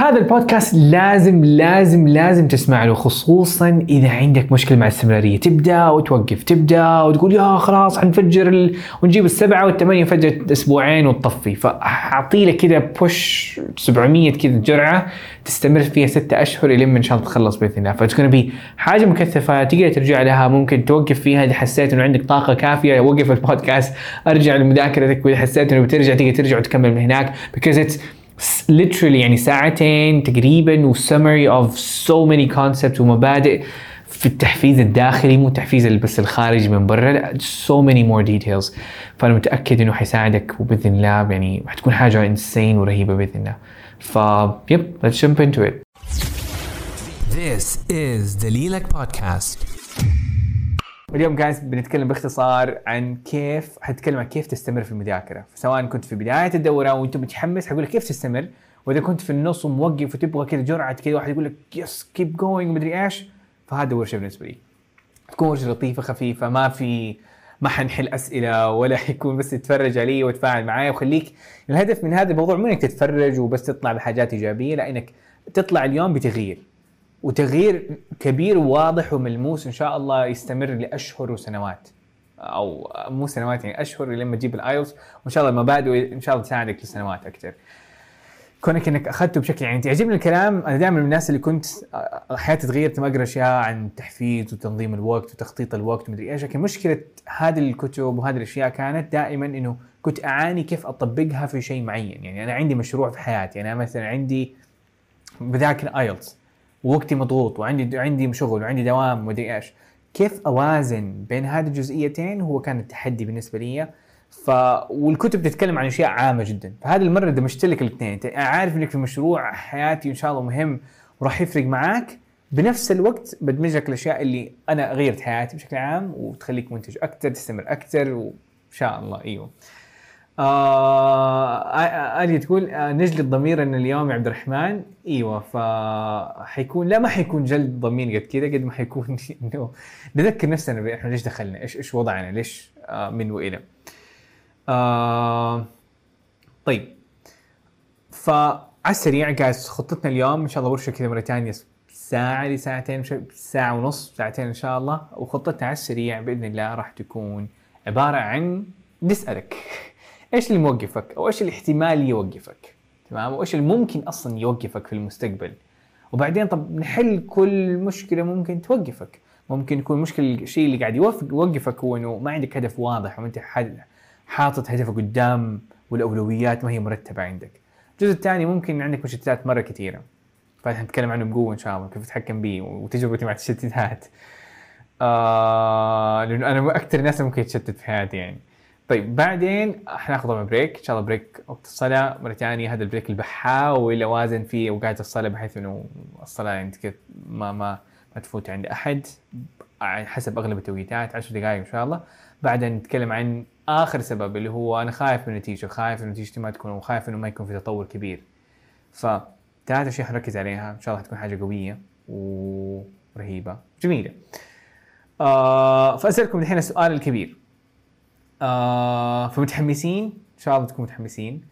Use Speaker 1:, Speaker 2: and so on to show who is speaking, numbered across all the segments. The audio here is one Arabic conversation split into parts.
Speaker 1: هذا البودكاست لازم لازم لازم تسمع له خصوصا إذا عندك مشكلة مع الاستمرارية. تبدأ وتوقف تبدأ وتقول يا خلاص حنفجر ال... ونجيب السبعة والثمانية فجاه أسبوعين وتطفي. فأعطي لك كذا بوش 700 كذا جرعة تستمر فيها ستة أشهر إلين إن شاء الله تخلص بإذن الله. فتكون بي حاجة مكثفة تقدر ترجع لها ممكن توقف فيها إذا حسيت إنه عندك طاقة كافية. وقف البودكاست أرجع لمذاكرتك وإذا حسيت إنه بترجع تقدر ترجع وتكمل من هناك. Because it's literally يعني ساعتين تقريبا و summary of so many concepts ومبادئ في التحفيز الداخلي مو التحفيز بس الخارجي من برا لا so many more details. فأنا متأكد إنه حيساعدك وبإذن الله يعني حتكون حاجة insane ورهيبة بإذن الله. ف يب let's jump into it.
Speaker 2: This is دليلك بودكاست
Speaker 1: اليوم جايز بنتكلم باختصار عن كيف حنتكلم عن كيف تستمر في المذاكرة. سواء كنت في بداية الدورة وانت متحمس حقول لك كيف تستمر وإذا كنت في النص وموقف وتبغى كذا جرعة كذا واحد يقول لك yes keep going مدري إيش فهذا ورشه بالنسبة لي. تكون ورشه لطيفة خفيفة ما في ما حنحل أسئلة ولا حيكون بس تتفرج علي وتفاعل معي. وخليك الهدف من هذا الموضوع مو إنك تتفرج وبس تطلع بحاجات إيجابية لا انك تطلع اليوم بتغيير. وتغيير كبير وواضح وملموس إن شاء الله يستمر لأشهر وسنوات. أو مو سنوات يعني أشهر لما تجيب ال IELTS وإن شاء الله المبادئ إن شاء الله تساعدك لسنوات أكثر. كونك إنك أخذته بشكل يعني تعجبني الكلام. أنا دائما من الناس اللي كنت حياتي تغير لما أقرأ أشياء عن تحفيز وتنظيم الوقت وتخطيط الوقت ومدري إيش لكن مشكلة هذه الكتب وهذه الأشياء كانت دائما إنه كنت أعاني كيف أطبقها في شيء معين. يعني أنا عندي مشروع في حياتي. أنا مثلا عندي بذاكر IELTS ووقتي مضغوط وعندي عندي شغل وعندي دوام ومدري إيش. كيف أوازن بين هذه الجزئيتين هو كان التحدي بالنسبة لي. ف والكتب تتكلم عن أشياء عامة جدا. فهذه المرة دمجت لك الاثنين عارف إنك في مشروع حياتي إن شاء الله مهم وراح يفرق معاك. بنفس الوقت بدمج لك الأشياء اللي أنا غيرت حياتي بشكل عام وتخليك منتج أكثر تستمر أكثر وإن شاء الله إيوه. آه آلية تقول آه نجلد ضمير أن اليوم يا عبد الرحمن. إيوه فحيكون لا ما حيكون جلد ضمير قد كذا قد ما حيكون إنه نذكر نفسنا إحنا ليش دخلنا؟ إيش إيش وضعنا؟ ليش آه من وإلى؟ آه طيب. فعلى السريع جايز خطتنا اليوم إن شاء الله ورشة كذا مرة ثانية ساعة لساعتين ساعة ونص ساعتين إن شاء الله. وخطتنا على السريع بإذن الله راح تكون عبارة عن نسألك. إيش اللي موقفك؟ أو إيش الاحتمال يوقفك؟ تمام؟ وإيش اللي ممكن أصلا يوقفك في المستقبل؟ وبعدين طب نحل كل مشكلة ممكن توقفك. ممكن يكون مشكلة الشيء اللي قاعد يوقفك هو إنه ما عندك هدف واضح وأنت حاطط هدفك قدام والأولويات ما هي مرتبة عندك. الجزء الثاني ممكن عندك مشتتات مرة كثيرة. فحنتكلم عنه بقوة إن شاء الله كيف تتحكم به وتجربتي مع التشتتات. آه لأنه أنا أكثر الناس ممكن يتشتت في حياتي يعني. طيب بعدين حناخذ break إن شاء الله break وقت الصلاة. مرة ثانية هذا ال break اللي بحاول أوازن فيه اوقات الصلاة بحيث إنه الصلاة يعني كذا ما ما ما تفوت عند أحد. حسب أغلب التوقيتات 10 دقائق إن شاء الله. بعدين نتكلم عن آخر سبب اللي هو أنا خايف من النتيجة خايف إن نتيجتي ما تكون وخايف إنه ما يكون في تطور كبير. ف ثلاث أشياء حنركز عليها. إن شاء الله تكون حاجة قوية ورهيبه جميلة. آه فأسألكم الحين السؤال الكبير. آه فمتحمسين. إن شاء الله تكونوا متحمسين.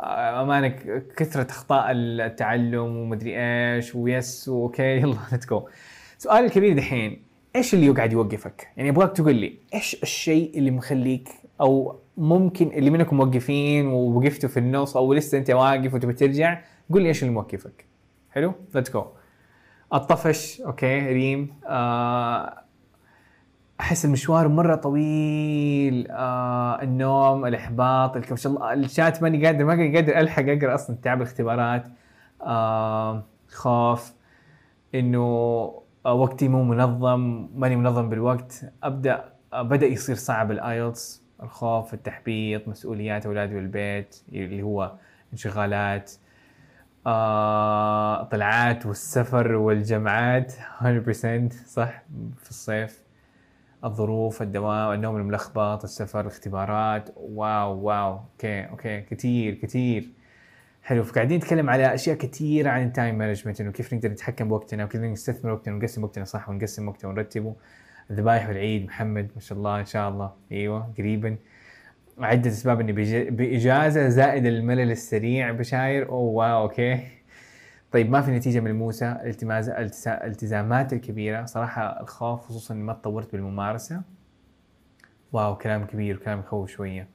Speaker 1: آه أمانك كثرة أخطاء التعلم ومدري إيش ويس و okay يلا let's go سؤال الكبير دحين. إيش اللي يقعد يوقفك؟ يعني أبغاك تقول لي إيش الشيء اللي مخليك أو ممكن اللي منكم موقفين ووقفتوا في النص أو لسه أنت واقف وتبي ترجع؟ قول لي إيش اللي موقفك؟ حلو؟ let's go الطفش okay ريم. آه أحس المشوار مرة طويل آه النوم الإحباط الكبش الشات ماني قادر ما قادر ألحق أقرأ أصلا تعب الاختبارات آه خوف إنه آه وقتي مو منظم ماني منظم بالوقت. أبدأ بدأ يصير صعب ال IELTS الخوف التحبيط مسؤوليات أولادي والبيت اللي هو انشغالات آه طلعات والسفر والجامعات 100% صح؟ في الصيف. الظروف الدوام النوم الملخبط السفر الاختبارات. wow wow. okay okay. كثير كثير حلو. فقاعدين نتكلم على أشياء كثيره عن ال time management إنه كيف نقدر نتحكم بوقتنا وكيف نستثمر وقتنا ونقسم وقتنا صح ونقسم وقتنا ونرتبه. الذبايح والعيد محمد ما شاء الله إن شاء الله. أيوه قريبا. عدة أسباب إني بإجازة زائد الملل السريع بشاير. oh wow okay. طيب ما في نتيجة ملموسه الالتزا- الالتزامات الكبيرة. صراحة الخوف خصوصا ما تطورت بالممارسة. wow كلام كبير وكلام يخوف شوية.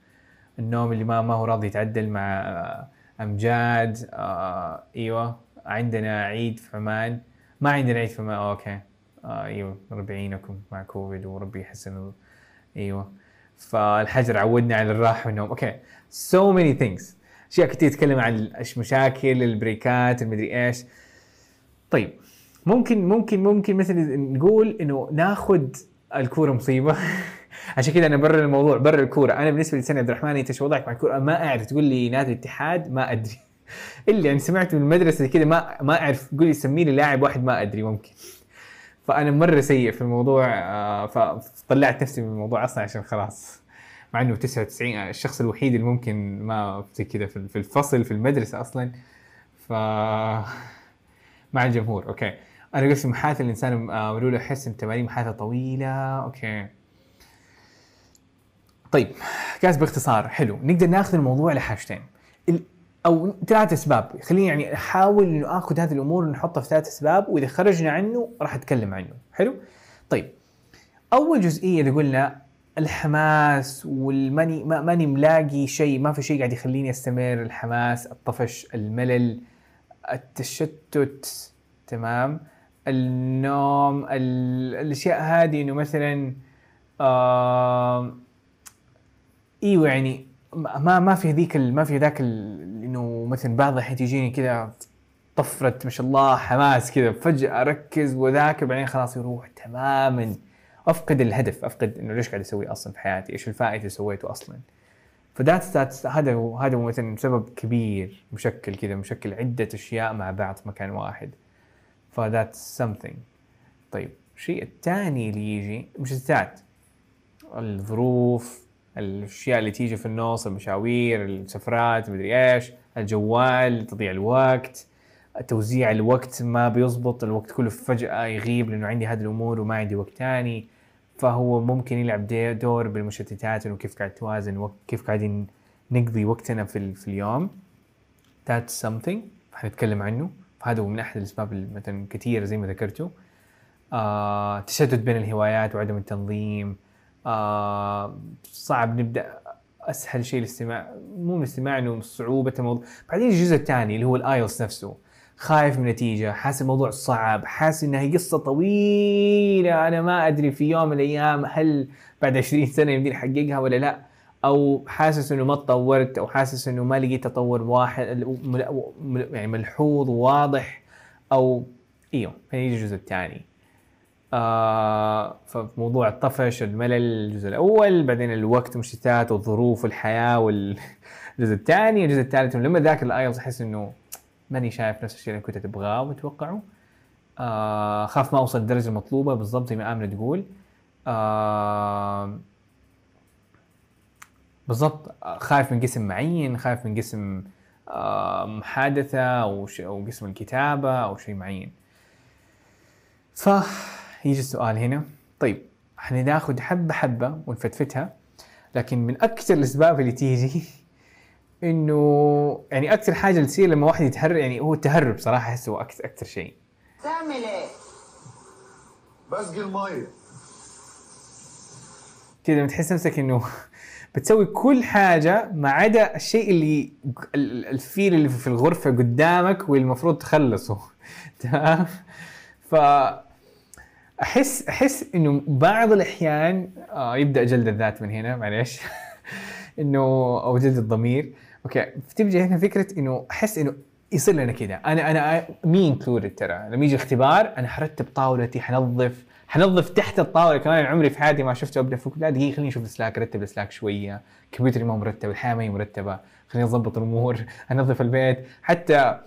Speaker 1: النوم اللي ما ما هو راضي يتعدل مع آه، أمجاد آه إيوه. عندنا عيد في عمان. ما عندنا عيد في عمان. آه، okay. آه إيوه. ربي يعينكم مع كوفيد وربي يحسن إيوه. فالحجر عودنا على الراحة والنوم. okay. so many things أشياء كثير تتكلم عن المشاكل البريكات المدري إيش. طيب ممكن ممكن ممكن مثلا نقول إنه ناخذ الكورة مصيبة. عشان كذا أنا برر الموضوع برر الكورة. أنا بالنسبة لسنة عبد الرحمن أنت شو وضعك مع الكورة؟ ما أعرف. تقول لي نادي الاتحاد؟ ما أدري. اللي يعني سمعت من المدرسة كذا ما ما أعرف. قول لي سمي لي لاعب واحد ما أدري ممكن. فأنا مرة سيء في الموضوع آه، فطلعت نفسي من الموضوع أصلا عشان خلاص. مع إنه 99 الشخص الوحيد اللي ممكن ما زي كذا في الفصل في المدرسة أصلا. ف مع الجمهور أوكي. أنا قلت محاثة الإنسان آه، ولولا احس إن تمارين محاثة طويلة أوكي. طيب كاس باختصار حلو. نقدر ناخذ الموضوع لحاجتين أو ثلاث أسباب. خليني يعني أحاول إنه آخذ هذه الأمور ونحطها في ثلاث أسباب وإذا خرجنا عنه راح أتكلم عنه. حلو؟ طيب. أول جزئية اللي قلنا الحماس والماني ما ماني ملاقي شيء ما في شيء قاعد يخليني أستمر. الحماس الطفش الملل التشتت تمام؟ النوم ال- الأشياء هذه إنه مثلا آه إيوه يعني ما ما في هذيك ما في ذاك إنه مثلا بعض الحين تجيني كذا طفرة ما شاء الله حماس كذا فجأة أركز وذاكر بعدين خلاص يروح تماما. أفقد الهدف أفقد إنه ليش قاعد أسوي أصلا في حياتي؟ إيش الفائدة اللي سويته أصلا؟ فذات ذات هذا هذا مثلا سبب كبير مشكل كذا مشكل عدة أشياء مع بعض في مكان واحد. فذات something. طيب الشيء الثاني اللي يجي مشتتات الظروف الأشياء اللي تيجي في النص المشاوير السفرات مدري إيش الجوال تضيع الوقت. توزيع الوقت ما بيزبط الوقت كله فجأة يغيب لأنه عندي هذه الأمور وما عندي وقت تاني. فهو ممكن يلعب دور بالمشتتات إنه كيف قاعد توازن وقت كيف قاعدين نقضي وقتنا في, في اليوم. That's something. حنتكلم عنه. هذا هو من أحد الأسباب مثلا كثيرة زي ما ذكرتوا. آه تشتت بين الهوايات وعدم التنظيم. آه صعب نبدأ أسهل شيء الاستماع مو الاستماع إنه صعوبة الموضوع. بعدين الجزء الثاني اللي هو الايلتس نفسه. خايف من النتيجة حاسس الموضوع صعب حاسس إنها قصة طويلة أنا ما أدري في يوم من الأيام هل بعد 20 سنة يمديني أحققها ولا لا أو حاسس إنه ما تطورت أو حاسس إنه ما لقيت تطور واحد يعني ملحوظ وواضح أو إيوه هيجي الجزء الثاني. آه فموضوع الطفش الملل الجزء الأول بعدين الوقت مشتتات والظروف والحياة والجزء الثاني الجزء الثالث لما ذاكر الايلتس أحس إنه ماني شايف نفس الشيء اللي كنت ابغاه ومتوقعه آه خاف ما أوصل الدرجة المطلوبة بالضبط زي ما آمنة تقول. آه بالضبط خايف من قسم معين خايف من قسم آه محادثة أو أو قسم الكتابة أو شيء معين. فيجي السؤال هنا. طيب حناخذ حبة حبة ونفتفتها لكن من أكثر الأسباب اللي تيجي إنه يعني أكثر حاجة اللي تصير لما واحد يتهرب يعني هو التهرب صراحة احس هو أكثر أكثر شيء.
Speaker 3: تعمل إيه؟
Speaker 4: بسقي المية.
Speaker 1: كذا لما تحس نفسك إنه بتسوي كل حاجة ما عدا الشيء اللي ال- ال- الفيل اللي في الغرفة قدامك والمفروض تخلصه. تمام؟ ف احس أحس إنه بعض الأحيان آه يبدأ جلد الذات من هنا معليش. إنه أو جلد الضمير. أوكي بتبجي هنا فكرة إنه أحس إنه يصير لنا كذا. أنا أنا me included ترى. لما يجي اختبار أنا حرتب طاولتي حنظف حنظف تحت الطاولة كمان. عمري في حياتي ما شفته أبدأ فوق. لا دقيقة خليني أشوف السلاك أرتب السلاك شوية. كمبيوتري ما مرتب الحياة ما هي مرتبة. خليني أظبط الأمور أنظف البيت. حتى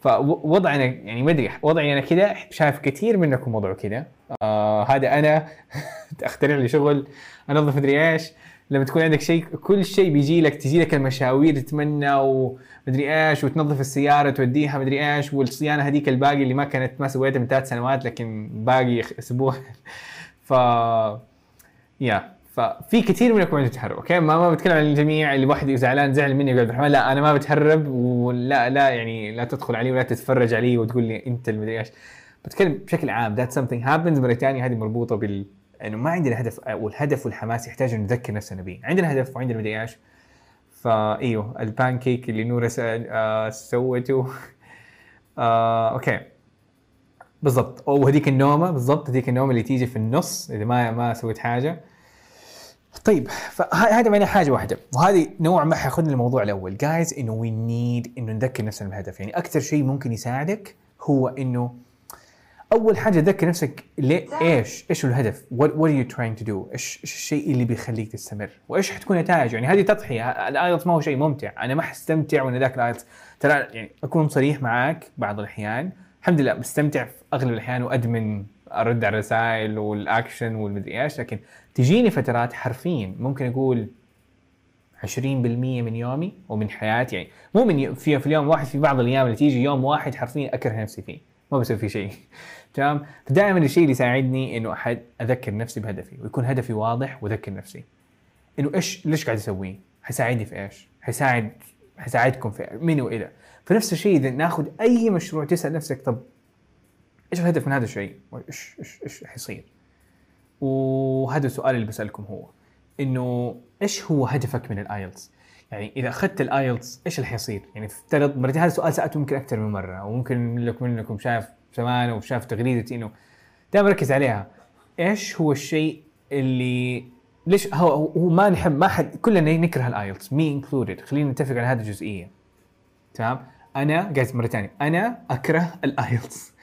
Speaker 1: فوضعنا يعني ما أدري وضعي أنا كذا شايف كثير منكم وضعه كذا. آه هذا أنا. أخترع لي شغل أنظف مدري إيش. لما تكون عندك شيء كل شيء بيجي لك تجي لك المشاوير تتمنى ومدري إيش وتنظف السيارة توديها مدري إيش والصيانة هذيك الباقي اللي ما كانت ما سويتها من ثلاث سنوات لكن باقي أسبوع. ف يا ففي كثير منكم عنده تهرب أوكي؟ ما ما بتكلم عن الجميع اللي واحد زعلان زعل مني يقول عبد لا أنا ما بتهرب ولا لا يعني لا تدخل علي ولا تتفرج علي وتقول لي أنت المدري إيش. بتكلم بشكل عام ذات something happens مرة ثانية هذه مربوطة بال انه ما عندنا هدف والهدف والحماس يحتاج أن نذكر نفسنا به عندنا هدف وعندنا مدري إيش. فايوه البان كيك اللي نوره س- آه، سوته. آه، أوكي. بالضبط. وهذيك النومة بالضبط هذيك النومة اللي تيجي في النص إذا ما ما سويت حاجة. طيب فهذا معناه حاجة واحدة. وهذه نوع ما حياخذنا الموضوع الأول. جايز إنه we need إنه نذكر نفسنا بالهدف يعني أكثر شيء ممكن يساعدك هو إنه أول حاجة ذكر نفسك ليه إيش إيش الهدف؟ What, what are you trying to do? إيش الشيء اللي بيخليك تستمر؟ وإيش حتكون نتائج؟ يعني هذه تضحية. ال IELTS ما هو شيء ممتع. أنا ما حستمتع وأنا ذاك ال IELTS ترى يعني أكون صريح معاك بعض الأحيان. الحمد لله بستمتع في أغلب الأحيان وأدمن أرد على الرسائل والاكشن والمدري إيش. لكن تجيني فترات حرفيا ممكن أقول 20% من يومي ومن حياتي. يعني مو من في في اليوم واحد في بعض الأيام اللي تيجي يوم واحد حرفيا أكره نفسي فيه. ما بسوي فيه شيء تمام فدائما الشيء اللي يساعدني إنه أحد أذكر نفسي بهدفي ويكون هدفي واضح وأذكر نفسي إنه إيش ليش قاعد أسويه؟ حيساعدني في إيش؟ حيساعد حيساعدكم في من والى فنفس الشيء إذا ناخذ أي مشروع تسأل نفسك طب إيش الهدف من هذا الشيء؟ إيش إيش إيش حيصير؟ وهذا السؤال اللي بسألكم هو إنه إيش هو هدفك من ال IELTS؟ يعني إذا أخذت ال IELTS إيش اللي حيصير؟ يعني افترض مرتين هذا السؤال سألته يمكن أكثر من مرة وممكن لكم منكم شاف زمان وشاف تغريدتي إنه دائما ركز عليها. إيش هو الشيء اللي ليش هو هو ما نحب ما حد كلنا نكره ال IELTS me included خلينا نتفق على هذه الجزئيه تمام؟ أنا قاعد مرة ثانية. أنا أكره ال IELTS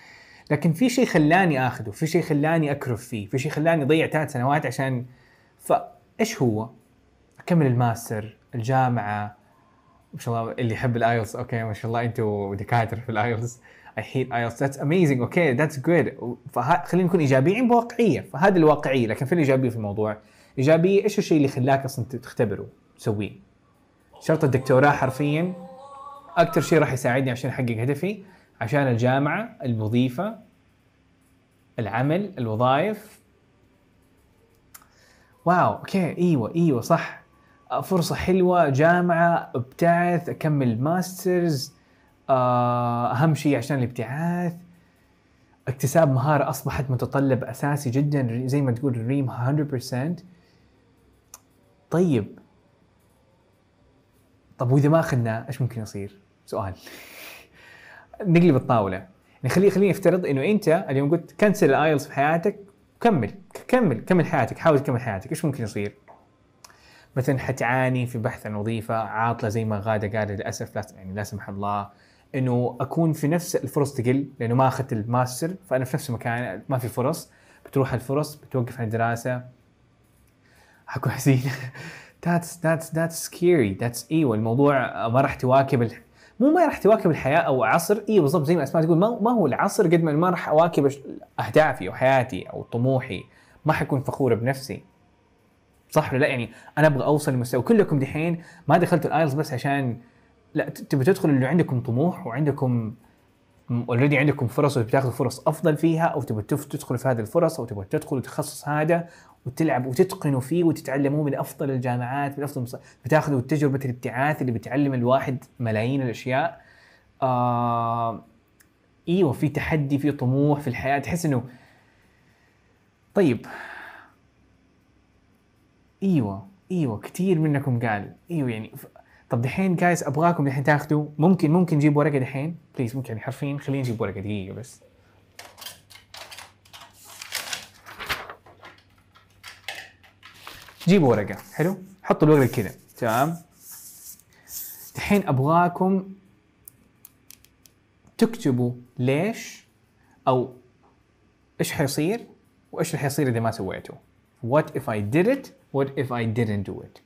Speaker 1: لكن في شيء خلاني آخذه في شيء خلاني اكرف فيه في شيء خلاني أضيع ثلاث سنوات عشان فايش هو؟ أكمل الماستر. الجامعة ما شاء الله اللي يحب ال IELTS okay ما شاء الله أنتم دكاترة في ال IELTS I hate IELTS. That's amazing. okay that's good. فخلينا نكون إيجابيين بواقعية. فهذا الواقعية لكن في الإيجابية في الموضوع. إيجابية إيش الشيء اللي خلاك أصلا تختبره تسويه؟ شرط الدكتوراه حرفيا أكثر شيء راح يساعدني عشان أحقق هدفي عشان الجامعة الوظيفة العمل الوظائف. wow okay إيوه إيوه صح. فرصة حلوة جامعة ابتعث أكمل masters آه، أهم شيء عشان الابتعاث. اكتساب مهارة أصبحت متطلب أساسي جدا زي ما تقول ريم 100% طيب. طب وإذا ما اخذناه إيش ممكن يصير؟ سؤال. نقلب الطاولة. يعني خلي خليني أفترض إنه أنت اليوم قلت كنسل الايلز في حياتك كمل كمل كمل حياتك حاول تكمل حياتك. إيش ممكن يصير؟ مثلا حتعاني في بحث عن وظيفة عاطلة زي ما غادة قالت للأسف لا يعني لا سمح الله إنه أكون في نفس الفرص تقل لأنه ما أخذت الماستر فأنا في نفس المكان ما في فرص. بتروح الفرص بتوقف عن الدراسة. حكون حزين. That's that's that's scary. That's أيوه الموضوع ما راح تواكب الح... مو ما راح تواكب الحياة أو عصر. أيوه بالضبط زي ما أسماء تقول ما, هو العصر قد ما ما راح أواكب اهدافي وحياتي أو طموحي. ما حكون فخورة بنفسي. صح ولا لا؟ يعني أنا أبغى أوصل لمستوى. كلكم دحين ما دخلتوا ال IELTS بس عشان لا تبي تدخلوا اللي عندكم طموح وعندكم اوريدي عندكم فرص وبتاخذوا فرص أفضل فيها أو تبغى تدخلوا في هذه الفرص أو تبغى تدخلوا التخصص هذا وتلعب وتتقنوا فيه وتتعلموه من أفضل الجامعات من أفضل. بتاخذوا تجربة الابتعاث اللي بتعلم الواحد ملايين الأشياء. آه... إيوه في تحدي في طموح في الحياة. تحس إنه طيب إيوه إيوه كثير منكم قال إيوه يعني ف... طب دحين جايز أبغاكم دحين تاخذوا ممكن ممكن نجيب ورقة دحين؟ بليز ممكن يعني حرفيا خلينا نجيب ورقة دقيقة بس. جيبوا ورقة حلو؟ حطوا الورقة كذا تمام؟ دحين أبغاكم تكتبوا ليش أو إيش حيصير وإيش اللي حيصير إذا ما سويته what if I did it what if I didn't do it?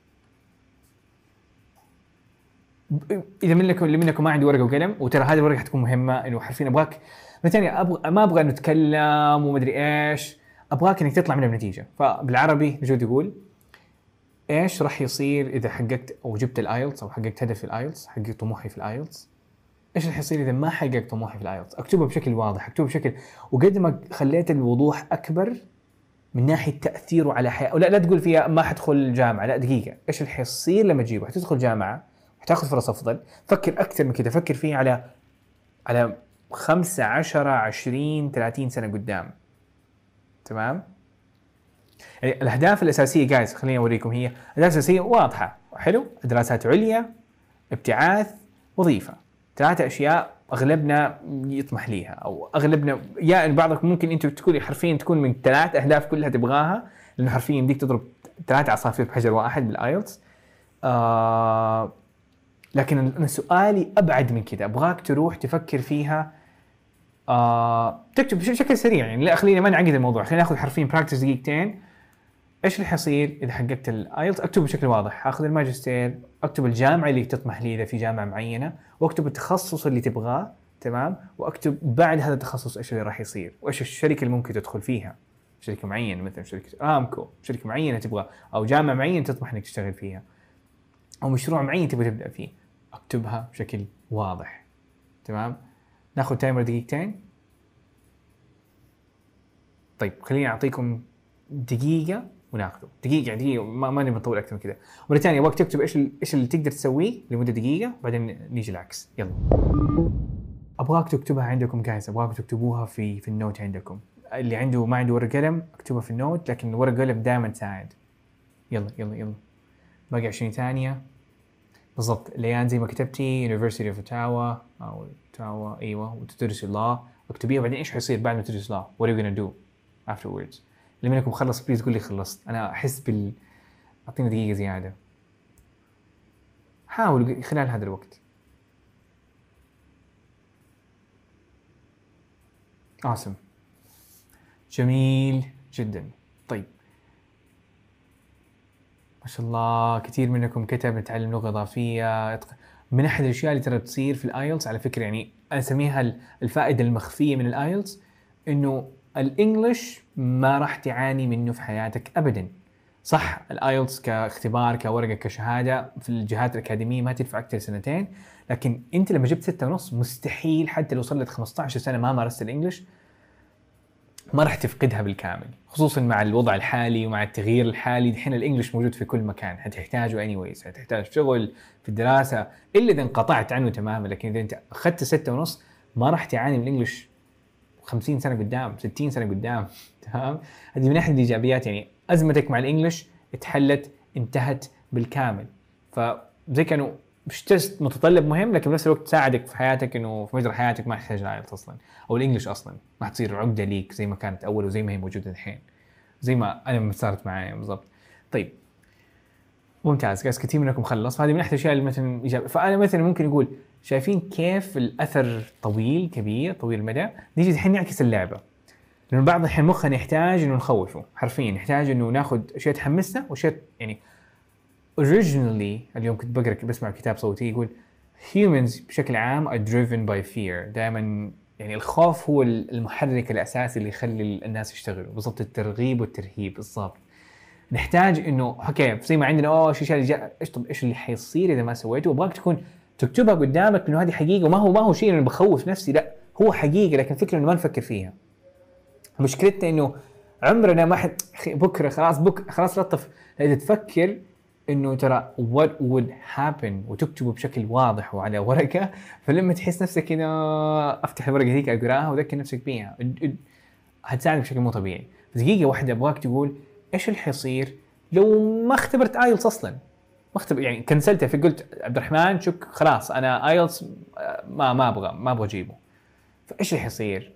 Speaker 1: إذا منكم اللي منكم ما عنده ورقة وقلم وترى هذه الورقة حتكون مهمة إنه حرفيا ابغاك مثلا أبغى ما أبغى نتكلم ومدري إيش أبغاك إنك تطلع منها بنتيجة. فبالعربي نجود يقول إيش راح يصير إذا حققت أو جبت ال IELTS أو حققت هدفي في ال IELTS حققت طموحي في ال IELTS إيش راح يصير إذا ما حققت طموحي في الايلتس أكتبها بشكل واضح أكتبها بشكل وقد ما خليت الوضوح أكبر من ناحية تأثيره على حياة. ولا لا تقول فيها ما حدخل الجامعة. لا دقيقة. إيش اللي حيصير لما تجيبه؟ حتدخل جامعة وحتاخذ فرص أفضل. فكر أكثر من كذا فكر فيه على على 5 10 20 30 سنة قدام. تمام؟ يعني الأهداف الأساسية جايز خليني أوريكم هي الاهداف الاساسيه واضحة. حلو؟ دراسات عليا ابتعاث وظيفة. ثلاثة أشياء أغلبنا يطمح ليها أو أغلبنا يا يعني بعضكم ممكن أنتم تكوني حرفيا تكون من ثلاث أهداف كلها تبغاها لأنه حرفيا يمديك تضرب ثلاثة عصافير بحجر واحد بال IELTS آه لكن أنا سؤالي أبعد من كذا أبغاك تروح تفكر فيها. آه تكتب بشكل سريع يعني لا خلينا ما نعقد الموضوع خلينا ناخذ حرفيا practice دقيقتين. إيش اللي حيصير إذا حققت ال IELTS اكتب بشكل واضح آخذ الماجستير أكتب الجامعة اللي تطمح لي إذا في جامعة معينة وأكتب التخصص اللي تبغاه تمام؟ وأكتب بعد هذا التخصص إيش اللي راح يصير وإيش الشركة اللي ممكن تدخل فيها. شركة معينة مثلا شركة ارامكو شركة معينة تبغى أو جامعة معينة تطمح إنك تشتغل فيها أو مشروع معين تبغى تبدأ فيه. أكتبها بشكل واضح تمام؟ ناخذ تايمر دقيقتين. طيب خليني أعطيكم دقيقة. وناخذه دقيقة يعني دقيقة ما, ما نبي نطول أكثر من كذا. مرة ثانية ابغاك تكتب إيش إيش اللي تقدر تسويه لمدة دقيقة بعدين نيجي العكس. يلا. أبغاك تكتبها عندكم guys أبغاك تكتبوها في في ال note عندكم. اللي عنده ما عنده ورق قلم اكتبها في ال note لكن ورق قلم دائما تساعد. يلا يلا يلا. باقي 20 ثانية. بالضبط. ليان زي ما كتبتي University of Ottawa أو Ottawa أيوه وتدرسي الله اكتبيها بعدين إيش حيصير بعد ما تدرسي الله what are you gonna do afterwards? اللي منكم خلص please قول لي خلصت. أنا أحس بال أعطيني دقيقة زيادة. حاولوا خلال هذا الوقت. Awesome. جميل جدا. طيب. ما شاء الله كثير منكم كتب نتعلم لغة إضافية. من أحد الأشياء اللي ترى تصير في ال IELTS على فكرة يعني أسميها ال- الفائدة المخفية من ال IELTS إنه ال English ما راح تعاني منه في حياتك ابدا. صح ال IELTS كاختبار كورقة كشهادة في الجهات الأكاديمية ما تدفع أكثر سنتين لكن أنت لما جبت ستة ونص مستحيل حتى لو لك 15 سنة ما مارست ال English ما راح تفقدها بالكامل. خصوصا مع الوضع الحالي ومع التغيير الحالي دحين ال English موجود في كل مكان. حتحتاجه anyways حتحتاج في شغل في الدراسة إلا إذا انقطعت عنه تماما لكن إذا أنت أخذت ستة ونص ما راح تعاني من ال English 50 سنة قدام 60 سنة قدام تمام؟ هذه من أحد الإيجابيات يعني أزمتك مع ال English اتحلت انتهت بالكامل. فزي كأنه مش test متطلب مهم لكن بنفس الوقت تساعدك في حياتك إنه في مجرى حياتك ما تحتاج ال IELTS أصلا أو ال English أصلا ما حتصير عقدة ليك زي ما كانت أول وزي ما هي موجودة الحين زي ما أنا صارت معايا بالضبط. طيب ممتاز كثير منكم خلص فهذه من أحد الأشياء اللي مثلا ايجابيه فأنا مثلا ممكن أقول شايفين كيف الأثر طويل كبير طويل المدى. نيجي الحين نعكس اللعبة. لأنه بعض الحين مخنا يحتاج إنه نخوفه حرفيا يحتاج إنه ناخذ اشياء تحمسنا واشياء يعني originally اليوم كنت بقرأ بسمع كتاب صوتي يقول humans بشكل عام are driven by fear. دائما يعني الخوف هو المحرك الأساسي اللي يخلي الناس يشتغلوا. بالضبط الترغيب والترهيب بالضبط. نحتاج إنه أوكي زي ما عندنا أوه إيش إيش إيش اللي حيصير إذا ما سويته؟ وأبغاك تكون تكتبها قدامك إنه هذه حقيقة وما هو ما هو شيء إنه بخوف نفسي لا هو حقيقة لكن الفكرة إنه ما نفكر فيها. مشكلتنا إنه عمرنا ما حد بكرة خلاص بك خلاص لطف. إذا تفكر إنه ترى what would happen وتكتبه بشكل واضح وعلى ورقة فلما تحس نفسك كذا أفتح الورقة ذيك أقراها واذكر نفسك بيها هتساعدك بشكل مو طبيعي. دقيقة واحدة أبغاك تقول إيش اللي حيصير لو ما اختبرت IELTS أصلا؟ ما اختبر يعني كنسلتها في قلت عبد الرحمن شك خلاص أنا IELTS ما ما أبغى ما أبغى أجيبه. فإيش اللي حيصير؟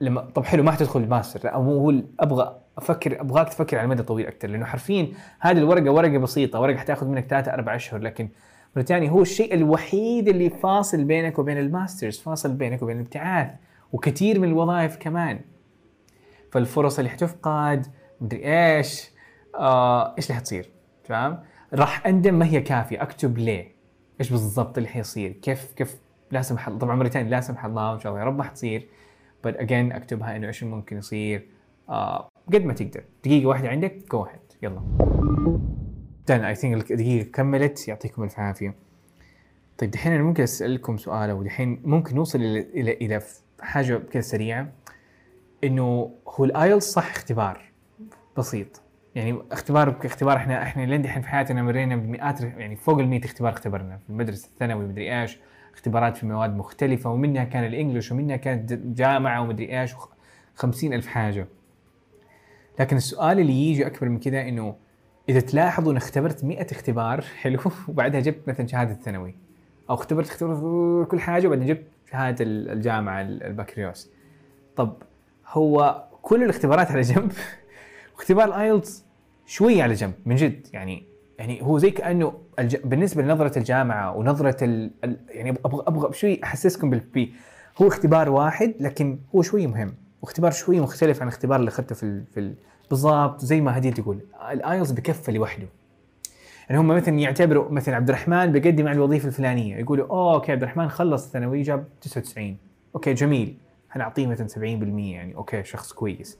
Speaker 1: لما طب حلو ما حتدخل الماستر لا هو أبغى أفكر أبغاك تفكر على المدى الطويل أكثر لأنه حرفيا هذه الورقة ورقة بسيطة ورقة حتاخذ منك ثلاثة أربع أشهر لكن مرة ثانية هو الشيء الوحيد اللي فاصل بينك وبين ال masters فاصل بينك وبين الابتعاث وكثير من الوظائف كمان. فالفرص اللي حتفقد مدري إيش آه إيش اللي حتصير؟ تمام؟ راح اندم ما هي كافية. اكتب ليه؟ إيش بالضبط اللي حيصير؟ كيف كيف لا سمح الله؟ طبعا مرة ثانية لا سمح الله إن شاء الله يا رب ما حتصير. But again اكتبها إنه إيش ممكن يصير. آه قد ما تقدر. دقيقة واحدة عندك جو هيد يلا. دن اي ثينك الدقيقة كملت. يعطيكم الف عافية. طيب دحين أنا ممكن أسألكم سؤال أو دحين ممكن نوصل إلى إلى إلى حاجة كذا سريعة. إنه هو الايلتس صح اختبار؟ بسيط. يعني اختبار اختبار إحنا إحنا لين دحين في حياتنا مرينا بمئات يعني فوق ال 100 اختبار اختبرنا. في المدرسة الثانوي مدري إيش اختبارات في مواد مختلفة ومنها كان الإنجليش ومنها كانت جامعة ومدري إيش خمسين ألف حاجة. لكن السؤال اللي يجي أكبر من كذا إنه إذا تلاحظوا أنا اختبرت 100 اختبار حلو وبعدها جبت مثلا شهادة ثانوي أو اختبرت اختبرت كل حاجة وبعدين جبت شهادة الجامعة البكالوريوس. طب هو كل الاختبارات على جنب؟ واختبار ال IELTS شوية على جنب من جد يعني يعني هو زي كأنه الج... بالنسبة لنظرة الجامعة ونظرة ال... ال... يعني أبغى أبغى شوي أحسسكم بالبي هو اختبار واحد لكن هو شوي مهم. واختبار شوي مختلف عن الاختبار اللي أخذته في ال... في ال... بالضبط زي ما هدي تقول ال IELTS بكفه لوحده. يعني هم مثلا يعتبروا مثلا عبد الرحمن بيقدم على الوظيفة الفلانية. يقولوا أوه okay عبد الرحمن خلص الثانوي جاب 99 okay جميل. حنعطيه مثلا 70% يعني. okay شخص كويس.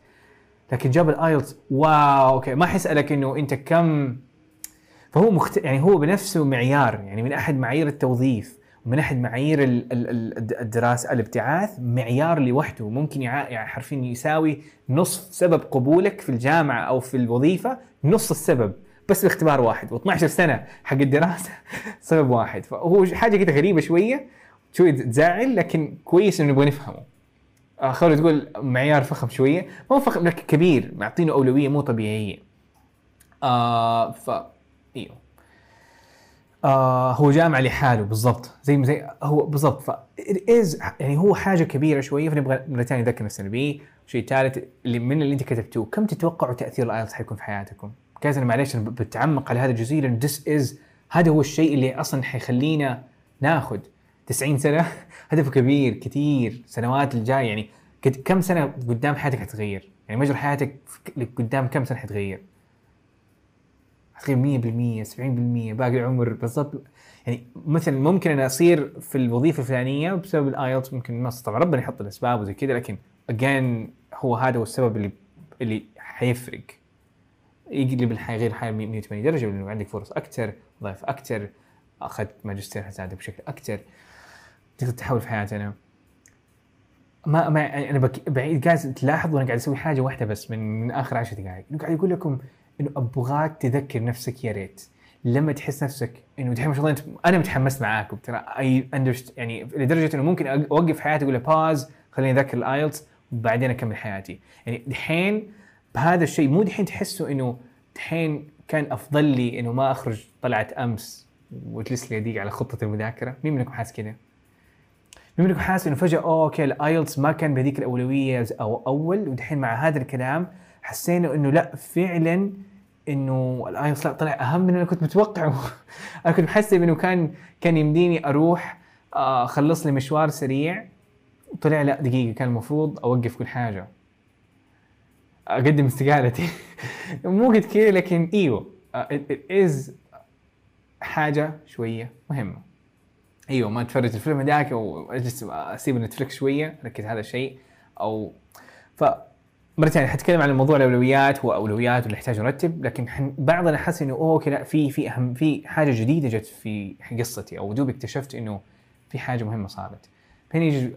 Speaker 1: لكن جاب ال IELTS wow okay ما حيسالك إنه أنت كم فهو مخت... يعني هو بنفسه معيار يعني من أحد معايير التوظيف ومن أحد معايير ال- ال- ال- الدراسة الابتعاث معيار لوحده. ممكن يع... يعني حرفيا يساوي نصف سبب قبولك في الجامعة أو في الوظيفة نص السبب بس باختبار واحد. و12 سنة حق الدراسة سبب واحد. فهو حاجة كده غريبة شوية شوية تزعل لكن كويس إنه نبغى نفهمه. آه، خلوا تقول معيار فخم شوية. ما هو فخم لكن كبير. معطينه أولوية مو طبيعية. آه ف إيوه. آه هو جامع لحاله بالضبط. زي زي هو بالضبط. ف از يعني هو حاجة كبيرة شوية فنبغى مرة ثانية نذكر نفسنا به شيء ثالث اللي من اللي انت كتبتوه كم تتوقعوا تأثير ال IELTS حيكون في حياتكم؟ كذا أنا معليش بتعمق على هذا الجزئية لأن this is هذا هو الشيء اللي أصلا حيخلينا ناخذ 90 سنة هدفه كبير كثير سنوات الجايه يعني كم سنة قدام حياتك حتغير؟ يعني مجرى حياتك قدام كم سنة حتغير؟ حتغير 100% 70% باقي العمر بالضبط يعني مثلا ممكن أنا أصير في الوظيفة الفلانية بسبب ال IELTS ممكن ما طبعا ربنا يحط الأسباب وزي كذا لكن again هو هذا هو السبب اللي اللي حيفرق يقلب الحياة غير الحياة 180 درجة لأنه عندك فرص أكثر وظائف أكثر أخذت ماجستير حتساعدك بشكل أكثر تقدر تحول في حياتنا ما ما أنا بك بعيد قاعد تلاحظوا أنا قاعد أسوي حاجة واحدة بس من من آخر عشر دقائق إنه قاعد يقول لكم إنه أبغاك تذكر نفسك يا ريت. لما تحس نفسك إنه دحين ما شاء الله أنت أنا متحمس معاكم ترى I understand يعني لدرجة إنه ممكن أوقف حياتي أقول pause خليني أذكر ال IELTS وبعدين أكمل حياتي. يعني دحين بهذا الشيء مو دحين تحسوا إنه دحين كان أفضل لي إنه ما أخرج طلعت أمس وجلس لي دقيقه على خطة المذاكرة؟ مين منكم حاس كذا؟ منكم حاسس إنه فجأة okay ال IELTS ما كان بهذيك الأولوية أو أول ودحين مع هذا الكلام حسينا إنه لا فعلا إنه ال IELTS لا طلع أهم من أنا كنت متوقعه. أنا كنت محسب إنه كان كان يمديني أروح آه، أخلص لي مشوار سريع. وطلع لا دقيقة كان المفروض أوقف كل حاجة. أقدم استقالتي. مو قد كذا لكن إيوه as حاجة شوية مهمة. أيوه ما تفرج الفيلم هذاك واجلس أسيب Netflix شوية ركز هذا الشيء أو ف مرة ثانية حتكلم عن الموضوع الأولويات هو اولويات واللي يحتاج نرتب لكن بعضنا حس إنه oh لا في في أهم في حاجة جديدة جت في قصتي أو دوب اكتشفت إنه في حاجة مهمة صارت. هنا يجي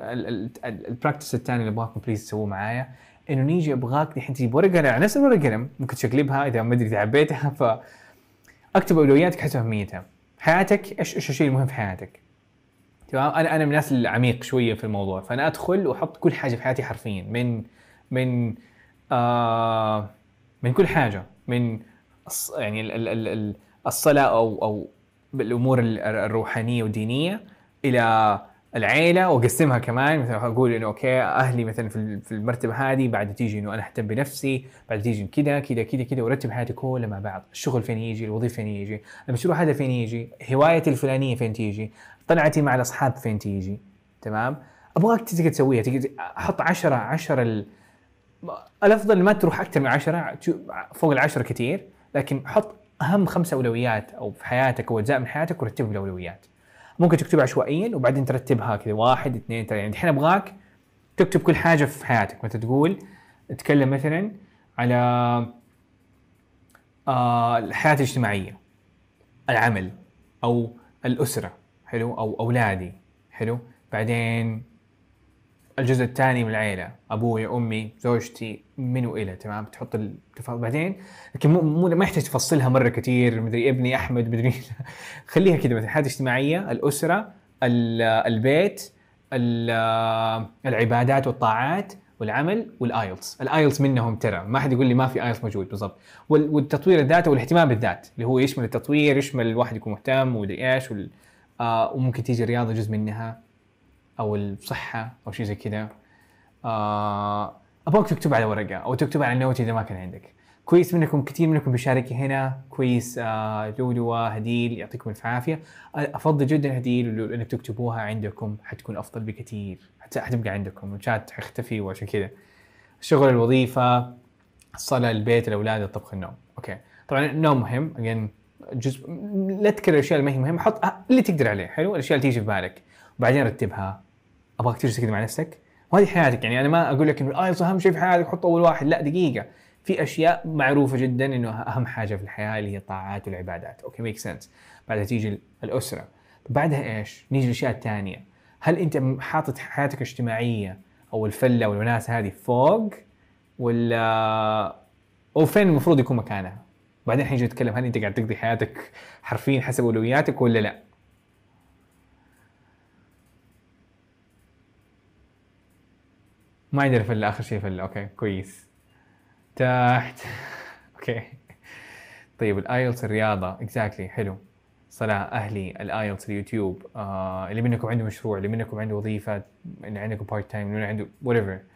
Speaker 1: ال practice الثاني اللي أبغاكم please تسووه معايا إنه نيجي أبغاك الحين تجيب ورقة على نفس الورقة قلم ممكن تشقلبها إذا ما أدري إذا عبيتها ف أكتب أولوياتك حسب أهميتها. حياتك إيش إيش الشيء المهم في حياتك؟ تمام؟ أنا أنا من الناس العميق شوية في الموضوع. فأنا أدخل وأحط كل حاجة في حياتي حرفيا. من من آه من كل حاجة. من يعني ال- ال- ال- ال- الصلاة أو أو الأمور ال- الروحانية والدينية إلى العيلة. وأقسمها كمان. مثلا أقول إنه okay أهلي مثلا في المرتبة هذه بعد تيجي إنه أنا أهتم بنفسي بعد تيجي كذا كذا كذا كذا وأرتب حياتي كلها مع بعض. الشغل فين يجي؟ الوظيفة فين يجي؟ المشروع هذا فين يجي؟ هوايتي الفلانية فين تيجي؟ طلعتي مع الأصحاب فين تيجي؟ تمام؟ أبغاك تقدر تسويها تقدر أحط 10 10 ال... الأفضل ما تروح أكثر من 10 فوق العشرة كثير لكن حط أهم خمس أولويات أو في حياتك أو أجزاء من حياتك ورتبها بالاولويات ممكن تكتبها عشوائيا وبعدين ترتبها كذا واحد اثنين ثلاثة. يعني الحين أبغاك تكتب كل حاجة في حياتك. مثلا تقول تتكلم مثلا على آه الحياة الاجتماعية العمل أو الأسرة. حلو؟ أو أولادي حلو؟ بعدين الجزء الثاني من العيلة أبوي أمي زوجتي من والى تمام؟ تحط التفاصيل. بعدين لكن مو مو ما يحتاج تفصلها مرة كثير مدري ابني أحمد مدري. خليها كذا مثلا. حياه اجتماعية الأسرة ال- البيت ال- العبادات والطاعات والعمل وال IELTS. ال IELTS منهم ترى. ما حد يقول لي ما في IELTS موجود بالضبط. وال- والتطوير الذاتي والاهتمام بالذات اللي هو يشمل التطوير يشمل الواحد يكون مهتم ومدري إيش وال- آه وممكن تيجي الرياضة جزء منها أو الصحة أو شيء زي كذا. آه أبغاك تكتب على ورقة أو تكتب على note إذا ما كان عندك. كويس منكم كثير منكم بيشارك هنا. كويس آه لولوة هديل يعطيكم الف عافية. أفضل جدا هديل انك تكتبوها عندكم حتكون أفضل بكثير. حت- حتبقى عندكم الشات حيختفي وعشان كذا. الشغل الوظيفة الصلاة البيت الأولاد الطبخ النوم. okay. طبعا النوم مهم. جزء لا تكرر الأشياء اللي ما هي مهمة حط اللي تقدر عليه حلو؟ الأشياء اللي تيجي في بالك. وبعدين رتبها. أبغاك تجلس كذا مع نفسك. وهذه حياتك يعني أنا ما أقول لك إنه ال IELTS أهم شيء في حياتك حط أول واحد. لا دقيقة. في أشياء معروفة جدا إنه أهم حاجة في الحياة اللي هي الطاعات والعبادات. okay make sense بعدها تيجي الأسرة. بعدها إيش؟ نيجي للاشياء الثانية هل أنت حاطط حياتك الاجتماعية أو الفلة والوناسه هذه فوق ولا وفين المفروض يكون مكانها؟ بعدين حنيجي نتكلم هل انت قاعد تقضي حياتك حرفيا حسب أولوياتك ولا لا؟ ما عندنا فله اخر شيء فله okay كويس. تحت. okay. طيب ال IELTS الرياضة. exactly حلو. صلاة أهلي ال IELTS اليوتيوب. آه اللي منكم عنده مشروع اللي منكم عنده وظيفة اللي عندكم part time اللي عنده whatever.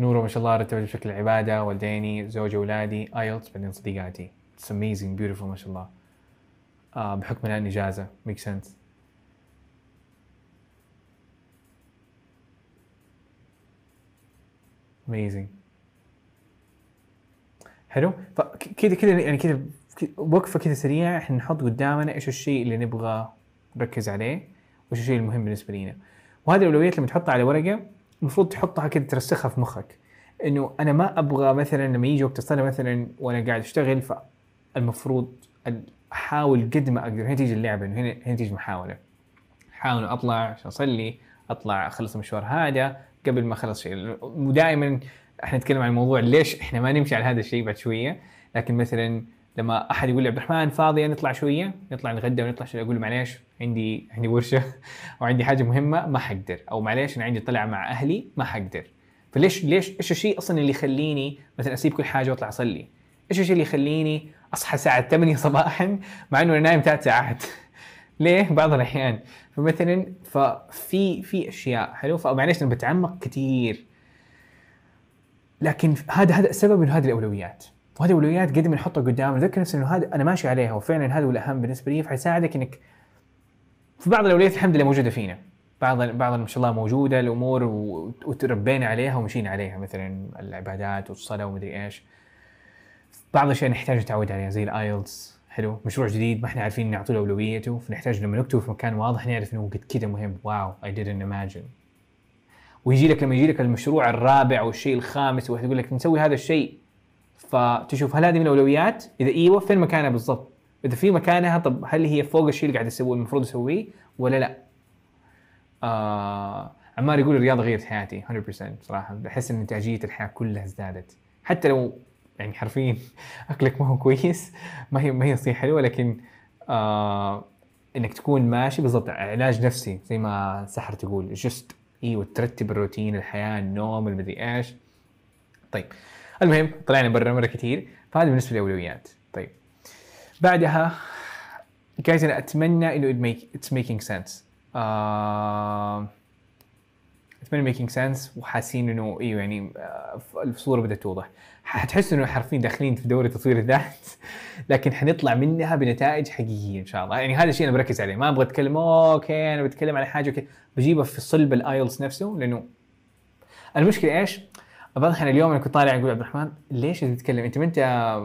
Speaker 1: نورو ما شاء الله رتبت بشكل عبادة والديني زوجي أولادي IELTS بعدين صديقاتي. it's amazing beautiful ما شاء الله. آه بحكم الان اجازه make sense amazing حلو. فكذا كذا يعني كذا وقفة كذا سريعة. إحنا نحط قدامنا إيش الشيء اللي نبغى نركز عليه وإيش الشيء المهم بالنسبة لنا وهذه الأولويات لما تحطها على ورقة المفروض تحطها كذا ترسخها في مخك. إنه أنا ما أبغى مثلا لما يجي وقت الصلاة مثلا وأنا قاعد أشتغل فالمفروض أحاول قد ما أقدر هنا تيجي اللعبة هنا هنا تيجي محاولة. أحاول أطلع عشان أصلي أطلع أخلص المشوار هذا قبل ما أخلص شيء. ودائما إحنا نتكلم عن الموضوع ليش إحنا ما نمشي على هذا الشيء بعد شوية. لكن مثلا لما أحد يقول لي عبد الرحمن فاضي نطلع شوية نطلع نتغدى ونطلع شوية أقول له معليش عندي عندي ورشة أو عندي حاجة مهمة ما حقدر. أو معليش أنا عندي طلعة مع أهلي ما حقدر. فليش ليش إيش الشيء أصلا اللي يخليني مثلا أسيب كل حاجة وأطلع أصلي؟ إيش الشيء اللي يخليني أصحى الساعة 8 صباحا مع إنه أنا نايم ثلاث ساعات؟ ليه؟ بعض الأحيان. فمثلا ففي في أشياء حلو فمعليش أنا بتعمق كثير لكن هذا هذا السبب إنه هذه الأولويات. وهذه الاولويات قد ما نحطها قدام نذكر نفسي إنه هذا أنا ماشي عليها وفعلا هذا هو الأهم بالنسبة لي فحيساعدك إنك في بعض الاولويات الحمد لله موجودة فينا. بعض بعض ما شاء الله موجودة الأمور وتربينا عليها ومشينا عليها مثلا العبادات والصلاة ومدري إيش. بعض الأشياء نحتاج نتعود عليها زي ال IELTS. حلو؟ مشروع جديد ما إحنا عارفين نعطي له أولويته فنحتاج لما نكتبه في مكان واضح نعرف إنه قد كذا مهم. wow I didn't imagine. ويجي لك لما يجي لك المشروع الرابع والشيء الخامس واحد يقول لك نسوي هذا الشيء. فتشوف هل هذه من الأولويات؟ إذا إيوه فين مكانها بالضبط؟ إذا في مكانها طب هل هي فوق الشيء اللي قاعد اسويه المفروض اسويه ولا لا؟ آه عمار يقول الرياضة غيرت حياتي 100% صراحة بحس إن إنتاجية الحياة كلها ازدادت حتى لو يعني حرفيا أكلك ما هو كويس ما هي ما هي صحيح حلوة لكن آه إنك تكون ماشي بالضبط علاج نفسي زي ما سحر تقول جست إيوه ترتب الروتين الحياة النوم المدري إيش طيب المهم طلعنا برا مرة كثير فهذا بالنسبة للأولويات. طيب. بعدها guys أنا أتمنى إنه making sense. آه أتمنى making sense وحاسين إنه إيوه يعني آه، الصورة بدأت توضح. حتحس إنه حرفيا داخلين في دورة تطوير الذات لكن حنطلع منها بنتائج حقيقية إن شاء الله. يعني هذا الشيء أنا بركز عليه. ما أبغى أتكلم okay أنا بتكلم على حاجة كده بجيبها في صلب ال IELTS نفسه لأنه المشكلة إيش؟ الاحيان اليوم أنا كنت طالع أقول عبد الرحمن ليش تتكلم؟ أنت ما أنت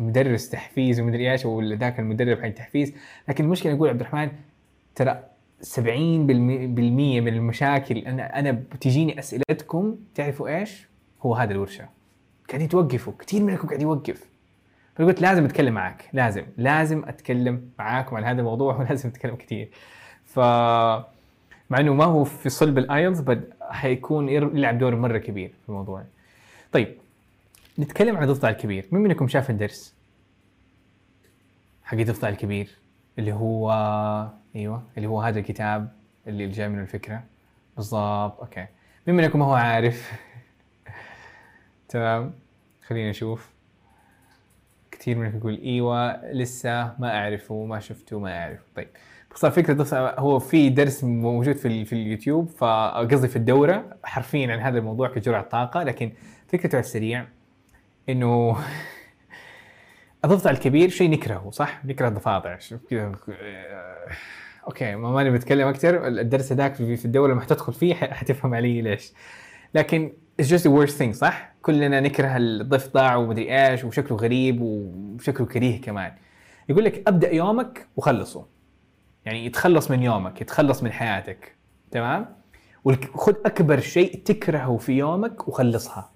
Speaker 1: مدرس تحفيز ومدري إيش ولا ذاك المدرب حق التحفيز لكن المشكلة أقول عبد الرحمن ترى 70% بالمية من المشاكل أنا أنا بتجيني أسئلتكم تعرفوا إيش؟ هو هذا الورشة. قاعدين توقفوا كثير منكم قاعد يوقف. فقلت لازم أتكلم معك لازم لازم أتكلم معاكم عن هذا الموضوع ولازم أتكلم كثير ف مع إنه ما هو في صلب ال IELTS بس حيكون يلعب دور مرة كبير في الموضوع. طيب نتكلم عن الضفدع الكبير. مين منكم شاف الدرس؟ حق الضفدع الكبير اللي هو أيوه اللي هو هذا الكتاب اللي جاي منه الفكرة. بالضبط أوكي. مين منكم ما هو عارف؟ تمام خلينا نشوف كثير منكم يقول أيوه لسه ما أعرفه ما شفته ما اعرف طيب. باختصار فكرة الضفدع هو في درس موجود في في اليوتيوب فقصدي في الدورة حرفيا عن هذا الموضوع كجرعة طاقة لكن فكرته على السريع إنه الضفدع الكبير شيء نكرهه صح؟ نكره الضفادع كذا آه، أوكي ما ماني بتكلم أكثر الدرس هذاك في في الدولة لما حتدخل فيه حتفهم علي ليش لكن just the worst thing صح؟ كلنا نكره الضفدع ومدري إيش وشكله غريب وشكله كريه كمان يقول لك أبدأ يومك وخلصه يعني يتخلص من يومك يتخلص من حياتك تمام؟ وخذ أكبر شيء تكرهه في يومك وخلصها.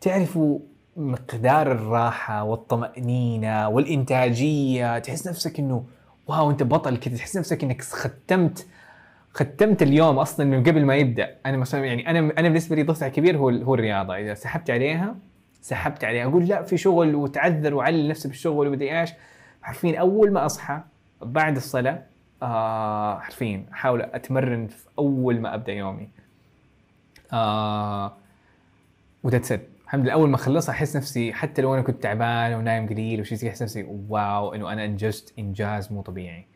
Speaker 1: تعرفوا مقدار الراحة والطمأنينة والإنتاجية؟ تحس نفسك إنه واو أنت بطل كذا تحس نفسك إنك ختمت ختمت اليوم أصلا من قبل ما يبدأ. أنا مثلا يعني أنا أنا بالنسبة لي ضفدع كبير هو هو الرياضة. إذا سحبت عليها سحبت عليها. أقول لا في شغل وتعذر وعلل نفسي بالشغل ومدري إيش. حرفيا أول ما أصحى بعد الصلاة آه حرفيا أحاول أتمرن في أول ما أبدأ يومي. آه و that's it الحمد لله أول ما اخلصها أحس نفسي حتى لو أنا كنت تعبان ونايم قليل وشي زي أحس نفسي wow إنه أنا أنجزت إنجاز مو طبيعي.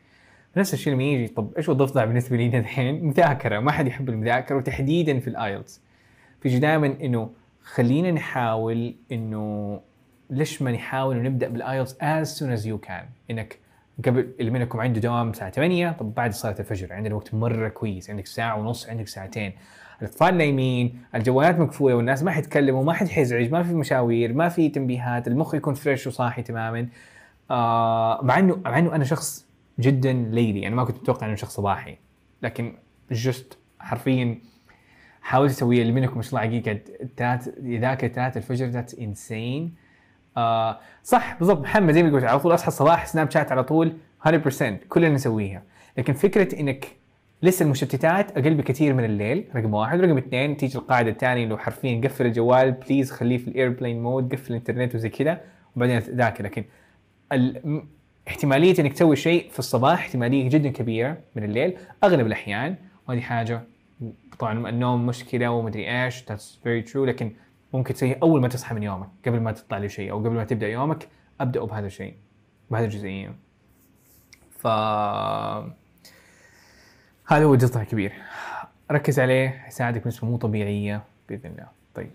Speaker 1: نفس الشيء لما يجي طب إيش الضفدع بالنسبة لي الحين؟ مذاكرة. ما حد يحب المذاكرة وتحديدا في ال IELTS فيجي دائما إنه خلينا نحاول إنه ليش ما نحاول نبدأ بال IELTS as soon as you can. إنك قبل اللي منكم عنده دوام الساعة 8 طب بعد صلاة الفجر عندنا وقت مرة كويس عندك ساعة ونص عندك ساعتين. الأطفال نايمين الجوالات مقفوله والناس ما حيتكلموا ما حد حيزعج ما في مشاوير ما في تنبيهات المخ يكون fresh وصاحي تماما. آه مع انه مع إنه أنا شخص جدا ليلي أنا ما كنت متوقع إنه شخص صباحي لكن just حرفيا حاولت أسوي اللي منكم ما شاء الله حقيقه ذاك الفجر that's insane آه صح بالضبط. محمد زي ما قلت على طول أصحى الصباح سناب شات على طول 100% كلنا نسويها لكن فكرة إنك لسه المشتتات أقل بكثير من الليل رقم واحد. رقم اثنين تيجي القاعدة الثانية انه حرفيا قفل الجوال please خليه في ال airplane mode قفل الإنترنت وزي كذا وبعدين ذاكر. لكن ال- احتمالية إنك تسوي شيء في الصباح احتمالية جدا كبيرة من الليل. أغلب الأحيان وهذه حاجة طبعا النوم مشكلة ومدري إيش that's very true. لكن ممكن تسويها أول ما تصحى من يومك قبل ما تطلع لشيء أو قبل ما تبدأ يومك ابدأوا بهذا الشيء بهذه الجزئية. ف هذا هو الجزء الكبير ركز عليه حيساعدك بنسبة مو طبيعية بإذن الله. طيب.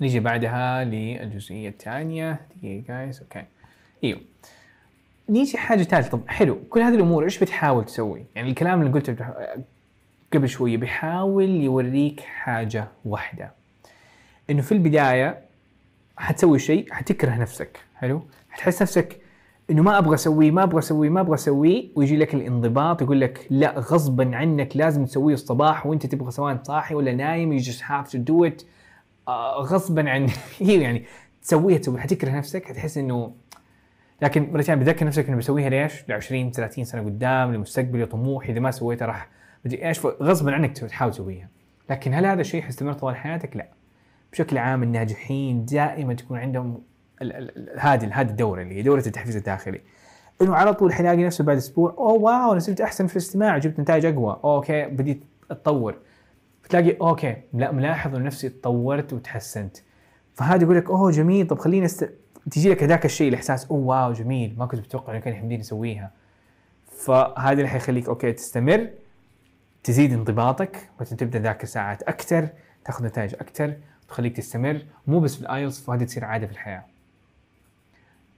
Speaker 1: نيجي بعدها للجزئية الثانية. دقيقة جايز أوكي إيوه. نيجي حاجة ثالثة. طب حلو. كل هذه الأمور إيش بتحاول تسوي؟ يعني الكلام اللي قلته قبل شوية بيحاول يوريك حاجة واحدة. إنه في البداية حتسوي شيء حتكره نفسك حلو؟ حتحس نفسك إنه ما أبغى أسويه ما أبغى أسويه ما أبغى أسويه ويجي لك الانضباط يقول لك لا غصبا عنك لازم تسويه الصباح وأنت تبغى سواء صاحي ولا نايم just have to do it. آه غصبا عن هي يعني. تسويها تسويها حتكره نفسك حتحس إنه لكن مرة ثانية بتذكر نفسك إنه بسويها ليش؟ ل 20 30 سنة قدام لمستقبلي طموحي إذا ما سويتها راح مدري إيش. غصبا عنك تحاول تسويها. لكن هل هذا الشيء حيستمر طوال حياتك؟ لا. بشكل عام الناجحين دائما تكون عندهم هذه هذه الدورة اللي هي دورة التحفيز الداخلي. إنه على طول حيلاقي نفسه بعد أسبوع oh wow أنا صرت أحسن في الاستماع جبت نتائج أقوى أوكي بديت أتطور. بتلاقي أوكي لا ملاحظ إنه نفسي تطورت وتحسنت. فهذا يقول لك oh جميل طب خليني است... تجي لك هذاك الشيء الإحساس oh wow جميل ما كنت متوقع إنه كان يمديني اسويها فهذا اللي حيخليك أوكي تستمر تزيد انضباطك وانت تبدا تذاكر ساعات أكثر. تاخذ نتائج أكثر تخليك تستمر مو بس في ال IELTS فهذه تصير عادة في الحياة.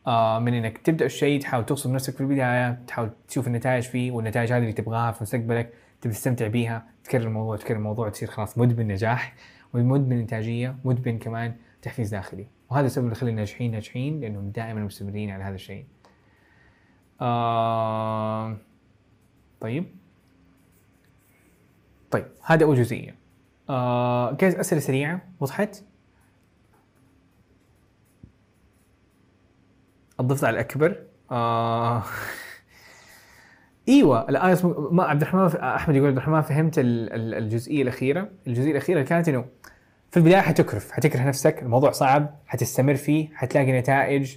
Speaker 1: آه من إنك تبدأ الشيء تحاول توصل نفسك في البداية تحاول تشوف النتائج فيه والنتائج هذه اللي تبغاها في مستقبلك تبي تستمتع بيها تكرر الموضوع تكرر الموضوع تصير خلاص مدمن نجاح ومدمن إنتاجية مدمن كمان تحفيز داخلي. وهذا السبب اللي يخلي الناجحين ناجحين لأنهم دائما مستمرين على هذا الشيء. آه طيب. طيب هذا أول جزئية. آه جايز أسئلة سريعة. وضحت؟ الضفدع الأكبر. آه. إيوه الايس م- ما عبد الرحمن أحمد يقول عبد الرحمن فهمت ال- ال- الجزئية الأخيرة. الجزئية الأخيرة كانت إنه في البداية حتكرف حتكره نفسك الموضوع صعب حتستمر فيه حتلاقي نتائج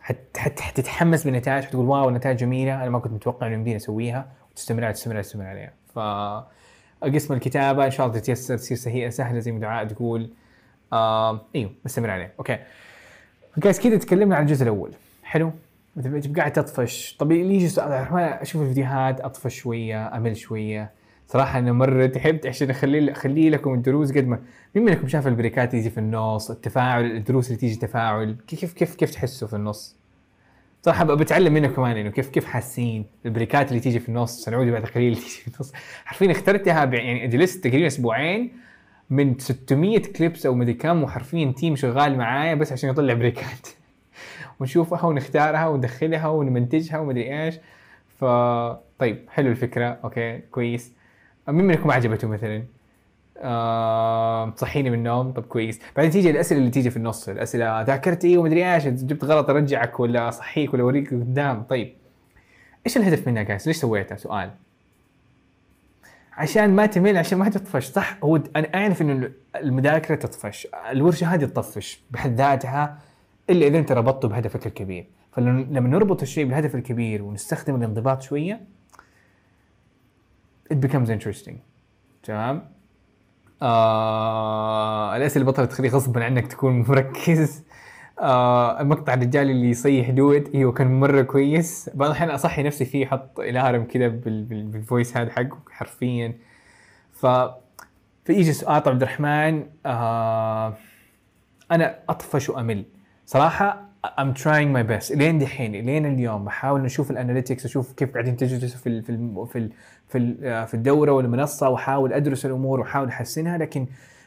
Speaker 1: حت حت حتتحمس بالنتائج حتقول واو النتائج جميلة أنا ما كنت متوقع إنه يمديني أسويها وتستمر عليها تستمر عليها تستمر عليها. ف قسم الكتابة إن شاء الله تتيسر تصير سهلة زي ما دعاء تقول. آه إيوه نستمر عليه. أوكي. guys كذا تكلمنا عن الجزء الأول. حلو؟ تبقى قاعد تطفش. طب يجي سؤال أشوف الفيديوهات أطفش شوية أمل شوية. صراحة أنا مرة تعبت عشان أخلي أخلي لكم الدروس قد ما مين منكم شاف ال breakات تيجي في النص؟ التفاعل الدروس اللي تيجي تفاعل. كيف كيف كيف تحسوا في النص؟ صراحة ب- بتعلم منكم كمان إنه كيف كيف حاسين ال breakات اللي تيجي في النص. سنعود بعد قليل اللي تيجي في النص. حرفيا اخترتها يعني جلست تقريبا أسبوعين من 600 clips أو مدري كم وحرفيا team شغال معايا بس عشان يطلع breakات. ونشوفها ونختارها وندخلها ونمنتجها ومدري إيش. ف طيب حلو الفكرة. أوكي كويس. مين منكم عجبته مثلا؟ آه تصحيني من النوم؟ طب كويس. بعدين تيجي الأسئلة اللي تيجي في النص الأسئلة ذاكرت إيه ومدري إيش جبت غلط أرجعك ولا أصحيك ولا أوريك قدام. طيب إيش الهدف منها جايز ليش سويتها؟ سؤال. عشان ما تمل عشان ما تطفش صح؟ هو أنا أعرف إنه المذاكرة تطفش. الورشة هذه تطفش بحد ذاتها إلا إذا أنت ربطته بهدفك الكبير. فلما نربط الشيء بالهدف الكبير ونستخدم الانضباط شوية it becomes interesting. تمام؟ آه الأسئلة بطلت تخليك غصبا عنك تكون مركز. آه المقطع الرجال اللي يصيح دوت أيوه كان مرة كويس. بعض الأحيان أصحي نفسي فيه أحط alarm كذا بال- بال- بال voice هذا حقه حرفيا. ف فيجي سؤال طب عبد الرحمن آه أنا أطفش وامل صراحة I'm trying my best. لين دحين؟ لين اليوم؟ بحاول نشوف ال analytics أشوف كيف قاعدين تجلسوا في في في في, آه، في الدورة والمنصة وأحاول أدرس الأمور وأحاول أحسنها. لكن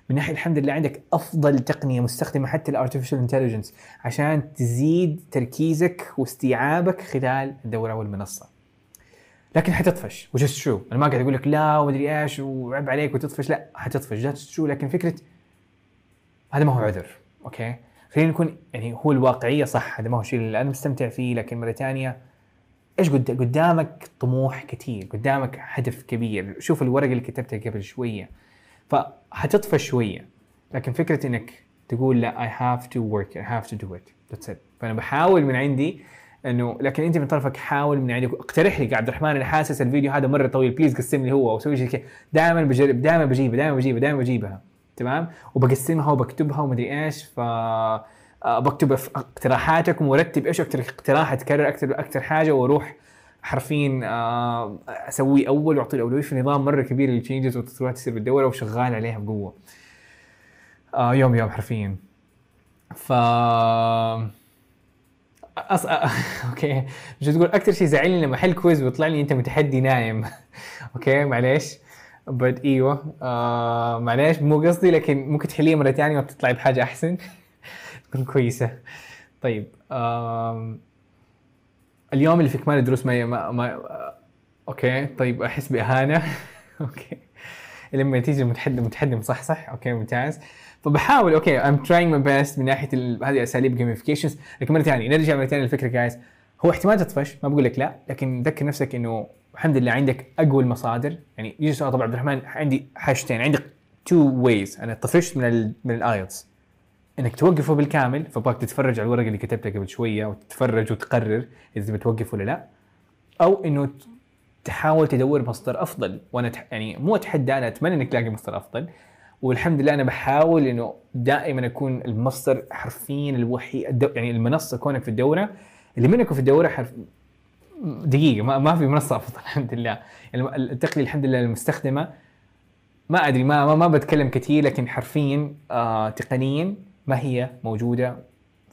Speaker 1: من ناحية الحمد لله عندك أفضل تقنية مستخدمة حتى ال artificial intelligence عشان تزيد تركيزك واستيعابك خلال الدورة والمنصة. لكن حتطفش is true. أنا ما قاعد أقول لك لا ومدري إيش وعيب عليك وتطفش لا حتطفش. That's true. لكن فكرة هذا ما هو عذر أوكي خلينا نكون يعني هو الواقعية صح هذا ما هو الشيء اللي أنا مستمتع فيه لكن مره ثانية إيش قد قدامك طموح كثير قدامك هدف كبير. شوف الورقه اللي كتبتها قبل شوية. فحتطفش شوية لكن فكرة إنك تقول لا I have to work I have to do it. That's it. فأنا بحاول من عندي إنه لكن أنت من طرفك حاول من عندك. اقترح لي عبد الرحمن أنا حاسس الفيديو هذا مرة طويل. please قسم لي هو أو سوي شيء دائما بجرب دائما بجيبها دائما بجيبها دائما بجيبها. تمام؟ وبقسمها وبكتبها ومدري إيش ف آه، بكتب اقتراحاتكم وارتب إيش أكثر اقتراح أتكرر أكثر أكثر حاجة وأروح حرفيا آه، اسويه أول واعطيه الاولويه في نظام مرة كبير لل changes والتطويرات تصير بالدورة وشغال عليها بقوة. آه يوم يوم حرفيا. ف أص... أوكي. مش تقول أكثر شيء زعلني لما أحل quiz ويطلع لي أنت متحدي نايم. أوكي معليش. بس إيوه. آه معليش مو قصدي لكن ممكن تحليها مره ثانية وتطلعي بحاجة أحسن. تكون كويسة. طيب آم... اليوم اللي في كمال الدروس ما, ما, ما آه، أوكي طيب أحس بإهانة. Okay. لما تيجي المتحدث متحدث صح صح؟ okay ممتاز. فبحاول okay I'm trying my best من ناحية هذه أساليب gamifications لكن مرة ثانية نرجع مرة ثانية للفكره guys هو احتمال تطفش ما بقول لك لا لكن ذكر نفسك إنه الحمد لله عندك أقوى المصادر. يعني يجي سؤال طبعا عبد الرحمن عندي حاجتين عندك two ways أنا طفشت من ال من الآيلتس. إنك توقفه بالكامل فأبغاك تتفرج على الورقة اللي كتبتها قبل شوية وتتفرج وتقرر إذا بتوقف ولا لا. أو إنه تحاول تدور مصدر أفضل. وأنا. يعني مو أتحدى أنا أتمنى إنك تلاقي مصدر أفضل. والحمد لله أنا بحاول إنه دائما أكون المصدر حرفيا الوحيد. يعني المنصة كونك في الدورة. اللي منكم في الدورة حرف دقيقة ما, في منصة أفضل الحمد لله. يعني التقنية الحمد لله المستخدمة. ما أدري ما ما, بتكلم كثير لكن حرفيا آه تقنيا ما هي موجودة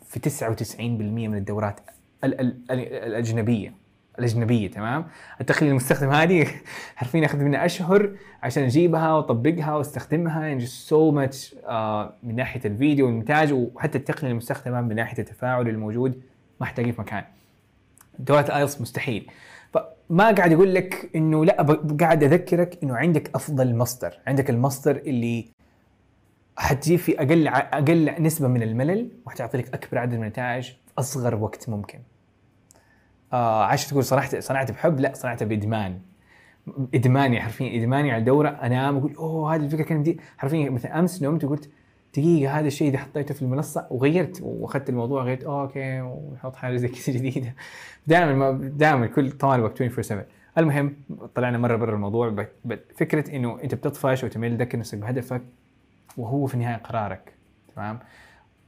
Speaker 1: في 99% من الدورات ال ال ال الأجنبية. الأجنبية تمام؟ التقنية المستخدمة هذه حرفيا أخذ منها أشهر عشان أجيبها وأطبقها وأستخدمها. يعني so much من ناحية الفيديو والمونتاج وحتى التقنية المستخدمة من ناحية التفاعل الموجود ما أحتاج في مكان. دورات الايلتس مستحيل. فما قاعد أقول لك إنه لا قاعد أذكرك إنه عندك أفضل مصدر. عندك المصدر اللي حتجيب في أقل أقل نسبة من الملل وحتعطي لك أكبر عدد من النتائج في أصغر وقت ممكن. آه عايشه تقول صنعت صنعت بحب؟ لا صنعتها بإدمان. إدماني حرفيا إدماني على الدورة. أنام أقول أوه هذه الفكرة كانت حرفيا مثلا أمس نمت وقلت دقيقة هذا الشيء إذا حطيته في المنصة وغيرت وأخذت الموضوع غيرت أوكي ونحط حاجة زي كذا جديدة. دائما دائما كل طالب 24 7 المهم طلعنا مرة برا الموضوع فكرة إنه أنت بتطفش وتمل ذكر نفسك بهدفك وهو في النهاية قرارك تمام؟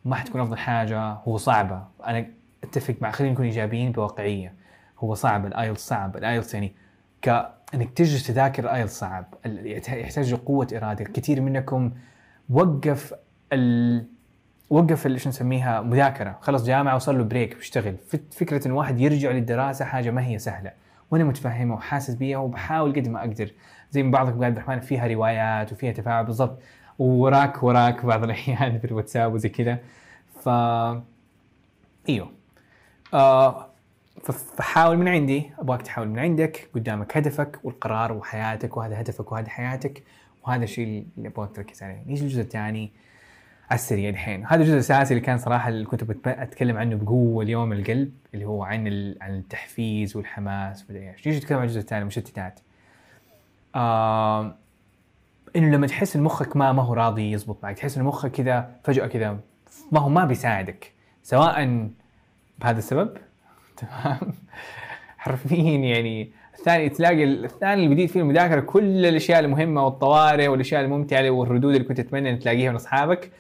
Speaker 1: ما حتكون أفضل حاجة هو صعبة. أنا أتفق مع خلينا نكون إيجابيين بواقعية. هو صعب الايلتس صعب الايلتس يعني كانك تجلس تذاكر الايلتس صعب يحتاج قوة إرادة كثير منكم. وقف ال... وقف شو نسميها مذاكرة. خلص جامعة وصار له break بيشتغل. فك- فكرة إن الواحد يرجع للدراسة حاجة ما هي سهلة. وأنا متفهمة وحاسس بيها وبحاول قد ما أقدر. زي ما بعضكم قال عبد الرحمن فيها روايات وفيها تفاعل بالضبط. ووراك وراك بعض الأحيان في الواتساب وزي كذا. ف إيوه. آه فحاول من عندي أبغاك تحاول من عندك قدامك هدفك والقرار وحياتك وهذا هدفك وهذا حياتك وهذا الشيء اللي أبغاك تركز عليه. نيجي للجزء الثاني. على السريع الحين. هذا الجزء الاساسي اللي كان صراحة اللي كنت أتكلم عنه بقوة اليوم القلب اللي هو عن ال- عن التحفيز والحماس ومدري إيش. نيجي نتكلم عن الجزء الثاني المشتتات آه إنه لما تحس إن مخك ما ما هو راضي يزبط معك تحس إن مخك كذا فجأة كذا ما هو ما بيساعدك. سواء بهذا السبب تمام؟ حرفيا يعني الثاني تلاقي الثاني اللي بديت فيه المذاكرة كل الأشياء المهمة والطوارئ والأشياء الممتعة والردود اللي كنت تتمنى إن تلاقيها من أصحابك.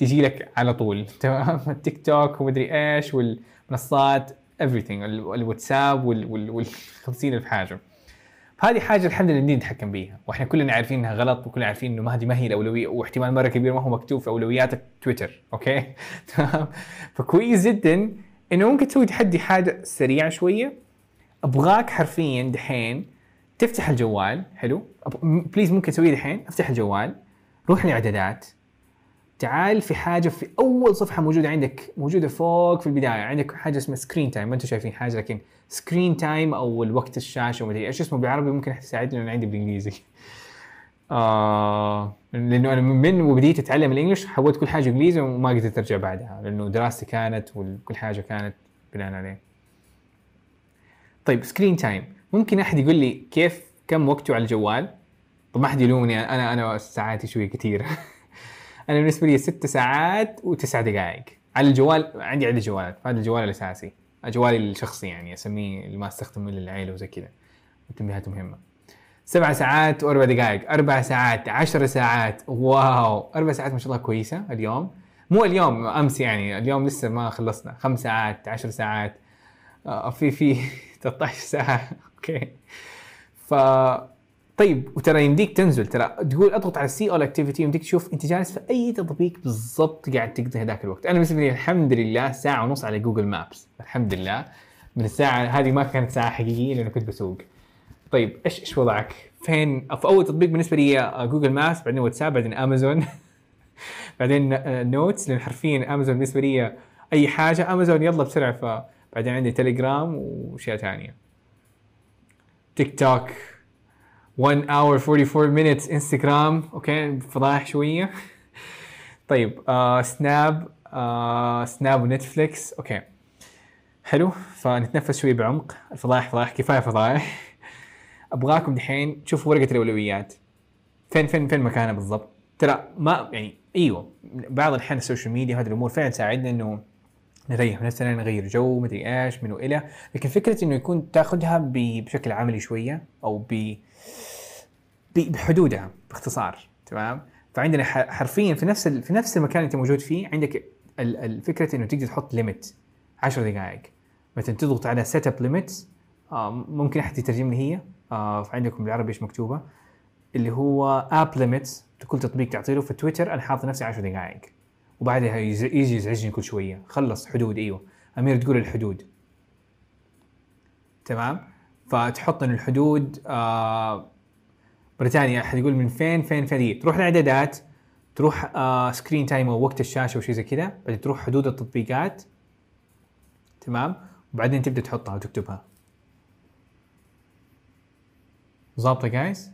Speaker 1: تجي لك على طول. تمام؟ التيك توك ومدري إيش والمنصات everything ال- الواتساب وال وال وال 50 ألف حاجة. فهذه حاجة الحمد لله نتحكم بيها. وإحنا كلنا عارفين إنها غلط وكلنا عارفين إنه هذه ما هي الأولوية واحتمال مرة كبير ما هو مكتوب في أولوياتك تويتر. Okay؟ تمام؟ فكويس جدا إنه ممكن تسوي تحدي حاجة سريعة شوية. أبغاك حرفيا دحين تفتح الجوال حلو؟ please ممكن تسويه دحين أفتح الجوال روح الاعدادات تعال في حاجة في أول صفحة موجودة عندك موجودة فوق في البداية عندك حاجة اسمها screen time ما أنتم شايفين حاجة لكن screen time أو الوقت الشاشة ومدري إيش اسمه بالعربي ممكن أحد يساعدني لأنه عندي بالإنجليزي. آه لأنه أنا من وبديت أتعلم ال English حولت كل حاجة إنجليزي وما قدرت أرجع بعدها لأنه دراستي كانت وكل حاجة كانت بناء عليه. طيب screen time ممكن أحد يقول لي كيف كم وقته على الجوال؟ طب ما حد يلومني أنا أنا ساعاتي شوية كثير أنا بالنسبة لي ست ساعات وتسع دقائق. على الجوال عندي عدة جوالات هذا الجوال الأساسي. جوالي الشخصي يعني أسميه اللي ما أستخدمه إلا للعيله وزي كذا. التنبيهات مهمة. سبع ساعات وأربع دقائق. أربع ساعات عشر ساعات. Wow! أربع ساعات ما شاء الله كويسة اليوم. مو اليوم أمس يعني. اليوم لسه ما خلصنا. خمس ساعات عشر ساعات. آه، في في 13 ساعة. Okay. ف طيب وترى يمديك تنزل ترى تقول اضغط على see all activity يمديك تشوف انت جالس في أي تطبيق بالضبط قاعد تقضي هذاك الوقت. أنا بالنسبة لي الحمد لله ساعة ونص على Google Maps الحمد لله. من الساعة هذه ما كانت ساعة حقيقية لأنه كنت بسوق. طيب إيش إيش وضعك؟ فين؟ في أول تطبيق بالنسبة لي آه، Google Maps بعدين واتساب بعدين امازون بعدين آه، Notes لأن حرفيا امازون بالنسبة لي أي حاجة امازون يلا بسرعة فبعدين عندي تليجرام وأشياء ثانية تيك توك 1 hour 44 minutes انستغرام okay فضايح شوية. طيب آه سناب آه سناب ونتفليكس okay حلو. فنتنفس شوية بعمق. الفضايح فضايح كفاية فضايح. أبغاكم دحين تشوفوا ورقة الأولويات. فين فين فين مكانها بالضبط؟ ترى ما يعني أيوه. بعض الاحيان ال social media هذه الأمور فعلا تساعدنا إنه نريح نفسنا نغير جو مدري إيش من وإلى. لكن فكرة إنه يكون تاخذها بشكل عملي شوية أو ب- بحدودها باختصار تمام؟ فعندنا حرفيا في نفس في نفس المكان اللي انت موجود فيه عندك ال- الفكرة إنه تقدر تحط limit 10 دقائق. مثلا تضغط على set up limit ممكن أحد يترجم لي هي آه عندكم بالعربي إيش مكتوبة؟ اللي هو app limits كل تطبيق تعطي له في تويتر أنا حاط نفسي 10 دقائق. وبعدها يجي يزعجني كل شوية. خلص حدود أيوه. أمير تقول الحدود. تمام؟ فتحط إن الحدود آه بريطانيا أحد يقول من فين فين فين؟ تروح الإعدادات تروح آه screen time أو وقت الشاشة وشي زي كذا بعدين تروح حدود التطبيقات. تمام؟ وبعدين تبدأ تحطها وتكتبها ظابطة guys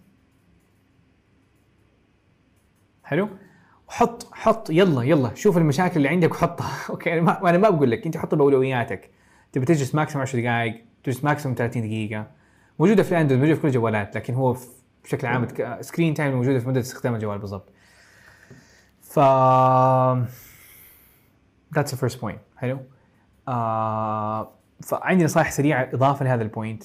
Speaker 1: حلو؟ وحط حط يلا يلا شوف المشاكل اللي عندك وحطها. Okay أنا ما أنا ما بقول لك أنت حط بأولوياتك. تبي تجلس maximum 10 دقائق تجلس maximum 30 دقيقة. موجودة في الأندرويد موجودة في كل الجوالات لكن هو بشكل عام screen time موجودة في مدة استخدام الجوال بالضبط. ف that's the first point. حلو. آه فعندي نصائح سريعة إضافة لهذا ال point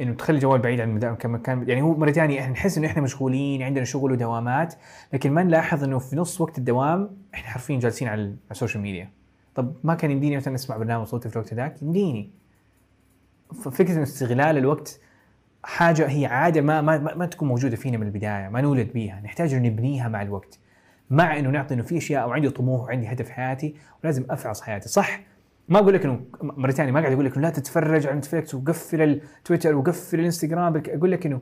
Speaker 1: إنه تخلي الجوال بعيد عن المدام كم كان يعني هو مرة ثانية إحنا نحس إنه إحنا مشغولين عندنا شغل ودوامات لكن ما نلاحظ إنه في نص وقت الدوام إحنا حرفيا جالسين على ال social media. طب ما كان يمديني مثلا أسمع برنامج صوتي في الوقت ذاك؟ يمديني. ففكره استغلال الوقت حاجة هي عادة ما ما ما, تكون موجودة فينا من البداية ما نولد بيها. نحتاج نبنيها مع الوقت. مع إنه نعطي إنه في أشياء وعندي طموح وعندي هدف حياتي ولازم أفعص حياتي. صح؟ ما أقول لك إنه مرة ثانية ما قاعد أقول لك إنه لا تتفرج على نتفلكس وقفل التويتر وقفل الإنستغرام. أقول لك إنه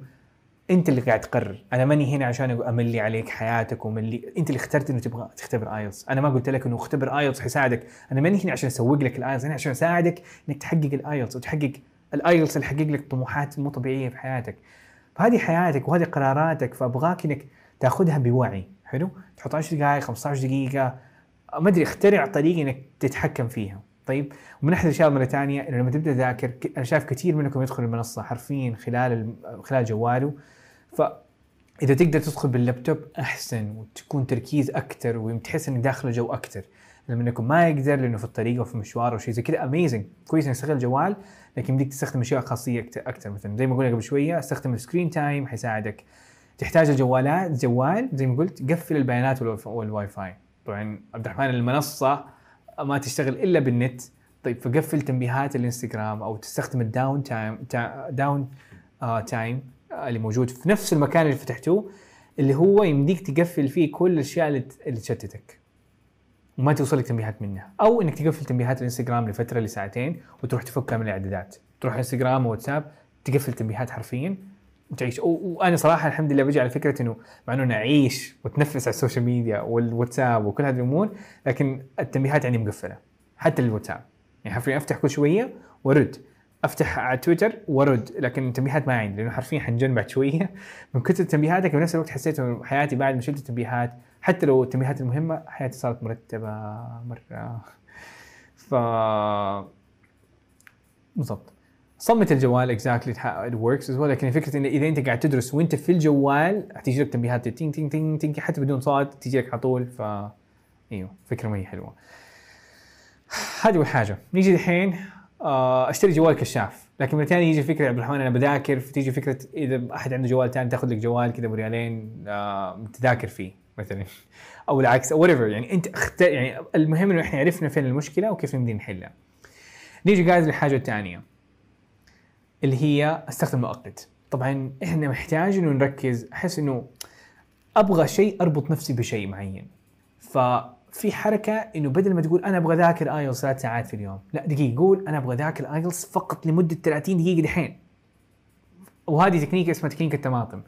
Speaker 1: أنت اللي قاعد تقرر. أنا ماني هنا عشان أملي عليك حياتك وملي أنت اللي اخترت إنه تبغى تختبر آيلتس. أنا ما قلت لك إنه اختبر آيلتس حيساعدك أنا ماني هنا عشان أسوق لك الآيلتس. أنا عشان أساعدك إنك تحقق الآيلتس وتحقق الآيلتس اللي يحقق لك طموحات مو طبيعية في حياتك. فهذه حياتك وهذه قراراتك فأبغاك إنك تأخذها بوعي. حلو؟ تحط 10 دقائق 15 دقيقة. ما أدري اخترع طريقه إنك تتحكم فيها. طيب ومن أحد الأشياء مرة ثانية إنه لما تبدأ تذاكر أنا شايف كثير منكم يدخل المنصة حرفيا خلال خلال جواله فاذا تقدر تدخل باللابتوب أحسن وتكون تركيز أكثر وتحس إنك داخل الجو أكثر لما إنكم ما يقدر لأنه في الطريق أو في مشوار أو شيء زي كذا amazing كويس إنك تستخدم الجوال. لكن بدك تستخدم أشياء خاصية أكثر مثلا زي ما قلنا قبل شوية استخدم ال screen time حيساعدك. تحتاج الجوالات جوال زي ما قلت قفل البيانات والواي- فاي طبعا عبد الرحمن المنصة ما تشتغل إلا بالنت. طيب فقفل تنبيهات الإنستغرام أو تستخدم ال down time تا- down آه time آه اللي موجود في نفس المكان اللي فتحتوه اللي هو يمديك تقفل فيه كل الأشياء اللي تشتتك. وما توصلك تنبيهات منها. أو إنك تقفل تنبيهات الإنستغرام لفترة لساعتين وتروح تفكها من الإعدادات. تروح إنستغرام وواتساب تقفل تنبيهات حرفيا وتعيش. وأنا صراحة الحمد لله بجي على فكرة إنه مع إنه أنا اعيش واتنفس على ال social media والواتساب وكل هذه الأمور لكن التنبيهات عندي مقفلة. حتى الواتساب. يعني حرفيا أفتح كل شوية وأرد. أفتح على تويتر وأرد. لكن التنبيهات ما عندي لأنه حرفيا حنجن بعد شوية. من كثر تنبيهاتك بنفس الوقت حسيت إنه حياتي بعد ما شلت التنبيهات حتى لو التنبيهات المهمة حياتي صارت مرتبة مرة. ف بالضبط. صمت الجوال exactly it works as well لكن فكره انه إذا أنت قاعد تدرس وأنت في الجوال حتيجي لك تنبيهات تين تين تين تين حتى بدون صوت تيجي لك على طول. ف إيوه فكرة ما هي حلوة. هذه أول حاجة. نيجي الحين آه، أشتري جوال كشاف. لكن من ثاني يجي فكرة عبد الرحمن أنا بذاكر فتيجي فكرة إذا أحد عنده جوال ثاني تاخذ لك جوال كذا بريالين آه، تذاكر فيه. مثلا. أو العكس أو whatever. يعني أنت اخت... يعني المهم إنه إحنا عرفنا فين المشكلة وكيف نبدي نحلها. نيجي guys للحاجة الثانية اللي هي استخدم مؤقت طبعا إحنا محتاج إنه نركز أحس إنه أبغى شيء أربط نفسي بشيء معين. ففي حركة إنه بدل ما تقول أنا أبغى ذاكر آيلتس ثلاث ساعات في اليوم لا دقيقة قول أنا أبغى ذاكر آيلتس فقط لمدة 30 دقيقة دحين. وهذه تكنيك اسمها تكنيك الطماطم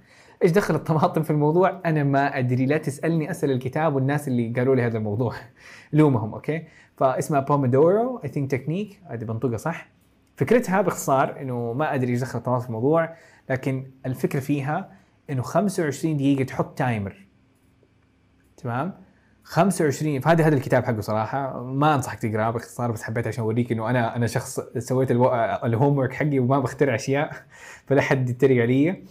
Speaker 1: إيش دخل الطماطم في الموضوع؟ أنا ما أدري. لا تسألني أسأل الكتاب والناس اللي قالوا لي هذا الموضوع. لومهم أوكي؟ فاسمها Pomodoro I think technique هذه بنطقها صح. فكرتها باختصار إنه ما أدري إيش دخل الطماطم في الموضوع لكن الفكرة فيها إنه 25 دقيقة تحط timer تمام؟ 25 فهذا هذا الكتاب حقه صراحة. ما أنصحك تقرأه باختصار بس حبيت عشان أوريك إنه أنا أنا شخص سويت ال homework حقي وما بخترع أشياء. فلا حد يتريق علي.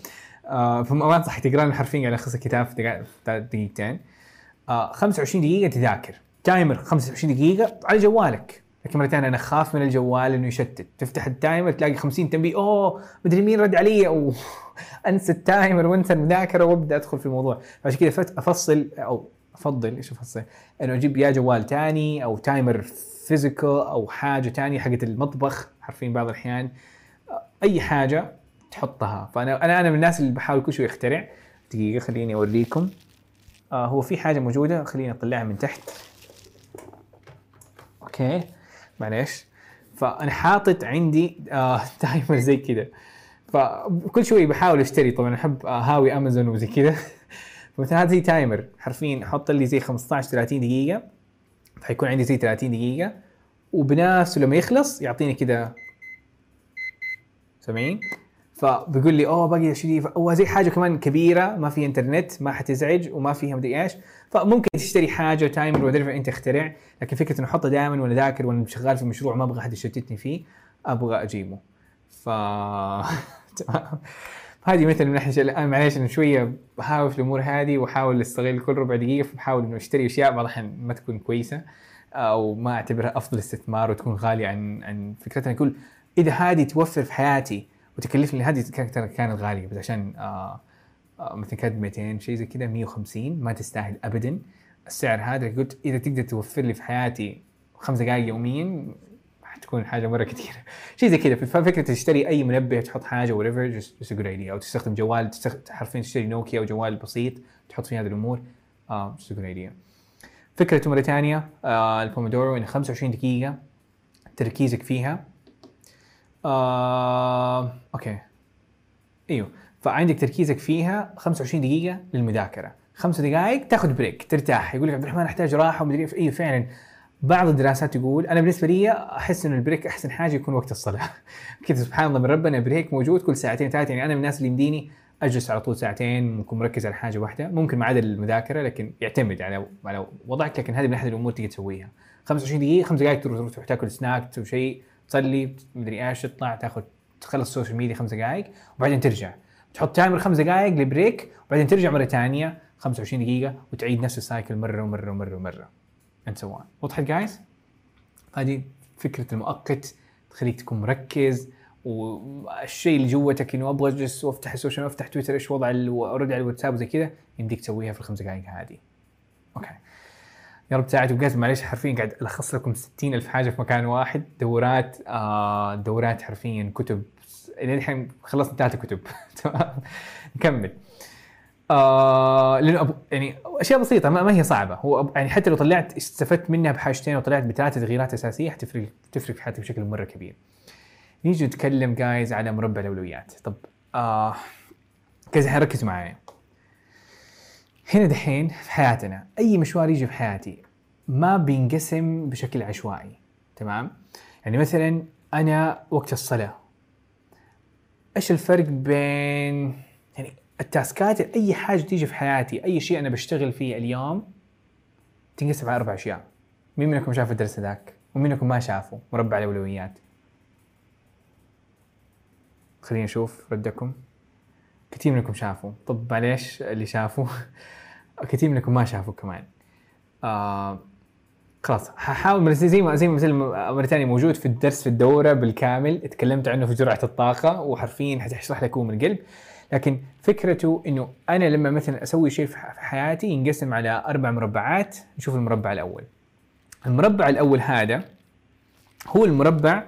Speaker 1: آه فما انصحك تقراه لأنه حرفيا قاعد الخص الكتاب في دقيقتين. آه 25 دقيقة تذاكر. timer 25 دقيقة على جوالك. لكن مرة ثانية أنا أخاف من الجوال إنه يشتت. تفتح ال timer تلاقي 50 تنبيه أوه مدري مين رد علي. أو أنسى ال timer وأنسى المذاكرة وأبدأ أدخل في الموضوع. عشان كذا أفصل أو أفضل إيش أفصل؟ إنه أجيب يا جوال ثاني أو timer physical أو حاجة ثانية حقت المطبخ. حرفيا بعض الأحيان أي حاجة. تحطها. فانا أنا أنا من الناس اللي بحاول كل شوي أخترع. دقيقة خليني أوريكم. آه هو في حاجة موجودة. خليني أطلعها من تحت. أوكي. معليش. فأنا حاطط عندي آه timer زي كذا. فكل شوي بحاول أشتري. طبعا أحب آه هاوي أمازون وزي كذا. فمثلا هذا زي timer حرفيا أحط لي زي 15 30 دقيقة. فحيكون عندي زي 30 دقيقة. وبنفسه لما يخلص يعطيني كذا. سامعين؟ فبيقول لي أوه باقي شيء هو زي حاجة كمان كبيرة ما فيها إنترنت ما حتزعج وما فيها مدري إيش. فممكن تشتري حاجة تايمر ولا أنت اخترع لكن فكرة إنه أحطه دائما وأنا ذاكر وأنا شغال في مشروع ما أبغى أحد يشتتني فيه أبغى أجيبه. ف تمام. هذه مثلا من ناحيه الان معليش انه شوية بحاول في الأمور هذه وأحاول أستغل كل ربع دقيقة فبحاول إنه أشتري أشياء بعض الاحيان ما تكون كويسة أو ما أعتبرها أفضل استثمار وتكون غالية عن عن فكرتها. أقول إذا هذه توفر في حياتي وتكلفني هذه كانت غالية بس عشان مثلا كانت 200 شيء زي كذا 150 ما تستاهل ابدا. السعر هذا قلت إذا تقدر توفر لي في حياتي خمس دقائق يوميا حتكون حاجة مرة كثيرة. شيء زي كذا ففكرة تشتري أي منبه تحط حاجة whatever just good idea أو تستخدم جوال حرفيا تشتري نوكيا أو جوال بسيط تحط فيه هذه الأمور. just good idea مرة ثانية آه البومودورو إنه 25 دقيقة تركيزك فيها. آه أوكي. إيوه. فعندك تركيزك فيها 25 دقيقة للمذاكرة. خمس دقائق تاخذ break ترتاح. يقول لك عبد الرحمن أحتاج راحة ومدري إيوه فعلا. بعض الدراسات تقول أنا بالنسبة لي أحس إنه ال break أحسن حاجة يكون وقت الصلاة. كذا سبحان الله من ربنا break موجود كل ساعتين ثلاثة. يعني أنا من الناس اللي يمديني أجلس على طول ساعتين ممكن مركز على حاجة واحدة. ممكن ما عدا المذاكرة لكن يعتمد على على وضعك لكن هذه من أحد الأمور تقدر تسويها. 25 دقيقة خمس دقائق تروح تروح تاكل سناك تسوي شيء. تصلي مدري إيش تطلع تاخذ تخلص ال social media خمس دقائق وبعدين ترجع تحط timer خمس دقائق ل break وبعدين ترجع مرة ثانية 25 دقيقة وتعيد نفس ال cycle مرة ومرة ومرة ومرة so on وضحت guys؟ هذه فكرة المؤقت تخليك تكون مركز والشيء اللي جوتك إنه أبغى أجلس وأفتح ال social وافتح تويتر إيش وضع وارد على الواتساب وزي كذا يمديك تسويها في الخمس دقائق هذه. أوكي. يا رب تساعد وقاعد معلش حرفيا قاعد ألخص لكم 60 ألف حاجة في مكان واحد. دورات آه دورات حرفيا كتب. الحين خلصنا ثلاث كتب. تمام؟ نكمل. آه لأنه أبو يعني أشياء بسيطة ما, ما هي صعبة. هو أبو يعني حتى لو طلعت استفدت منها بحاجتين وطلعت بثلاث تغييرات أساسية حتفرق تفرق في حياتك بشكل مرة كبير. نيجي نتكلم جايز على مربع الأولويات. طب آه الحين ركزوا معايا. هنا دحين في حياتنا أي مشوار يجي في حياتي ما بينقسم بشكل عشوائي تمام؟ يعني مثلا أنا وقت الصلاة إيش الفرق بين يعني التاسكات أي حاجة تيجي في حياتي أي شيء أنا بشتغل فيه اليوم تنقسم على أربع أشياء مين منكم شاف الدرس ذاك؟ ومين منكم ما شافه؟ مربع الاولويات خلينا نشوف ردكم. كثير منكم شافوا. طب معليش اللي شافوا؟ كثير منكم ما شافوا كمان. آه خلاص ححاول زي ما زي ما مرة ثانية موجود في الدرس في الدورة بالكامل. تكلمت عنه في جرعة الطاقة وحرفيا حشرح لكم من القلب لكن فكرته إنه أنا لما مثلا أسوي شيء في حياتي ينقسم على أربع مربعات نشوف المربع الأول. المربع الأول هذا هو المربع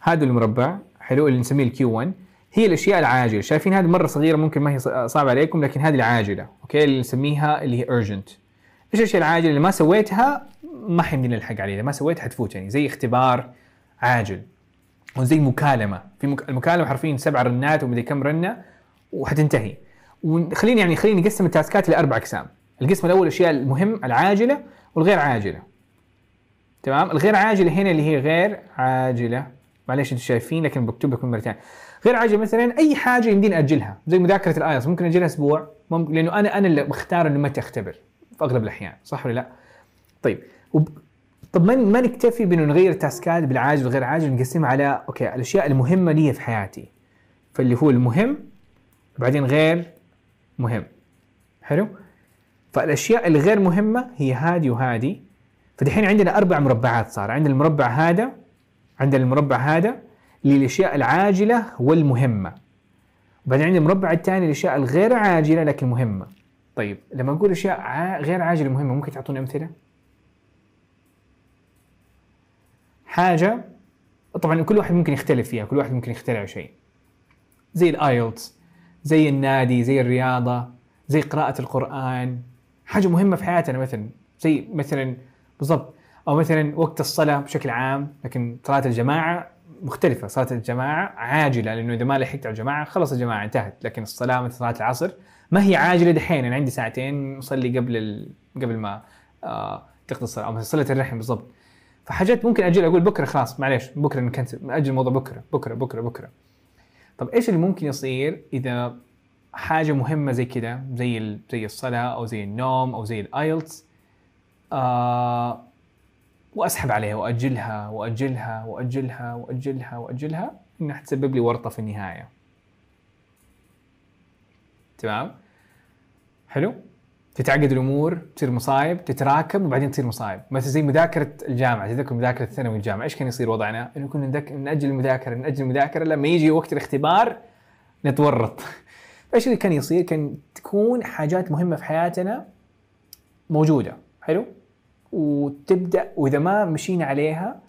Speaker 1: هذا المربع حلو اللي نسميه ال Q 1 هي الأشياء العاجلة. شايفين هذه مرة صغيرة ممكن ما هي صعبه عليكم لكن هذه العاجلة أوكي؟ اللي نسميها اللي هي urgent. إيش الأشياء العاجلة اللي ما سويتها؟ ما حيمديني الحق عليها. ما سويتها حتفوتني زي اختبار عاجل. وزي مكالمة. في مك... المكالمة حرفيا سبع رنات ومدري كم رنة وحتنتهي. وخليني يعني خليني نقسم ال tasks ات لاربع أقسام. القسم الأول الأشياء المهم العاجلة والغير عاجلة. تمام؟ الغير عاجلة هنا اللي هي غير عاجلة. معليش أنتم شايفين لكن بكتب لكم مرتين. غير عاجله مثلا أي حاجة يمديني أجلها. زي مذاكرة ال IELTS ممكن أجلها أسبوع. ممكن لأنه أنا أنا اللي بختار إنه متى اختبر في أغلب الأحيان. صح ولا لا؟ طيب. وب... طب ما ما نكتفي بأنه نغير ال tasks ات بالعاجل والغير عاجل؟ نقسمها على أوكي الأشياء المهمة لي في حياتي. فاللي هو المهم بعدين غير مهم. حلو؟ فالأشياء الغير مهمة هي هذه وهذه. فدحين عندنا أربع مربعات صار. عندنا المربع هذا عندنا المربع هذا للأشياء العاجلة والمهمة. وبعدين عندنا المربع الثاني الاشياء الغير عاجلة لكن مهمة. طيب لما نقول أشياء. غير عاجلة مهمة ممكن تعطوني أمثلة؟ حاجة طبعا كل واحد ممكن يختلف فيها كل واحد ممكن يخترع شيء. زي الآيلتس زي النادي زي الرياضة زي قراءة القرآن. حاجة مهمة في حياتنا مثلا زي مثلا بالضبط أو مثلا وقت الصلاة بشكل عام لكن صلاه الجماعة مختلفة. صلاه الجماعة عاجلة لأنه إذا ما لحقت على الجماعة خلص الجماعة انتهت. لكن الصلاة مثل صلاة العصر ما هي عاجلة دحين. أنا عندي ساعتين اصلي قبل ال... قبل ما آه تقضي الصلاة أو مثلا صله الرحم بالضبط. فحاجات ممكن أجل أقول بكرة خلاص معليش بكرة نكنسل ناجل الموضوع بكرة بكرة بكرة بكرة. طب إيش اللي ممكن يصير إذا حاجة مهمة زي كده زي. زي الصلاة أو زي النوم أو زي الآيلتس؟ آه وأسحب عليها وأجلها وأجلها وأجلها وأجلها وأجلها إنها تسبب لي ورطة في النهاية. تمام؟ حلو؟ تتعقد الأمور تصير مصايب تتراكم وبعدين تصير مصايب. مثلا زي مذاكرة الجامعة تذكر مذاكرة الثانوي الجامعة. إيش كان يصير وضعنا؟ إنه كنا نأجل المذاكرة نأجل المذاكرة لما يجي وقت الاختبار نتورط. إيش اللي كان يصير؟ كان تكون حاجات مهمة في حياتنا موجودة. حلو؟ وتبدأ وإذا ما مشينا عليها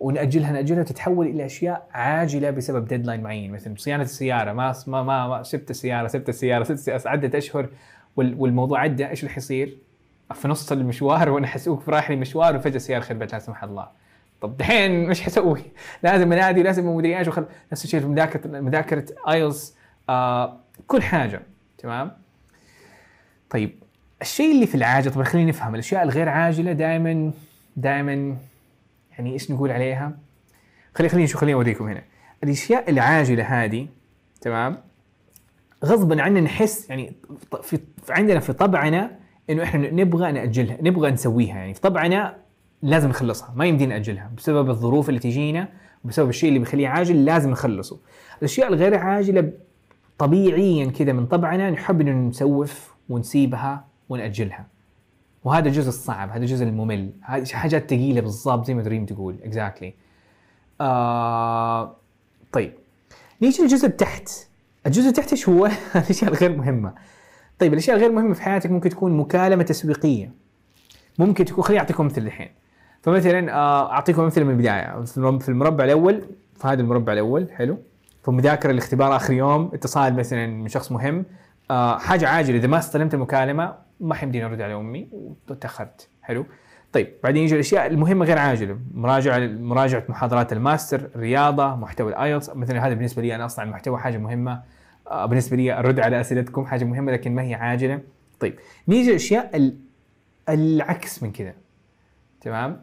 Speaker 1: ونأجلها نأجلها وتتحول إلى أشياء عاجلة بسبب ديدلاين معين مثلا صيانة السيارة ما ما ما, سبت السيارة سبت السيارة سبت السيارة عدت وال- والموضوع عدى إيش اللي حيصير؟ في نص المشوار وأنا حسوق رايح لي مشوار وفجأة السيارة خربت لا سمح الله طب دحين إيش حسوي؟ لازم أنادي لازم مدري إيش وخل... نفس الشيء في مذاكره مذاكرة إيلز آه كل حاجة تمام؟ طيب الشيء اللي في العاجل طبعا خلينا نفهم الأشياء الغير عاجلة دائما دائما يعني إيش نقول عليها؟ خلي خليني شو خليني أوريكم هنا الأشياء العاجلة هذه تمام؟ غصبا عنا نحس يعني في عندنا في طبعنا إنه إحنا نبغى نأجلها نبغى نسويها يعني في طبعنا لازم نخلصها ما يمدينا نأجلها بسبب الظروف اللي تجينا وبسبب الشيء اللي بيخليه عاجل لازم نخلصه الأشياء الغير عاجلة طبيعيا كذا من طبعنا نحب إنه نسوف ونسيبها ونأجلها. وهذا الجزء الصعب هذا الجزء الممل. هذه حاجات ثقيله بالضبط زي ما دريم تقول اكزاكتلي آه طيب. نيجي للجزء تحت الجزء تحت إيش هو؟ الأشياء الغير مهمة. طيب الأشياء الغير مهمة في حياتك ممكن تكون مكالمة تسويقيه ممكن تكون خليني أعطيكم مثل الحين. فمثلا آه، أعطيكم مثل من البداية. في المربع- في المربع الأول في هذا المربع الأول حلو. فمذاكره الاختبار آخر يوم اتصال مثلا من شخص مهم. آه، حاجة عاجلة إذا ما استلمت المكالمه ما حيمديني أرد على أمي وتاخرت حلو. طيب بعدين يجي الأشياء المهمة غير عاجلة. مراجعة مراجعة محاضرات الماستر رياضة محتوى ال IELTS. مثلا هذا بالنسبة لي أنا أصنع المحتوى حاجة مهمة. آه، بالنسبة لي أرد على أسئلتكم حاجة مهمة لكن ما هي عاجلة. طيب نيجي الأشياء ال- العكس من كذا. تمام؟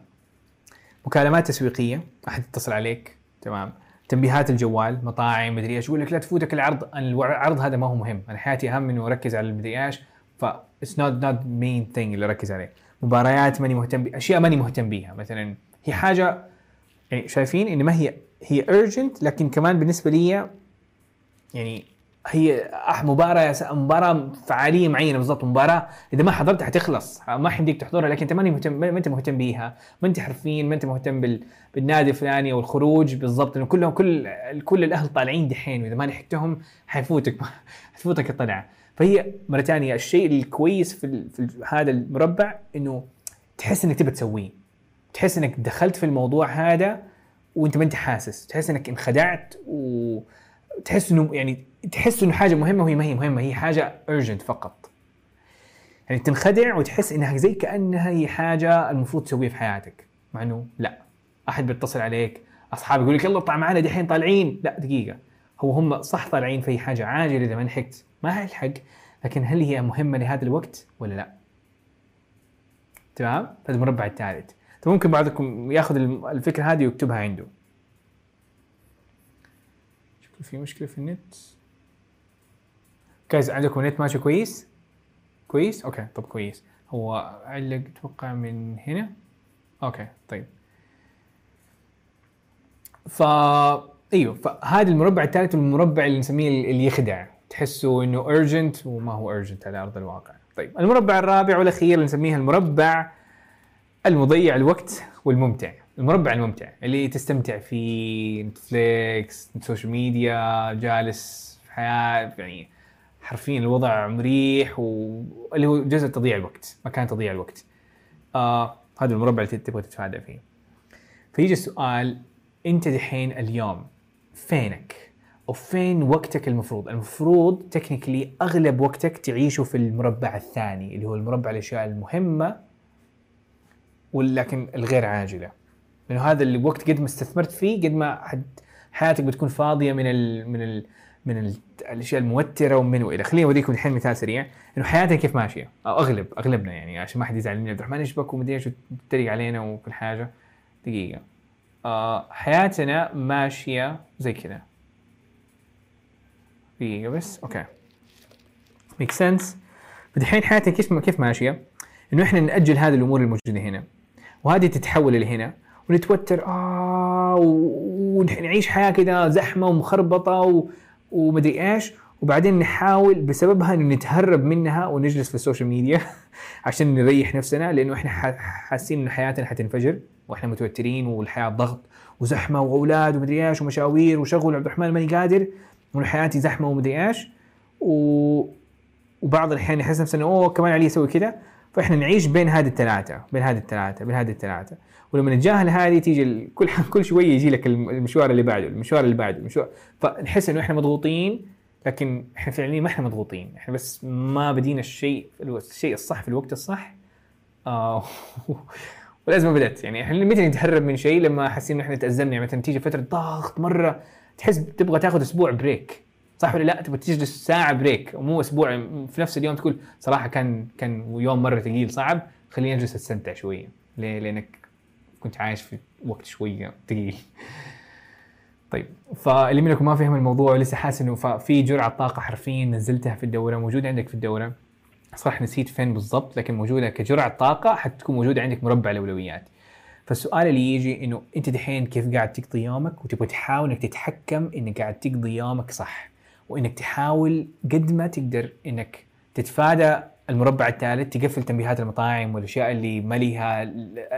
Speaker 1: مكالمات تسويقية أحد يتصل عليك. تمام؟ تنبيهات الجوال مطاعم مدري إيش. يقول لك لا تفوتك العرض العرض هذا ما هو مهم. أنا حياتي أهم انه أركز على المدري إيش. ف it's not not main thing اللي اركز عليه. مباريات ماني مهتم بي أشياء ماني مهتم بيها. مثلا هي حاجة يعني شايفين إن ما هي هي urgent لكن كمان بالنسبة لي يعني هي أح مباراة مباراة فعالية معينة بالضبط. مباراة إذا ما حضرتها حتخلص. ما حيمديك تحضرها لكن أنت ماني مهتم ما أنت مهتم بيها. ما أنت حرفيا ما أنت مهتم بال... بالنادي الفلاني أو الخروج بالضبط. إنه كلهم كل كل الأهل طالعين دحين. وإذا ما لحقتهم حيفوتك حتفوتك الطلعة. فهي مرة ثانية الشيء الكويس في. في. هذا المربع إنه تحس إنك تبى تسويه. تحس إنك دخلت في الموضوع هذا وأنت ما أنت حاسس. تحس إنك انخدعت و تحس إنه يعني تحس إنه حاجة مهمة وهي ما هي مهمة هي حاجة urgent فقط. يعني تنخدع وتحس إنها زي كأنها هي حاجة المفروض تسويها في حياتك. مع إنه لا. أحد بيتصل عليك اصحابك يقول لك يلا اطلع معنا دحين طالعين. لا دقيقة. هو هم صح طالعين في حاجة عاجلة إذا ما لحقت ما حلحق لكن هل هي مهمة لهذا الوقت ولا لا؟ تمام؟ هذا المربع الثالث. فممكن بعضكم ياخذ الفكرة هذه ويكتبها عنده. شكله في مشكلة في النت. جايز عندكم نت ماشي كويس؟ كويس؟ أوكي طب كويس. هو علق أتوقع من هنا؟ أوكي طيب. ف أيوه فهذا المربع الثالث المربع اللي نسميه اللي يخدع. تحسه إنه urgent وما هو urgent على أرض الواقع. طيب المربع الرابع والأخير اللي المربع المضيع الوقت والممتع. المربع الممتع اللي تستمتع فيه نتفليكس سوشيال ميديا جالس في حياة يعني حرفيا الوضع مريح واللي هو جزء تضييع الوقت مكان تضييع الوقت. آه هذا المربع اللي تبغى تتفادى فيه. فيجي السؤال أنت دحين اليوم فينك؟ أو فين وقتك المفروض؟ المفروض تكنيكلي أغلب وقتك تعيشه في المربع الثاني اللي هو المربع الأشياء المهمة ولكن الغير عاجلة. لأنه هذا الوقت قد ما استثمرت فيه قد ما حياتك بتكون فاضية من ال من ال من ال الأشياء الموترة ومن وإلى. خليني اوريكم الحين مثال سريع إنه حياتنا كيف ماشية؟ أو اغلب أغلبنا يعني عشان ما حد يزعل مني عبد الرحمن إيش بك ومدري إيش علينا وكل حاجة. دقيقة. آه حياتنا ماشية زي كذا. دقيقه بس أوكي. make sense فدحين حياتنا كيف كيف ماشية؟ إنه إحنا نأجل هذه الأمور الموجودة هنا. وهذه تتحول إلى هنا. ونتوتر. آه ونعيش حياة كذا زحمة ومخربطة و... ومدري إيش. وبعدين نحاول بسببها إنه نتهرب منها ونجلس في السوشيال ميديا عشان نريح نفسنا لأنه إحنا حاسين إنه حياتنا حتنفجر وإحنا متوترين والحياة ضغط وزحمة واولاد ومدري إيش ومشاوير وشغل عبد الرحمن ماني قادر. وانه حياتي زحمه ومدري إيش. و... وبعض الاحيان يحس نفسه إنه أوه كمان علي أسوي كذا فإحنا نعيش بين هذه الثلاثة بين هذه الثلاثة بين هذه الثلاثة. ولما نتجاهل هذه تيجي كل كل شوية يجي لك الم- المشوار اللي بعده المشوار اللي بعده المشوار. فنحس إنه إحنا مضغوطين لكن إحنا فعليا ما إحنا مضغوطين. إحنا بس ما بدينا الشيء الشيء الصح في الوقت الصح. آه ولازم بدأت. يعني إحنا متى نتهرب من شيء لما حاسين إن إحنا تأزمنا؟ يعني مثلا تيجي فترة ضغط مرة تحس تبغى تاخذ أسبوع break صح ولا لا؟ تبغى تجلس ساعة break ومو أسبوع في نفس اليوم تقول صراحة كان كان يوم مرة ثقيل صعب. خليني أجلس استمتع شوية ليه؟ لأنك كنت عايش في وقت شوية ثقيل. طيب فاللي منكم ما فهم الموضوع ولسه حاسس إنه في جرعة طاقة حرفيا نزلتها في الدورة موجودة عندك في الدورة. صراحة نسيت فين بالضبط لكن موجودة كجرعة طاقة حتكون موجودة عندك مربع الأولويات. فالسؤال اللي يجي إنه أنت دحين كيف قاعد تقضي يومك؟ وتبغى تحاول إنك تتحكم إنك قاعد تقضي يومك صح. وإنك تحاول قد ما تقدر إنك تتفادى المربع الثالث تقفل تنبيهات المطاعم والأشياء اللي ما ليها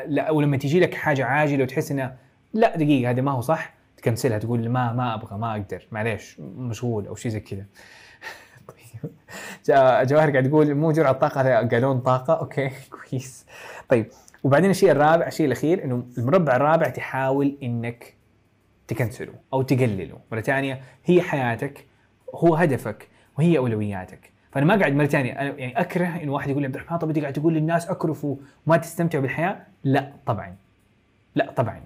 Speaker 1: لا ولما تجي لك حاجة عاجلة وتحس انها لا دقيقة هذا ما هو صح تكنسلها تقول ما ما أبغى ما أقدر معليش مشغول أو شيء زي كذا. طيب. جواهر قاعد يقول مو جرعة طاقة قالون طاقة أوكي كويس. طيب. وبعدين الشيء الرابع الشيء الأخير إنه المربع الرابع تحاول إنك تكنسله أو تقلله. مرة ثانية هي حياتك هو هدفك وهي أولوياتك. فأنا ما قاعد مرة ثانية أنا يعني أكره انه واحد يقول لي عبد الرحمن طب أنت قاعد تقول للناس أكرفوا وما تستمتعوا بالحياة؟ لا طبعا. لا طبعا.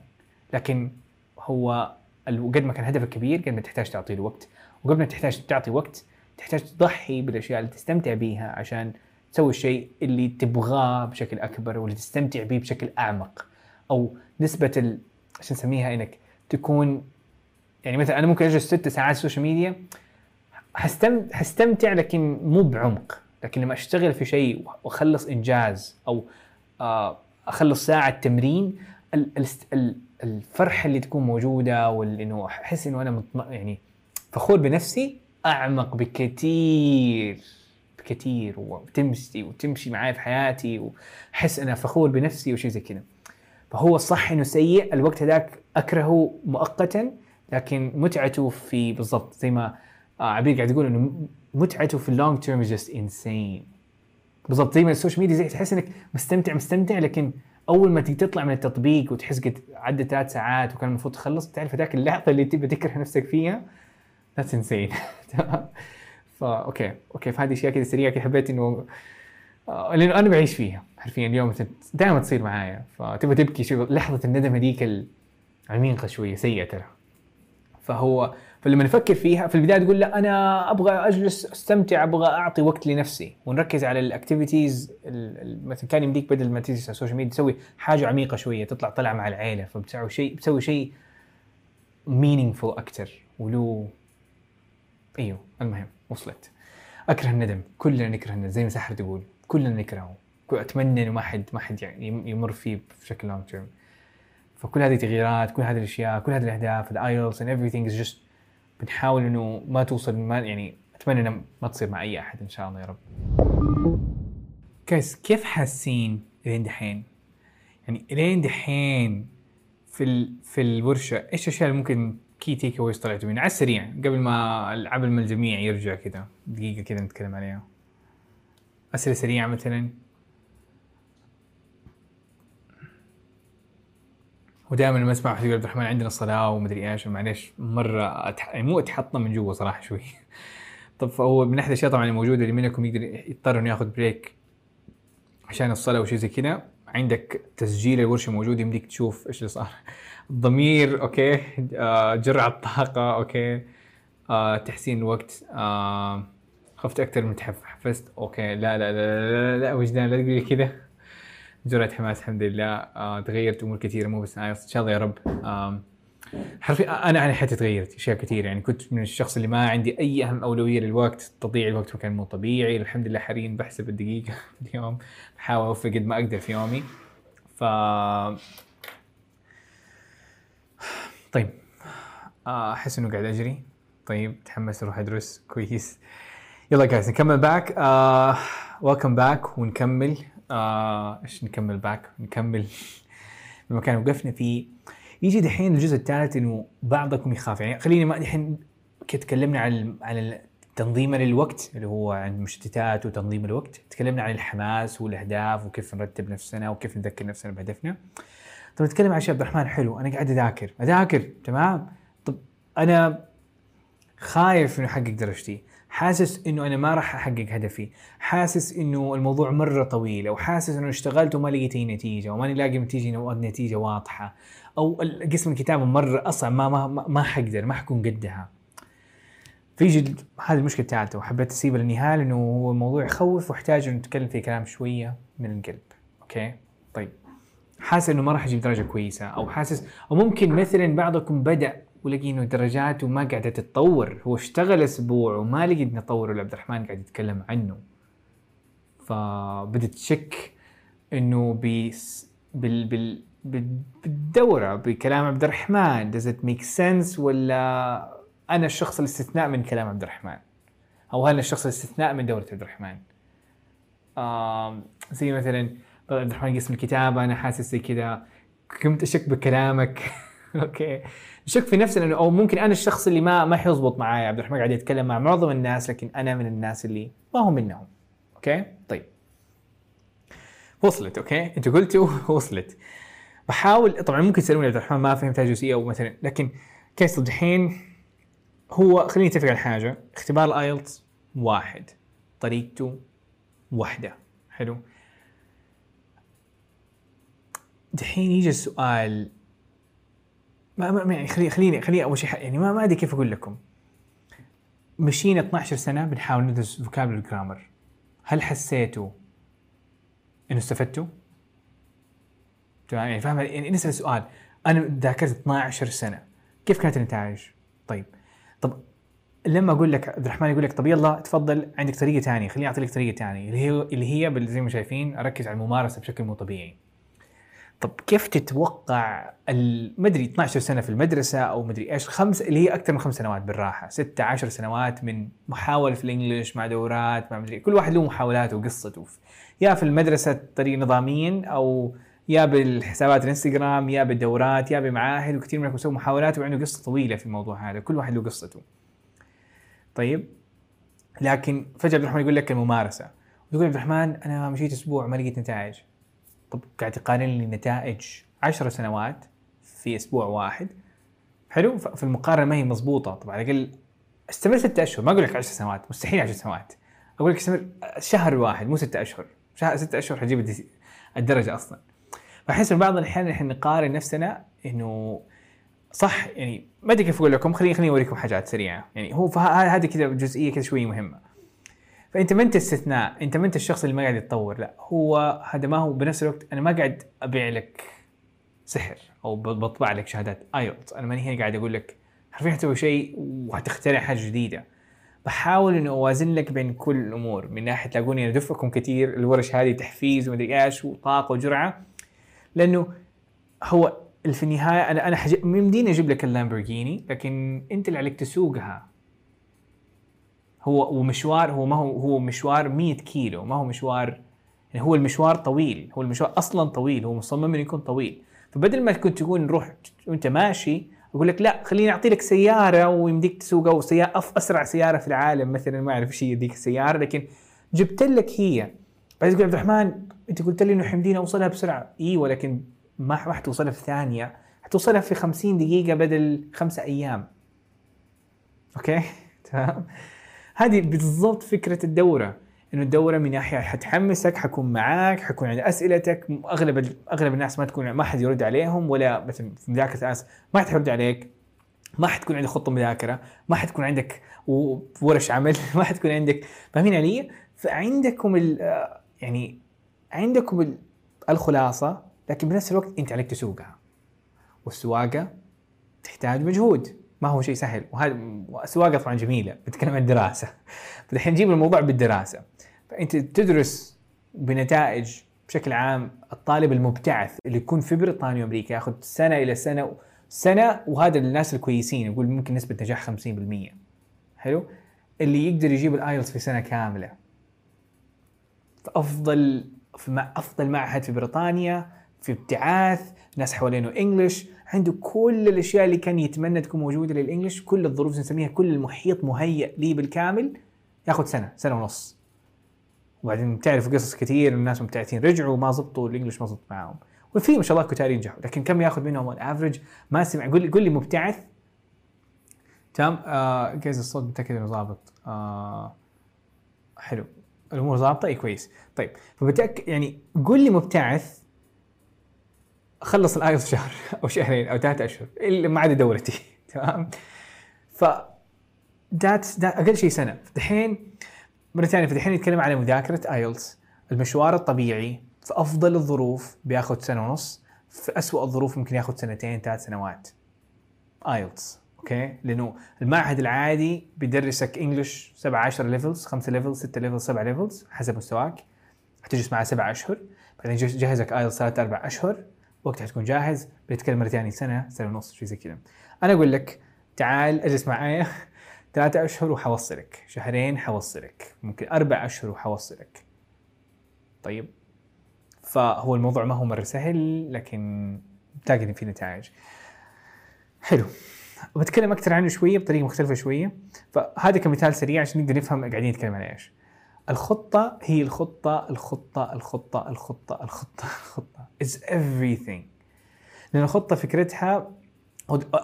Speaker 1: لكن هو قد ما كان هدفك كبير قد ما تحتاج تعطي له وقت وقبل ما تحتاج تعطي وقت تحتاج تضحي بالأشياء اللي تستمتع بيها عشان تسوي الشيء اللي تبغاه بشكل أكبر واللي تستمتع به بشكل أعمق. أو نسبة ال... إيش نسميها إنك تكون يعني مثلا أنا ممكن أجلس ست ساعات سوشيال ميديا حستم... حستمتع لكن مو بعمق. لكن لما أشتغل في شيء وأخلص إنجاز أو آه، أخلص ساعة تمرين ال... ال... ال... الفرحة اللي تكون موجودة وانه أحس إنه أنا مطم... يعني فخور بنفسي أعمق بكثير بكثير وتمشي وتمشي معي في حياتي وأحس أنا فخور بنفسي وشيء زي كذا فهو الصح إنه سيء الوقت هذاك أكرهه مؤقتا لكن متعته في بالضبط زي ما آه، عبير قاعد يقول إنه متعته في ال long term just insane بالضبط زي ما السوشيال ميديا زي تحس إنك مستمتع مستمتع لكن أول ما تيجي تطلع من التطبيق وتحس قد عدى ثلاث ساعات وكان المفروض تخلص تعرف ذاك اللحظة اللي تبي تكره نفسك فيها؟ that's insane ف أوكي أوكي فهذه أشياء كذا سريعة كذا حبيت إنه آه، لأنه أنا بعيش فيها. حرفيا اليوم دائما تصير معايا. فتبغى تبكي شو لحظة الندم هذيك العميقه شوية سيئة ترى. فهو فلما نفكر فيها في البداية تقول لا أنا أبغى أجلس أستمتع أبغى أعطي وقت لنفسي. ونركز على ال activities مثلا كان يمديك بدل ما تجلس على السوشيال ميديا تسوي حاجة عميقة شوية تطلع طلع مع العيلة فبتسوي شيء بتسوي شيء meaningful أكثر وله أيوه المهم. وصلت أكره الندم كلنا نكره الندم زي ما سحر تقول كلنا نكرهه أتمنى إنه ما حد ما حد يعني يمر فيه بشكل long term فكل هذه التغييرات كل هذه الأشياء كل هذه الأهداف ال IELTS and everything is just بنحاول إنه ما توصل ما يعني أتمنى إنها ما تصير مع أي أحد إن شاء الله يا رب. كيس كيف حاسين إلين دحين؟ يعني إلين دحين في ال... في الورشة إيش الأشياء اللي ممكن key takeaways طلعتوا منها على السريع قبل ما قبل ما الجميع يرجع كذا. دقيقة كذا نتكلم عليها. أسئلة سريعة مثلا. ودائما لما أسمع واحد يقول عبد الرحمن عندنا الصلاه ومدري إيش معليش مرة أتح... يعني مو أتحطم من جوا صراحة شوي. طب فهو من أحد الأشياء طبعا الموجودة اللي منكم يقدر يضطر إنه ياخذ break عشان الصلاة وشيء زي كذا. عندك تسجيل الورشة موجود يمديك تشوف إيش اللي صار. الضمير okay. آه جرعة طاقه okay. آه تحسين الوقت آه خفت أكثر من تحفزت أوكي. لا لا لا لا, لا, وجدان لا تقولي كذا. جرعة حماس الحمد لله. تغيرت أمور كثيرة مو بس إن شاء الله يا رب. حرفيا أنا أنا حياتي تغيرت أشياء كثيرة. يعني كنت من الشخص اللي ما عندي أي أهم أولوية للوقت. تضييع الوقت كان مو طبيعي. الحمد لله حاليا بحسب الدقيقة في اليوم. بحاول أوفق قد ما أقدر في يومي. ف طيب. آه، أحس إنه قاعد أجري. طيب تحمس أروح أدرس. كويس. يلا guys نكمل back welcome back ونكمل. آه إيش نكمل back نكمل. المكان وقفنا فيه يجي دحين الجزء الثالث إنه بعضكم يخاف. يعني خليني ما دحين تكلمنا عن عن تنظيم للوقت اللي هو عن المشتتات وتنظيم الوقت. تكلمنا عن الحماس والأهداف وكيف نرتب نفسنا وكيف نذكر نفسنا بهدفنا. طب نتكلم عن شيء عبد الرحمن حلو أنا قاعد أذاكر. أذاكر تمام؟ طب أنا خايف إنه أحقق درجتي حاسس إنه أنا ما راح أحقق هدفي. حاسس إنه الموضوع مرة طويل أو حاسس إنه اشتغلت وما لقيت أي نتيجة وماني لاقي نتيجة نتيجة واضحة أو قسم الكتابة مرة أصعب ما ما ما- حقدر ما حكون قدها. فيجي هذه المشكلة الثالثه وحبيت اسيبها للنهايه لأنه هو الموضوع يخوف وأحتاج إنه نتكلم فيه كلام شوية من القلب. okay؟ طيب. حاسس إنه ما راح أجيب درجة كويسة أو حاسس أو ممكن مثلا بعضكم بدأ ولقي إنه درجاته ما قاعدة تتطور هو اشتغل أسبوع وما لقي إنه تطور اللي عبد الرحمن قاعد يتكلم عنه. فبدت تشك إنه بس بال بال بال- بالدورة بكلام عبد الرحمن. Does it make sense ولا أنا الشخص الاستثناء من كلام عبد الرحمن؟ أو أنا الشخص الاستثناء من دورة عبد الرحمن؟ آم، زي مثلا طلع عبد الرحمن قسم الكتابه أنا حاسس زي كذا. كنت أشك بكلامك. okay. نشك في نفسنا انه أو ممكن أنا الشخص اللي ما ما حيزبط معايا. عبد الرحمن قاعد يتكلم مع معظم الناس لكن أنا من الناس اللي ما هو منهم. okay؟ طيب. وصلت. okay؟ انت قلتوا وصلت. بحاول طبعا ممكن تسألوني عبد الرحمن ما فهمت هذه الجزئيه أو مثلا لكن guys الحين هو خليني أتفق على حاجة. اختبار ال IELTS واحد. طريقته واحدة. حلو؟ دحين يجي السؤال ما ما يعني خليني خليني خليني أول شيء يعني ما ما أدري كيف أقول لكم مشينا 12 سنة بنحاول ندرس فوكابلري جرامر هل حسيتوا إنه استفدتوا؟ تمام يعني فاهم يعني نسأل السؤال أنا ذاكرت 12 سنة كيف كانت النتائج؟ طيب طب لما أقول لك عبد الرحمن يقول لك طب يلا تفضل عندك طريقة ثانية خليني أعطي لك طريقة ثانية اللي هي اللي هي زي ما شايفين أركز على الممارسة بشكل مو طبيعي. طب كيف تتوقع ال- ما أدري 12 سنة في المدرسة أو ما أدري إيش خمس اللي هي أكثر من خمس سنوات بالراحة 6 10 سنوات من محاولة في الإنجليش مع دورات مع مدري كل واحد له محاولاته وقصته. يا في المدرسة طريق نظاميا أو يا بالحسابات الإنستغرام يا بالدورات يا بمعاهد وكثير منكم سووا محاولات وعنده قصة طويلة في الموضوع هذا كل واحد له قصته. طيب لكن فجأة عبد الرحمن يقول لك الممارسة. يقول عبد الرحمن أنا مشيت أسبوع ما لقيت نتائج. طب قاعد تقارن لي نتائج 10 سنوات في أسبوع واحد. حلو؟ في المقارنة ما هي مضبوطة. طبعا على الأقل استمر ستة أشهر. ما أقول لك 10 سنوات. مستحيل 10 سنوات. أقول لك استمر شهر واحد مو ستة أشهر. شهر ستة أشهر حجيب الدرجة أصلا. فأحس إن بعض الأحيان إحنا نقارن نفسنا إنه صح. يعني ما أدري كيف أقول لكم. خليني خليني أوريكم حاجات سريعة. يعني هو هذه كذا جزئية كذا شوية مهمة. فإنت ما أنت استثناء أنت ما أنت الشخص اللي ما قاعد يتطور لا هو هذا ما هو بنفس الوقت أنا ما قاعد أبيع لك سحر أو بطبع لك شهادات ايلتس أنا ماني هنا قاعد أقول لك حرفيا حتسوي شيء وحتخترع حاجة جديدة. بحاول انه أوازن لك بين كل الأمور من ناحية تلاقوني أنا ادفكم كثير الورش هذه تحفيز ومدري إيش وطاقة وجرعة لأنه هو في النهاية أنا أنا حج... يمديني أجيب لك اللامبورجيني لكن أنت اللي عليك تسوقها. هو ومشوار هو ما هو هو مشوار 100 كيلو ما هو مشوار يعني هو المشوار طويل هو المشوار أصلا طويل هو مصمم إنه يكون طويل. فبدل ما كنت تقول نروح وأنت ماشي أقول لك لا خليني أعطي لك سيارة ويمديك تسوقها وسيارة أف أسرع سيارة في العالم مثلا ما أعرف إيش هي ذيك السيارة لكن جبت لك هي. بعد تقول عبد الرحمن أنت قلت لي إنه حمديني أوصلها بسرعة. اي ولكن ما ما حتوصلها في ثانية حتوصلها في 50 دقيقة بدل خمسة أيام. okay؟ تمام. هذه بالضبط فكرة الدورة إنه الدورة من ناحية حتحمسك حكون معاك حكون عند أسئلتك أغلب أغلب الناس ما تكون ما حد يرد عليهم ولا مثلا في مذاكرة الناس ما حد يرد عليك ما حتكون عندك خطة مذاكرة ما حتكون عندك ورش عمل ما حتكون عندك فاهمين علي؟ فعندكم ال يعني عندكم ال- الخلاصة لكن بنفس الوقت أنت عليك تسوقها والسواقة تحتاج مجهود. ما هو شيء سهل. وهذا السواقه طبعا جميلة بتكلم عن الدراسة. فالحين نجيب الموضوع بالدراسة. فأنت تدرس بنتائج بشكل عام الطالب المبتعث اللي يكون في بريطانيا وأمريكا ياخذ سنة إلى سنة سنة وهذا الناس الكويسين يقول ممكن نسبة نجاح 50% حلو؟ اللي يقدر يجيب ال IELTS في سنة كاملة. في افضل في أفضل معهد في بريطانيا في ابتعاث ناس حوالينه English عنده كل الأشياء اللي كان يتمنى تكون موجودة لل English كل الظروف نسميها كل المحيط مهيئ لي بالكامل. ياخذ سنة سنة ونص. وبعدين بتعرف قصص كثير الناس مبتعثين رجعوا ما زبطوا ال English ما زبط معاهم. وفي ما شاء الله كتار ينجحوا لكن كم ياخذ منهم؟ ال average ما سمع. قول لي قول لي مبتعث. تمام. آه guys الصوت؟ متأكد إنه ظابط آه حلو. الأمور ظابطه اي كويس. طيب. فبتاكد يعني قول لي مبتعث. خلص ال IELTS شهر أو شهرين أو ثلاثة أشهر إلا ما عدا دورتي تمام؟ ف ذات أقل شيء سنه دحين مرة ثانية فدحين نتكلم على مذاكرة IELTS المشوار الطبيعي في أفضل الظروف بياخذ سنة ونص في أسوأ الظروف ممكن ياخذ سنتين ثلاث سنوات. IELTS okay؟ لأنه المعهد العادي بيدرسك English 7 10 levels 5 levels 6 levels 7 levels حسب مستواك. حتجلس معاه سبع أشهر بعدين يجهزك IELTS ثلاث أربع أشهر. وقتها تكون جاهز بتتكلم مرة ثانية سنة سنة ونص شيء زي كذا. أنا أقول لك تعال اجلس معايا. ثلاثة أشهر وحوصلك. شهرين حوصلك. ممكن أربع أشهر وحوصلك. طيب. فهو الموضوع ما هو مرة سهل لكن تلاقي إن في نتائج. حلو. بتكلم أكثر عنه شوية بطريقة مختلفة شوية. فهذا كمثال سريع عشان نقدر نفهم قاعدين نتكلم عن إيش. الخطة هي الخطة الخطة الخطة الخطة الخطة الخطة. Is everything. لأن الخطه فكرتها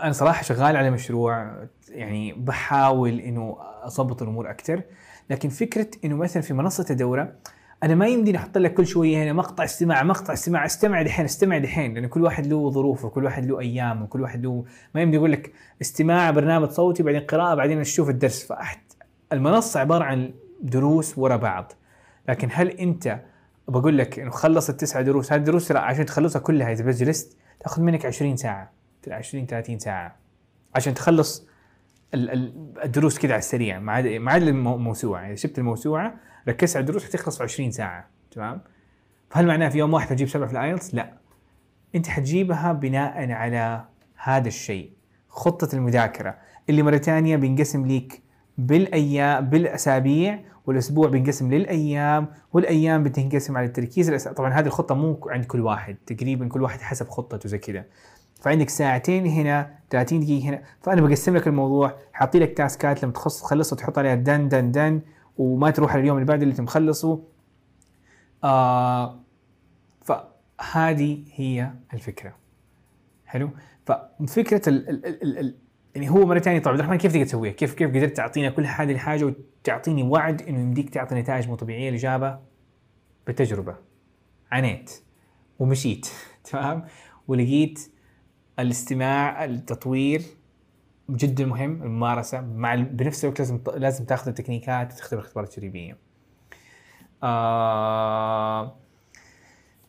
Speaker 1: أنا صراحة شغال على مشروع يعني بحاول إنه اضبط الأمور أكثر لكن فكرة إنه مثلا في منصة الدوره أنا ما يمديني أحط لك كل شوية هنا مقطع استماع مقطع استماع استمع دحين استمع دحين. لأن كل واحد له ظروفه كل واحد له ايامه كل واحد له ما يمدي يقول لك استماع برنامج صوتي بعدين قراءة بعدين نشوف الدرس. فأحد المنصة عبارة عن دروس ورا بعض. لكن هل أنت بقول لك إنه خلص التسع دروس هذه الدروس عشان تخلصها كلها إذا بس جلست تاخذ منك 20 ساعة 20 30 ساعة عشان تخلص ال- ال- الدروس كذا على السريع ما عدا ما عدا الموسوعة إذا شفت الموسوعة ركزت على الدروس حتخلص في 20 ساعة تمام فهل معناه في يوم واحد تجيب سبعة في الآيلتس؟ لا أنت حتجيبها بناء على هذا الشيء خطة المذاكرة اللي مرة ثانية بينقسم ليك بالايام بالأسابيع والأسبوع بينقسم للأيام والأيام بتنقسم على التركيز. الأس... طبعا هذه الخطة مو عند كل واحد تقريبا كل واحد حسب خطته زي كذا. فعندك ساعتين هنا 30 دقيقة هنا. فأنا بقسم لك الموضوع حاطي لك تاسكات لما تخلص تخلصها تحط عليها دن دن دن وما تروح على اليوم اللي بعده اللي انت مخلصه آه فهذه هي الفكرة. حلو؟ ففكرة ال ال ال يعني هو مرة ثانية طيب عبد الرحمن كيف تقدر تسويها؟ كيف كيف قدرت تعطينا كل هذه الحاجة وتعطيني وعد إنه يمديك تعطي نتائج مو طبيعية؟ الاجابه بالتجربه عانيت ومشيت تمام؟ ولقيت الاستماع التطوير جدا مهم الممارسة. مع بنفس الوقت لازم لازم تاخذ التكنيكات وتختبر الاختبارات التجريبيه. آه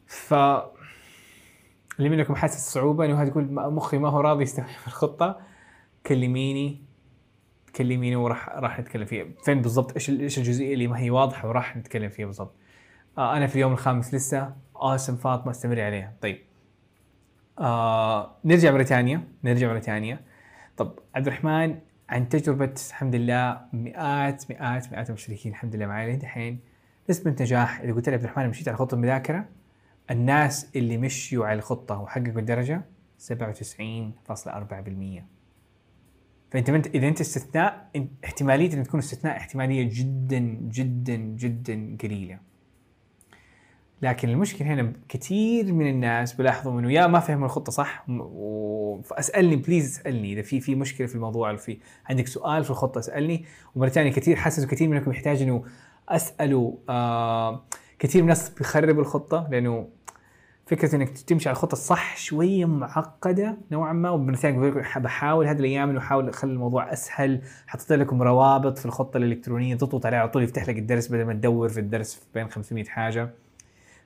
Speaker 1: ف اللي منكم حاسس صعوبة انه هذا يقول م- مخي ما هو راضي يستوعب الخطة. كلميني كلميني وراح راح نتكلم فيها. فين بالضبط؟ إيش إيش الجزئية اللي ما هي واضحة وراح نتكلم فيها بالضبط؟ آه أنا في اليوم الخامس لسه آسم فاطمة استمري عليها. طيب. آه نرجع مره ثانية نرجع مره ثانية طب عبد الرحمن عن تجربة الحمد لله مئات مئات مئات المشتركين الحمد لله معي دحين. نسبة نجاح اذا قلت لي عبد الرحمن مشيت على خطة المذاكره الناس اللي مشوا على الخطة وحققوا الدرجة 97.4% فإنت منت إذا أنت استثناء احتمالية إن تكون استثناء احتمالية جدا جدا جدا قليلة. لكن المشكلة هنا كثير من الناس بلاحظوا إنه يا ما فهموا الخطة صح و... فأسألني بليز اسألني. إذا في في مشكلة في الموضوع أو في عندك سؤال في الخطة اسألني. ومرة ثانية كثير حاسس كثير منكم يحتاج إنه اساله آه كثير من الناس بيخربوا الخطة لأنه فكرة إنك تمشي على الخطة الصح شوية معقدة نوعا ما. لكم بحاول هذه الأيام إنه أحاول أخلي الموضوع أسهل. حطيت لكم روابط في الخطة الإلكترونية. تضغط عليها على طول يفتح لك الدرس بدل ما تدور في الدرس بين 500 حاجة.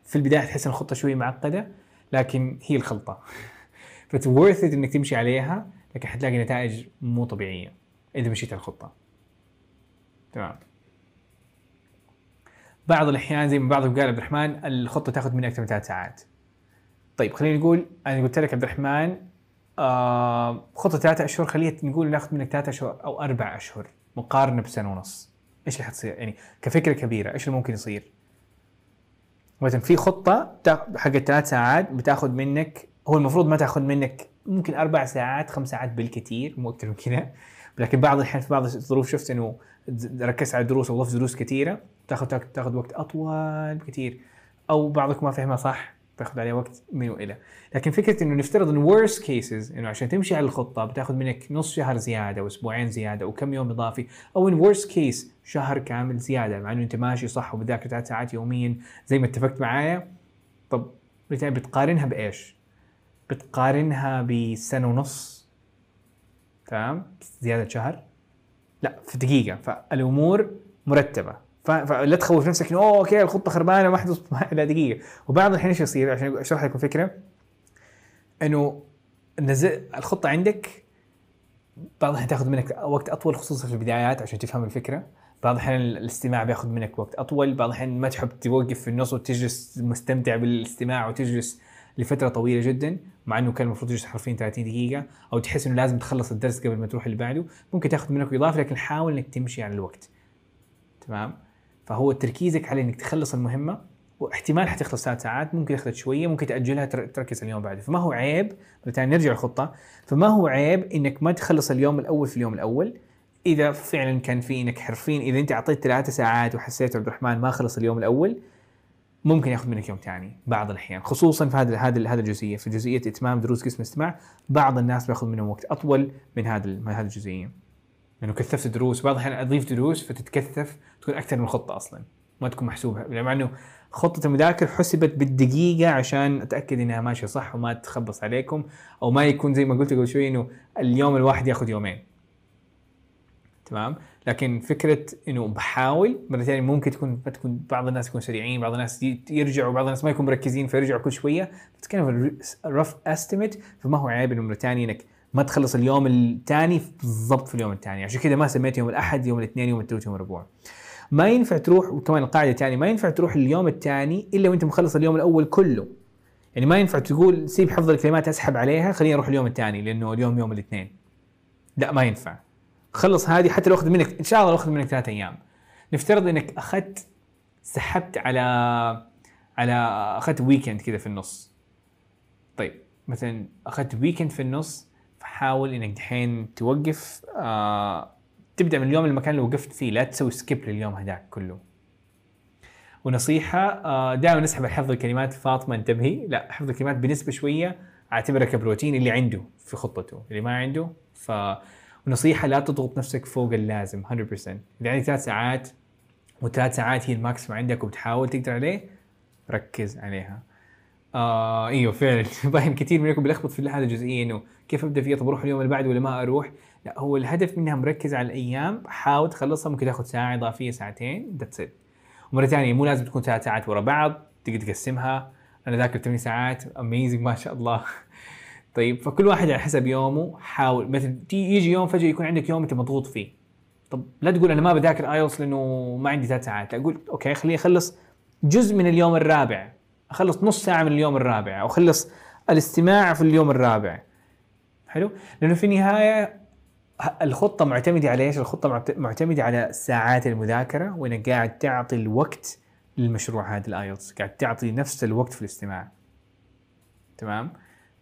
Speaker 1: في البداية تحس إن الخطة شوية معقدة لكن هي الخلطة. Worth it إنك تمشي عليها لكن حتلاقي نتائج مو طبيعية إذا مشيت على الخطة. تمام. بعض الأحيان زي ما بعضهم قال عبد الرحمن الخطة تاخذ مني أكثر من ثلاث ساعات. طيب خلينا نقول أنا قلت لك عبد الرحمن آه خطه ثلاثة أشهر خلينا نقول ناخذ منك ثلاثة أشهر أو أربع أشهر مقارنة بسنة ونص. إيش اللي حتصير؟ يعني كفكرة كبيرة إيش اللي ممكن يصير؟ مثلا في خطة حقت ثلاث ساعات بتاخذ منك هو المفروض ما تاخذ منك ممكن أربع ساعات خمس ساعات بالكثير مو أكثر من كذا لكن بعض الحين في بعض الظروف شفت إنه ركزت على الدروس أو ضفت دروس كثيرة تاخذ تاخذ وقت أطول بكثير. أو بعضكم ما فهمها صح تاخذ عليها وقت من وإلى. لكن فكرة إنه نفترض إن worst cases إنه عشان تمشي على الخطة بتاخذ منك نص شهر زيادة وأسبوعين زيادة وكم يوم إضافي أو إن worst case شهر كامل زيادة مع إنه أنت ماشي صح وبتذاكر ثلاث ساعات يوميا زي ما اتفقت معايا. طب بتقارنها بإيش؟ بتقارنها بسنة ونص. تمام؟ زيادة شهر؟ لا في دقيقة. فالأمور مرتبة. فلا تخوف نفسك إنه أوه أوكي الخطة خربانة ما حدث لا دقيقة. وبعض الحين إيش يصير؟ عشان أشرح لكم فكرة. إنه نزل الخطة عندك بعض الأحيان تاخذ منك وقت أطول خصوصا في البدايات عشان تفهم الفكرة. بعض الاحيان الاستماع بياخذ منك وقت أطول. بعض الاحيان ما تحب توقف في النص وتجلس مستمتع بالاستماع وتجلس لفترة طويلة جدا مع إنه كان المفروض تجلس حرفيا 30 دقيقة. أو تحس إنه لازم تخلص الدرس قبل ما تروح اللي بعده. ممكن تاخذ منك إضافة لكن حاول إنك تمشي على الوقت. تمام؟ فهو تركيزك على إنك تخلص المهمة واحتمال حتخلص ثلاث ساعات ممكن ياخذ شوية ممكن تأجلها تر- تركز اليوم بعده. فما هو عيب؟ بالتالي نرجع للخطة. فما هو عيب إنك ما تخلص اليوم الأول في اليوم الأول؟ إذا فعلا كان في إنك حرفيا إذا أنت أعطيت ثلاثة ساعات وحسيت عبد الرحمن ما خلص اليوم الأول ممكن ياخذ منك يوم ثاني بعض الأحيان. خصوصا في هذا هذا هذا الجزئية. في جزئية إتمام دروس قسم الاستماع بعض الناس بياخذ منهم وقت أطول من هذا هذه الجزئية. لأنه كثفت دروس. بعض الأحيان أضيف دروس فتتكثف تكون أكثر من الخطه أصلا. ما تكون محسوبة. مع إنه خطة المذاكر حسبت بالدقيقة عشان أتأكد إنها ماشية صح وما تخبص عليكم أو ما يكون زي ما قلت قبل شوي إنه اليوم الواحد ياخذ يومين. تمام؟ لكن فكرة إنه بحاول مرة ثانية ممكن تكون تكون بعض الناس يكونوا سريعين بعض الناس يرجعوا بعض الناس ما يكونوا مركزين فيرجعوا كل شوية بتتكلم رف استيميت فما هو عيب إنه مرة ثانية إنك ما تخلص اليوم الثاني بالضبط في اليوم الثاني. عشان كذا ما سميت يوم الأحد يوم الاثنين يوم الثلاث يوم الربوع. ما ينفع تروح وكمان القاعدة الثانية ما ينفع تروح اليوم الثاني إلا وأنت مخلص اليوم الأول كله. يعني ما ينفع تقول سيب حفظ الكلمات أسحب عليها خليني أروح اليوم الثاني لأنه اليوم يوم الاثنين. لا ما ينفع. خلص هذه حتى لو أخذ منك إن شاء الله لو أخذ منك ثلاث أيام. نفترض إنك أخذت سحبت على على أخذت ويكند كذا في النص. طيب مثلا أخذت ويكند في النص فحاول إنك دحين توقف آه تبدأ من اليوم المكان اللي وقفت فيه لا تسوي skip لليوم هذاك كله. ونصيحة آه دائما نسحب حفظ الكلمات فاطمة انتبهي. لا حفظ الكلمات بنسبة شوية اعتبرها كبروتين اللي عنده في خطته. اللي ما عنده ف ونصيحة لا تضغط نفسك فوق اللازم 100% إذا عندك ثلاث ساعات وثلاث ساعات هي ال max ما عندك وبتحاول تقدر عليه ركز عليها. آه إيوه فعلا. باين كثير منكم بيلخبط في هذه الجزئيه إنه كيف أبدأ فيها طب أروح اليوم اللي بعده ولا ما أروح؟ لا هو الهدف منها مركز على الأيام. حاول تخلصها ممكن تاخذ ساعة إضافية ساعتين. that's it ومرة ثانية مو لازم تكون ثلاث ساعات ورا بعض. تقدر تقسمها. أنا ذاكر 8 ساعات. amazing ما شاء الله. طيب فكل واحد على حسب يومه. حاول مثلا يجي يوم فجأة يكون عندك يوم أنت مضغوط فيه. طب لا تقول أنا ما بذاكر IELTS لأنه ما عندي ثلاث ساعات. لا أقول okay خليني اخلص جزء من اليوم الرابع. أخلص نص ساعة من اليوم الرابع أو أخلص الاستماع في اليوم الرابع. حلو؟ لأنه في النهايه الخطة معتمدة على إيش؟ الخطة معت- معتمدة على ساعات المذاكرة وانك قاعد تعطي الوقت للمشروع هذا الآيلتس قاعد تعطي نفس الوقت في الاستماع. تمام؟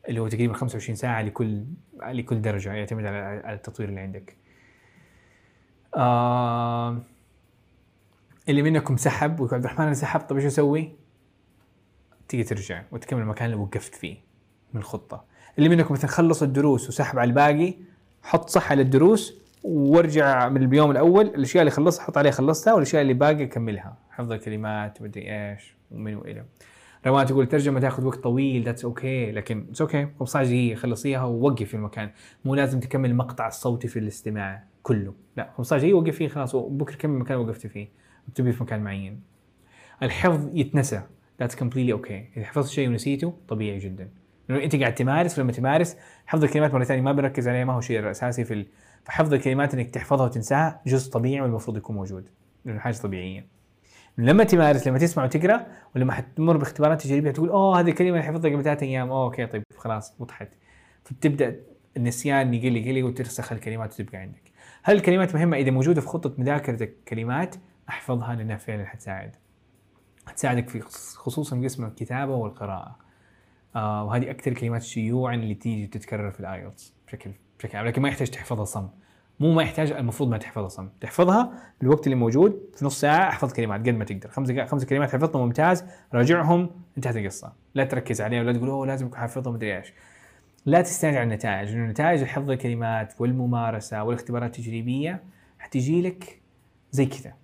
Speaker 1: اللي هو تقريبا 25 ساعة لكل لكل درجة يعتمد على التطوير اللي عندك. آه اللي منكم سحب ويقول عبد الرحمن أنا سحبت طيب إيش أسوي؟ تيجي ترجع وتكمل المكان اللي وقفت فيه من الخطه اللي منكم مثلا خلص الدروس وسحب على الباقي حط صح على الدروس وارجع من اليوم الأول. الأشياء اللي خلصت حط عليها خلصتها والأشياء اللي باقي كملها. حفظ الكلمات ومدري إيش ومن وإلى. روان تقول الترجمه تاخذ وقت طويل that's okay okay. لكن it's okay 15 دقيقه خلصيها ووقف في المكان. مو لازم تكمل المقطع الصوتي في الاستماع كله. لا 15 دقيقه وقف فيه خلاص. وبكره كمل المكان اللي وقفت فيه؟ تبي في مكان معين. الحفظ يتنسى. that's completely okay إذا حفظت شيء ونسيته طبيعي جدا. لأنه أنت قاعد تمارس ولما تمارس حفظ الكلمات مرة ثانية ما بنركز عليه ما هو شيء أساسي في. فحفظ الكلمات إنك تحفظها وتنساها جزء طبيعي والمفروض يكون موجود. لأنه حاجة طبيعية. لما تمارس لما تسمع وتقرأ ولما حتمر باختبارات تجريبية تقول oh هذه الكلمة اللي حفظتها قبل ثلاث أيام. oh okay طيب خلاص وضحت. فبتبدأ النسيان يقل يقل وترسخ الكلمات وتبقى عندك. هل الكلمات مهمة؟ إذا موجودة في خطة مذاكرتك كلمات أحفظها لأنها فعلا حتساعد. حتساعدك في خص- خصوصا قسم الكتابة والقراءة. آه وهذه أكثر الكلمات شيوعا اللي تيجي تتكرر في الآيلتس بشكل بشكل عام لكن ما يحتاج تحفظها صم. مو ما يحتاج المفروض ما تحفظها صم. تحفظها بالوقت اللي موجود في نص ساعة احفظ كلمات قد ما تقدر. خمس خمس كلمات حفظتهم ممتاز راجعهم انتهت القصة. لا تركز عليها ولا تقول أوه لازم اكون مدري إيش. لا تستعجل على النتائج لأنه نتائج حفظ الكلمات والممارسة والاختبارات التجريبية حتجيك زي كذا.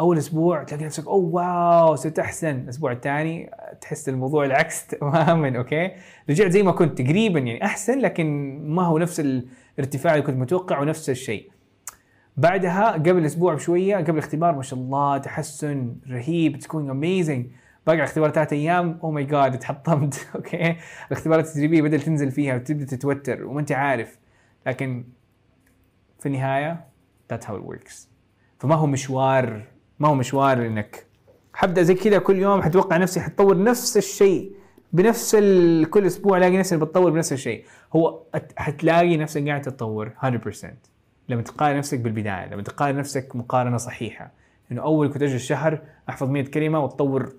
Speaker 1: أول أسبوع تلاقي نفسك oh wow صرت أحسن. الأسبوع الثاني تحس الموضوع العكس تماما okay؟ رجعت زي ما كنت تقريبا يعني أحسن لكن ما هو نفس الارتفاع اللي كنت متوقع ونفس الشيء. بعدها قبل أسبوع بشوية قبل الاختبار ما شاء الله تحسن رهيب it's going amazing باقي الاختبار ثلاث أيام oh my God اتحطمت okay؟ الاختبارات التدريبية بدل تنزل فيها وتبدأ تتوتر وما أنت عارف. لكن في النهاية that's how it works. فما هو مشوار ما هو مشوار إنك حبدأ زي كذا كل يوم حتوقع نفسي حتطور نفس الشيء بنفس ال... كل أسبوع ألاقي نفسي بتطور بنفس الشيء. هو حتلاقي نفسك قاعد تتطور 100% لما تقارن نفسك بالبداية لما تقارن نفسك مقارنة صحيحة. إنه أول كنت أجي الشهر أحفظ 100 كلمة وأتطور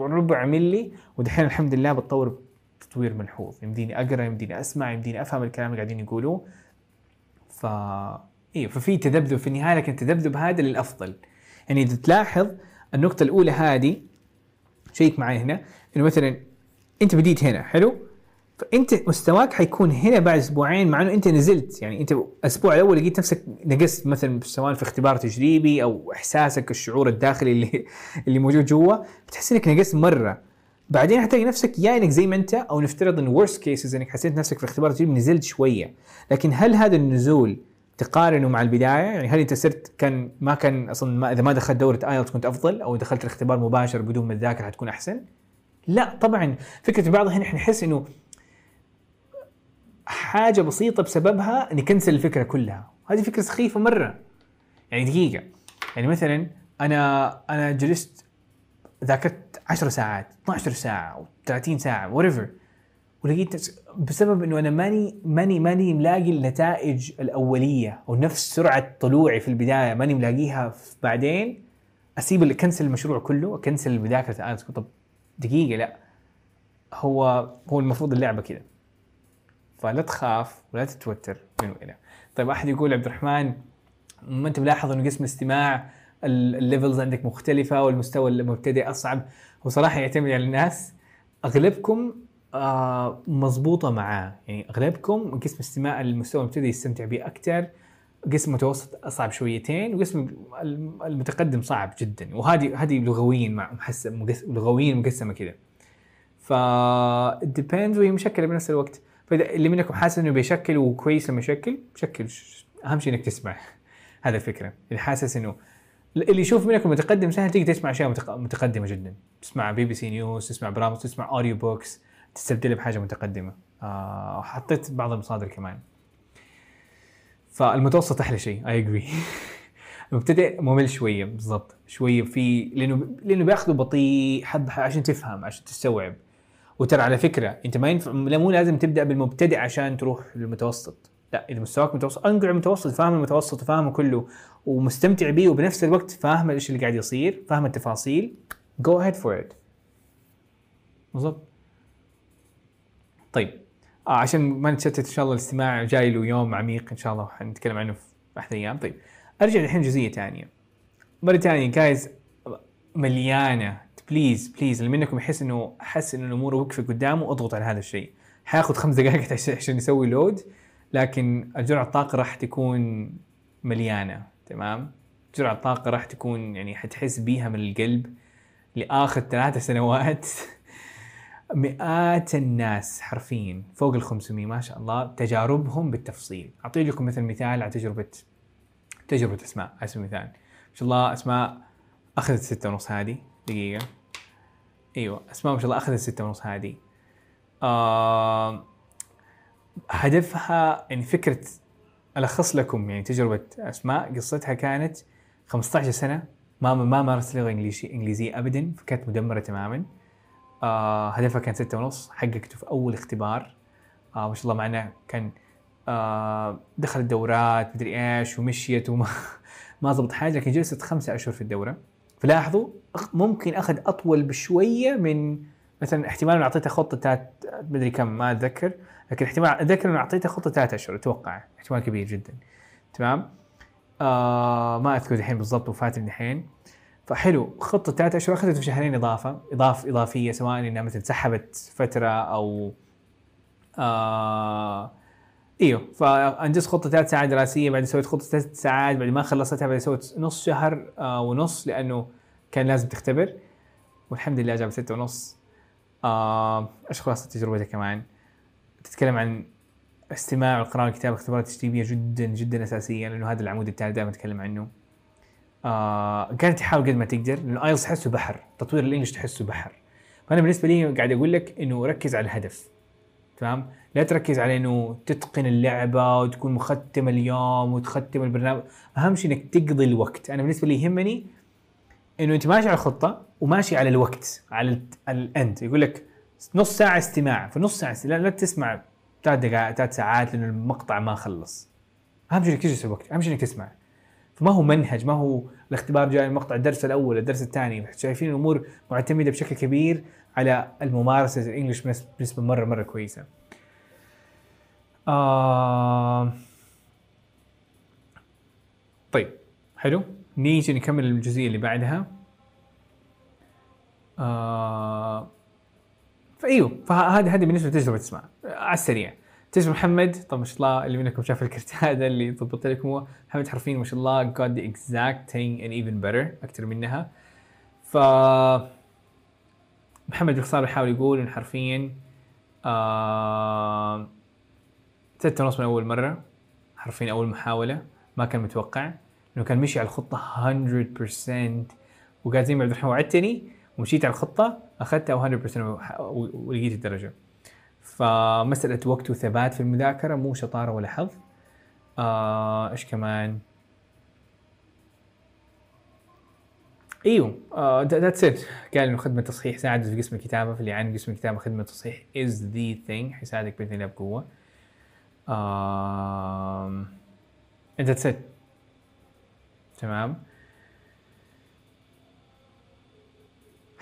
Speaker 1: ربع ملي ودحين الحمد لله بتطور تطوير ملحوظ. يمديني أقرأ يمديني أسمع يمديني أفهم الكلام اللي قاعدين يقولوه. ف إيه ففي تذبذب في النهاية لكن التذبذب هذا للأفضل. يعني إذا تلاحظ النقطة الأولى هذه شيك معي هنا إنه مثلا أنت بديت هنا حلو؟ فأنت مستواك حيكون هنا بعد أسبوعين مع إنه أنت نزلت. يعني أنت الأسبوع الأول لقيت نفسك نقصت مثلا سواء في اختبار تجريبي أو إحساسك الشعور الداخلي اللي اللي موجود جوا بتحس إنك نقصت مرة. بعدين حتلاقي نفسك يا إنك زي ما أنت أو نفترض إن worst case إنك حسيت نفسك في الاختبار التجريبي نزلت شوية. لكن هل هذا النزول تقارنه مع البداية يعني هل أنت صرت كان ما كان أصلا ما إذا ما دخلت دورة IELTS كنت أفضل أو دخلت الاختبار مباشر بدون ما تذاكر حتكون أحسن؟ لا طبعا. فكرة بعض هنا إحنا نحس إنه حاجة بسيطة بسببها نكنسل الفكرة كلها. هذه فكرة سخيفة مرة. يعني دقيقة. يعني مثلا أنا أنا جلست ذاكرت 10 ساعات 12 ساعة أو 30 ساعة whatever ولقيت بسبب إنه أنا ماني ماني ماني ملاقي النتائج الأولية أو نفس سرعة طلوعي في البداية ماني ملاقيها. بعدين أسيب اكنسل المشروع كله اكنسل مذاكرة ال IELTS طب دقيقة لا. هو هو المفروض اللعبة كذا فلا تخاف ولا تتوتر من والى طيب أحد يقول عبد الرحمن ما أنت ملاحظ إنه قسم الاستماع ال- الليفلز عندك مختلفة والمستوى المبتدئ أصعب؟ هو صراحة يعتمد على الناس. أغلبكم آه مضبوطة معاه. يعني أغلبكم قسم استماع المستوى المبتدئ يستمتع به أكثر قسم متوسط اصعب شويتين وقسم الم- المتقدم صعب جدا. وهذه هذه لغويا مقس- لغويا مقسمة كذا ف depends وهي مشكلة بنفس الوقت. فإذا اللي منكم حاسس إنه بيشكل وكويس لما يشكل شكل أهم شيء إنك تسمع. هذا الفكرة. اللي حاسس إنه اللي يشوف منكم متقدم سهل تقدر تسمع أشياء متق- متقدمة جدا. تسمع BBC News تسمع برامج تسمع audio books تستبدلها بحاجة متقدمة. آه وحطيت بعض المصادر كمان. فالمتوسط أحلى شيء I agree المبتدئ ممل شوية بالضبط. شوية في لأنه لأنه بياخذه بطيء حب عشان تفهم عشان تستوعب. وترى على فكرة أنت ما ينفع مو لازم تبدأ بالمبتدئ عشان تروح للمتوسط. لا إذا مستواك متوسط أنقع المتوسط فاهم المتوسط وفاهمه كله ومستمتع بيه وبنفس الوقت فاهم إيش اللي قاعد يصير فاهم التفاصيل جو اهيد فور ات بالضبط. طيب. آه عشان ما نتشتت إن شاء الله الاستماع جاي له يوم عميق إن شاء الله حنتكلم عنه في أحد الأيام. طيب أرجع الحين جزئية ثانية. مرة ثانية جايز مليانة. please please اللي منكم يحس إنه حس انه الأمور وقفت قدامه أضغط على هذا الشيء. حياخذ خمس دقائق عشان يسوي load لكن الجرعة الطاقة راح تكون مليانة. تمام؟ جرعه الطاقة راح تكون يعني حتحس بيها من القلب لآخر ثلاثة سنوات. مئات الناس حرفيا فوق ال 500 ما شاء الله تجاربهم بالتفصيل. أعطي لكم مثل مثال على تجربه تجربة أسماء على سبيل المثال. ما شاء الله أسماء أخذت ستة ونص هذه دقيقة. أيوه أسماء ما شاء الله أخذت ستة ونص هذه. آه هدفها يعني فكرة ألخص لكم يعني تجربة أسماء. قصتها كانت 15 سنة ما ما مارست لغة إنجليزية ابدا فكانت مدمرة تماما. آه هدفها كان ستة ونص حققته في أول اختبار. آه ما شاء الله معنا كان آه دخلت دورات مدري إيش ومشيت وما ما ضبط حاجة لكن جلست خمسة أشهر في الدورة. فلاحظوا ممكن أخذ أطول بشوية من مثلا احتمال انه أعطيته خطة ثلاث مدري كم ما أتذكر. لكن احتمال أتذكر انه أعطيته خطة ثلاث أشهر أتوقع. احتمال كبير جدا. تمام؟ آه ما أذكر الحين بالضبط وفاتني الحين. فحلو خطة ثلاث أشهر اخذته في شهرين إضافة اضاف إضافية سواء إنها مثلا سحبت فترة أو آه إيوه فأنجزت خطة ثلاث ساعات دراسية بعدين سويت خطة ثلاث ساعات بعد ما خلصتها بعدين سويت نص شهر آه ونص لأنه كان لازم تختبر. والحمد لله جابت ستة ونص. آه إيش خلاصه تجربتها كمان. تتكلم عن استماع والقراءة والكتابة اختبارات تجريبية جدا جدا أساسية لأنه هذا العمود الثالث دائما أتكلم عنه. آه كانت تحاول قد ما تقدر لأنه IELTS تحسه بحر، تطوير ال English تحسه بحر. فأنا بالنسبة لي قاعد أقول لك إنه ركز على الهدف. تمام؟ لا تركز على إنه تتقن اللعبة وتكون مختم اليوم وتختم البرنامج، أهم شيء إنك تقضي الوقت، أنا بالنسبة لي يهمني إنه أنت ماشي على الخطة وماشي على الوقت على ال- على الأند يقول لك نص ساعة استماع، فنص ساعة استماع لا, لا تسمع ثلاث دقائق ثلاث ساعات لأنه المقطع ما خلص أهم شيء إنك تجلس الوقت أهم شيء إنك تسمع فما هو منهج ما هو الاختبار جاي المقطع الدرس الأول الدرس الثاني. شايفين الأمور معتمدة بشكل كبير على الممارسة الإنجليش بنس- بنسبة مرة مرة كويسة. آه... طيب حلو. نيجي نكمل الجزئية اللي بعدها. آه... فإيوه فهذه هذه بالنسبة لتجربة تسمع على السريع. تجربه محمد؟ طب ما شاء الله اللي منكم شاف الكرت هذا اللي ضبطت لكم. هو محمد حرفيا ما شاء الله got the exact thing and even better أكثر منها. ف محمد باختصار يحاول يقول انه حرفيا آه... ستة ونص من أول مرة حرفيا أول محاولة ما كان متوقع انه كان مشي على الخطة 100% وقال زي ما عبد الرحمن وعدتني ومشيت على الخطة أخذتها 100% وح- و- ولقيت الدرجة. فمسألة وقت وثبات في المذاكرة مو شطارة ولا حظ. آه، إيش كمان؟ إيوه that's it قال إنه خدمة تصحيح ساعد في قسم الكتابة فاللي عن قسم الكتابة خدمة تصحيح is the thing حيساعدك بإذن الله بقوة. that's it تمام؟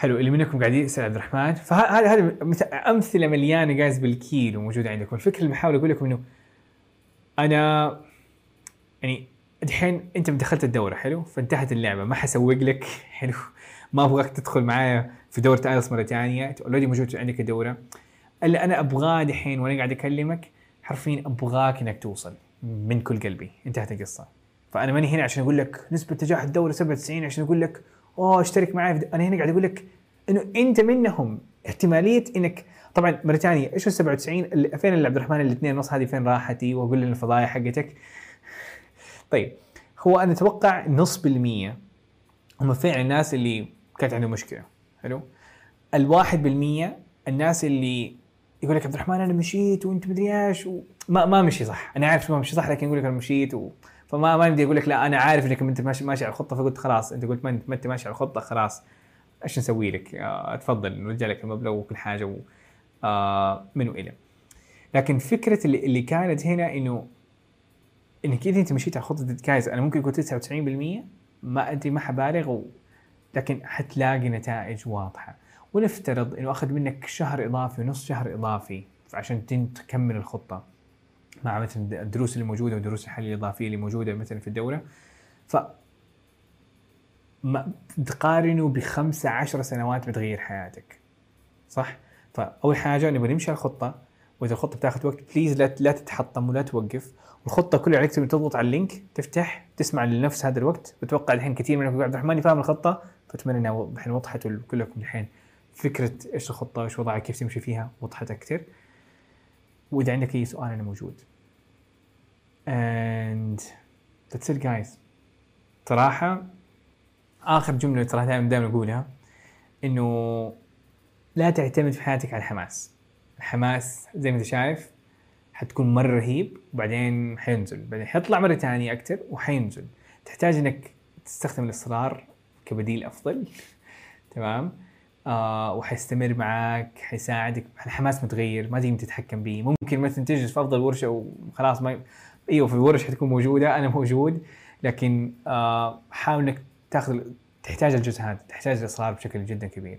Speaker 1: حلو اللي منكم قاعدين يسأل عبد الرحمن. فهذا هذا مث- أمثلة مليانه guys بالكيلو موجوده عندكم. الفكرة اللي بحاول أقول لكم إنه أنا يعني الحين أنت دخلت الدورة حلو؟ فانتهت اللعبة. ما حسوق لك حلو؟ ما أبغاك تدخل معايا في دورة IELTS مرة ثانية. already موجود عندك الدورة. اللي أنا أبغاه دحين وأنا قاعد أكلمك حرفيا أبغاك إنك توصل من كل قلبي. انتهت القصة. فأنا ماني هنا عشان أقول لك نسبة نجاح الدورة 97 عشان أقول لك oh أشترك معي في أنا هنا قاعد أقول لك إنه أنت منهم. احتمالية إنك طبعا مره ثانية إيش ال 97 اللي فين اللي عبد الرحمن الاثنين ونص هذه فين راحتي واقول لي الفضايح حقتك. طيب هو أنا أتوقع نص بالمية هم فعلا الناس اللي كانت عندهم مشكلة. حلو؟ الواحد بالمية الناس اللي يقول لك عبد الرحمن أنا مشيت وأنت مدري إيش. ما ما مشي صح. أنا عارف ما مشي صح لكن يقول لك أنا مشيت و... فما ما بدي أقول لك لا أنا عارف إنك أنت ماشي ماشي على الخطة فقلت خلاص. أنت قلت ما انت, ما أنت ماشي على الخطة خلاص. إيش نسوي لك؟ آه تفضل نرجع لك المبلغ وكل حاجة و... آه من وإلى. لكن فكرة اللي, كانت هنا إنه إنك إذا أنت مشيت على خطة جايز أنا ممكن قلت 99% ما أدري ما حبالغ و... لكن حتلاقي نتائج واضحة. ونفترض إنه أخذ منك شهر إضافي ونص شهر إضافي عشان تكمل الخطة. مع مثلا الدروس اللي موجودة ودروس الحل الإضافية اللي موجودة مثلا في الدوره ف تقارنه بخمسة عشر سنوات بتغير حياتك صح؟ فأول حاجة نبغى نمشي على الخطة وإذا الخطة بتاخذ وقت please لا لا تتحطم ولا توقف. والخطة كلها عليك تبي تضغط على ال link تفتح تسمع لنفس هذا الوقت. بتوقع الحين كثير منكم يقول عبد الرحمن فاهم الخطة فأتمنى إنها الحين وضحت لكم الحين فكرة إيش الخطة إيش وضعها كيف تمشي فيها وضحت أكثر وإذا عندك أي سؤال أنا موجود. And that's it guys. صراحة آخر جملة ترى دائما دائما أقولها إنه لا تعتمد في حياتك على الحماس الحماس زي ما أنت شايف حتكون مرة رهيب وبعدين حينزل. بعدين حيطلع مرة ثانية أكتر وحينزل. تحتاج إنك تستخدم الإصرار كبديل أفضل. تمام؟ آه وحيستمر معاك حيساعدك. الحماس متغير ما تقدر تتحكم به ممكن مثلا تجلس في أفضل ورشة وخلاص ما إيوه في الورش حتكون موجودة أنا موجود لكن آه حاول إنك تاخذ تحتاج الجزء هذا تحتاج الإصرار بشكل جدا كبير.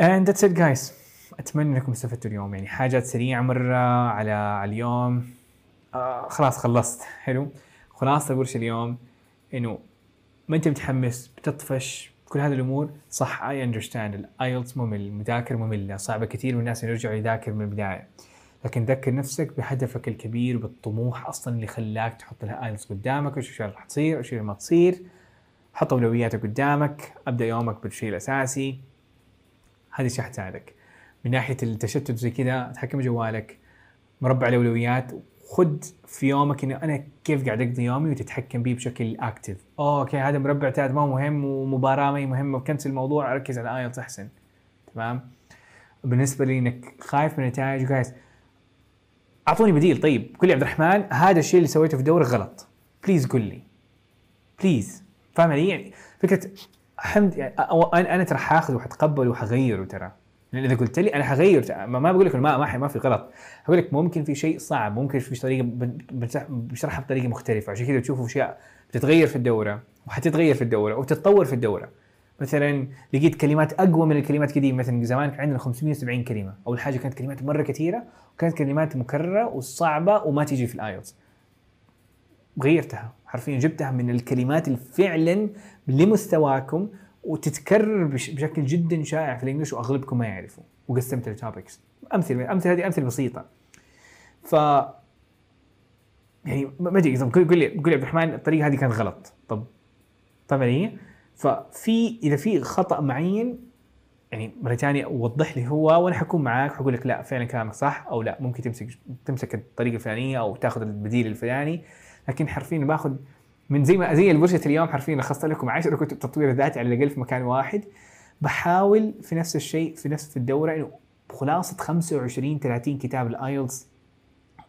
Speaker 1: And that's it guys. أتمنى إنكم استفدتوا اليوم. يعني حاجات سريعة مرة على اليوم. آه خلاص خلصت. حلو. خلاصة الورشه اليوم إنه ما أنت متحمس بتطفش كل هذه الأمور. صح I understand ال IELTS ممل المذاكرة مملة صعبة كثير من الناس يرجعوا يذاكر من البداية. لكن ذكر نفسك بهدفك الكبير بالطموح أصلا اللي خلاك تحط ال IELTS قدامك وش الأشياء اللي راح تصير وش اللي ما تصير. حط أولوياتك قدامك أبدأ يومك بالشيء الأساسي. هذه الاشياء حتساعدك. من ناحية التشتت زي كذا تحكم بجوالك مربع الأولويات خد في يومك إنه أنا كيف قاعد أقضي يومي وتتحكم به بشكل active okay هذا مربع ثالث ما مهم ومباراة ما هي مهمة وكنسل الموضوع أركز على IELTS أحسن. تمام؟ بالنسبة لي إنك خايف من النتائج جايز أعطوني بديل. طيب قول لي عبد الرحمن هذا الشيء اللي سويته في دورك غلط. بليز قل لي. please فاهم علي يعني فكرة حمد يعني أنا ترى حاخذ وحتقبل وحغيره ترى. لأن إذا قلت لي أنا حغير ما ما بقول لك ما ما, ما في غلط. أقول لك ممكن في شيء صعب ممكن في طريقة بشرحها بطريقة مختلفة. عشان كذا تشوفوا أشياء بتتغير في الدورة وحتتغير في الدورة وتتطور في الدورة. مثلا لقيت كلمات أقوى من الكلمات قديم مثلا زمان كان عندنا 570 كلمة. أول حاجة كانت كلمات مرة كثيرة وكانت كلمات مكررة وصعبة وما تيجي في ال IELTS. غيرتها حرفيا جبتها من الكلمات اللي فعلا لمستواكم وتتكرر بشكل جدا شائع في ال English وأغلبكم ما يعرفوا. وقسمت ال topics أمثلة أمثلة هذه أمثلة بسيطة. ف يعني ما أدري قول لي قول لي عبد الرحمن الطريقة هذه كانت غلط. طب فاهم علي؟ ففي إذا في خطأ معين يعني مره ثانية وضح لي هو وأنا حكون معاك حقول لك لا فعلا كلامك صح أو لا ممكن تمسك تمسك الطريقة الفلانية أو تاخذ البديل الفلاني. لكن حرفيا باخذ من زي ما زي الورشه اليوم حرفيا لخصت لكم 10 كتب تطوير ذاتي على الأقل في مكان واحد. بحاول في نفس الشيء في نفس الدورة إنه خلاصه 25 30 كتاب ال IELTS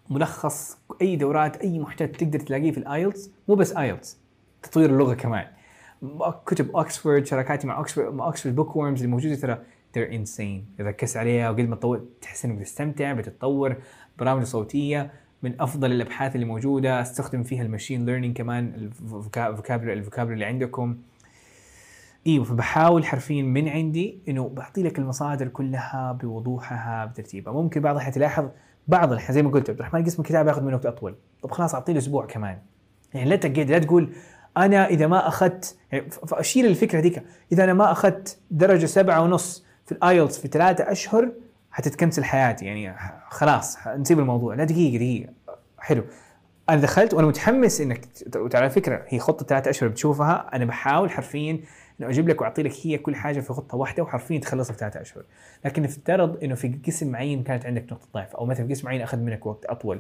Speaker 1: ملخص أي دورات أي محتوى تقدر تلاقيه في ال IELTS مو بس IELTS تطوير اللغة كمان. كتب اوكسفورد شراكاتي مع اوكسفورد مع Oxford Bookworms اللي موجودة ترى they're insane. إذا ركزت عليها وقد ما تطور تحس إنك بتستمتع بتتطور. برامج صوتية من أفضل الأبحاث اللي موجودة. أستخدم فيها ال machine learning كمان ال vocabulary ال vocabulary اللي عندكم. إيوه فبحاول حرفيا من عندي إنه بعطي لك المصادر كلها بوضوحها بترتيبها. ممكن بعض الحين تلاحظ بعض زي ما قلت عبد الرحمن قسم الكتاب ياخذ منه وقت أطول. طب خلاص أعطيه أسبوع كمان. يعني لا تقعد لا تقول أنا إذا ما أخذت يعني فاشيل الفكرة ذيك إذا أنا ما أخذت درجة سبعة ونص في الآيلتس في ثلاثة أشهر حتتكنسل حياتي. يعني خلاص نسيب الموضوع. لا دقيقة دقيقة. حلو. أنا دخلت وأنا متحمس إنك على فكرة هي خطة ثلاثة أشهر بتشوفها. أنا بحاول حرفيا إنه أجيب لك وأعطي لك هي كل حاجة في خطة واحدة وحرفيا تخلصها في ثلاثة أشهر. لكن افترض إنه في قسم معين كانت عندك نقطة ضعف أو مثلا في قسم معين أخذ منك وقت أطول.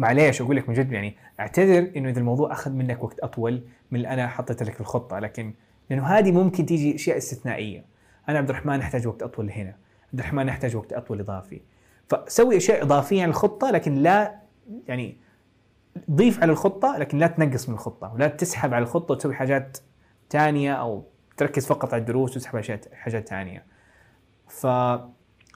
Speaker 1: معليش أقول لك من جد يعني أعتذر إنه إذا الموضوع أخذ منك وقت أطول من اللي أنا حطيت لك في الخطة لكن لأنه هذه ممكن تيجي أشياء استثنائية. أنا عبد الرحمن أحتاج وقت أطول هنا عبد الرحمن يحتاج وقت أطول إضافي. فسوي أشياء إضافية على الخطه لكن لا يعني ضيف على الخطة لكن لا تنقص من الخطة ولا تسحب على الخطة وتسوي حاجات ثانية أو تركز فقط على الدروس وتسحب على حاجات ثانية ف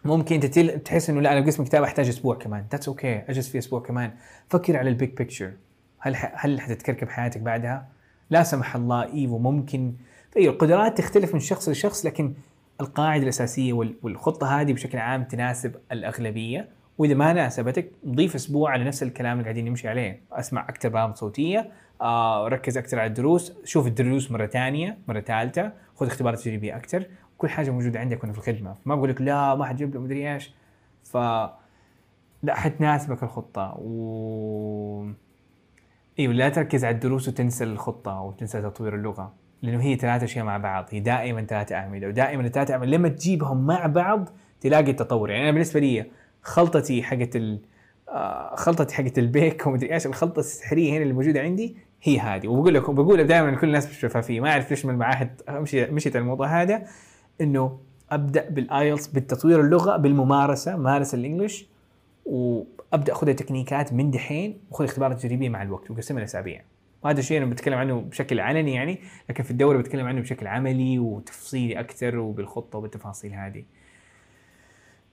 Speaker 1: ممكن انت تحس إنه لا أنا قسم كتاب أحتاج أسبوع كمان. that's okay okay. أجلس في أسبوع كمان. فكر على ال big picture هل هل حتتكركب حياتك بعدها؟ لا سمح الله if ممكن. أيوه القدرات تختلف من شخص لشخص لكن القاعدة الأساسية والخطة هذه بشكل عام تناسب الأغلبية. وإذا ما ناسبتك ضيف أسبوع على نفس الكلام اللي قاعدين نمشي عليه. أسمع أكثر برامج صوتية آه ركز أكثر على الدروس شوف الدروس مرة ثانية مرة ثالثة. خذ اختبارات تجريبيه أكثر كل حاجة موجودة عندك وأنا في الخدمة. ما بقول لك لا ما حتجيب له مدري إيش. ف لا حتناسبك الخطة. و إيوه لا تركز على الدروس وتنسى الخطة وتنسى تطوير اللغة لأنه هي ثلاث أشياء مع بعض. هي دائما ثلاث أعمدة. ودائما الثلاث أعمدة لما تجيبهم مع بعض تلاقي التطور. يعني أنا بالنسبة لي خلطتي حقت ال آه، خلطتي حقت البيك ومدري إيش الخلطة السحرية هنا اللي موجودة عندي هي هذه. وبقول لكم بقول دائما لكل الناس بالشفافيه ما أعرف ليش من المعاهد مشيت الموضوع هذا. إنه أبدأ بال IELTS بالتطوير اللغة بالممارسة مارس ال English وأبدأ أخذ techniques ات من دحين وأخذ اختبارات تجريبيه مع الوقت وقسمها لأسابيع. وهذا الشيء أنا بتكلم عنه بشكل علني يعني لكن في الدورة بتكلم عنه بشكل عملي وتفصيلي أكثر وبالخطة وبالتفاصيل هذه.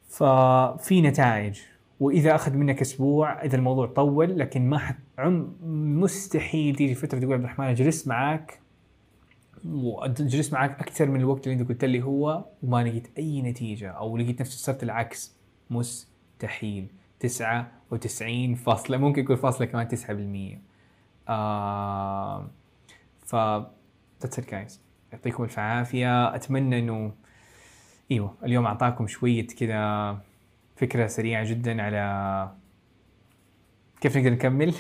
Speaker 1: ففي نتائج وإذا أخذ منك أسبوع إذا الموضوع طول لكن ما حت عم مستحيل تيجي فترة تقول عبد الرحمن جلست معك وجلست معك أكثر من الوقت اللي أنت قلت لي هو وما لقيت أي نتيجة أو لقيت نفسي صرت العكس. مستحيل. 99 فاصلة ممكن يكون فاصلة كمان 9% آه ف that's it guys. يعطيكم الف عافية. أتمنى إنه إيوه اليوم أعطاكم شوية كذا فكرة سريعة جدا على كيف نقدر نكمل؟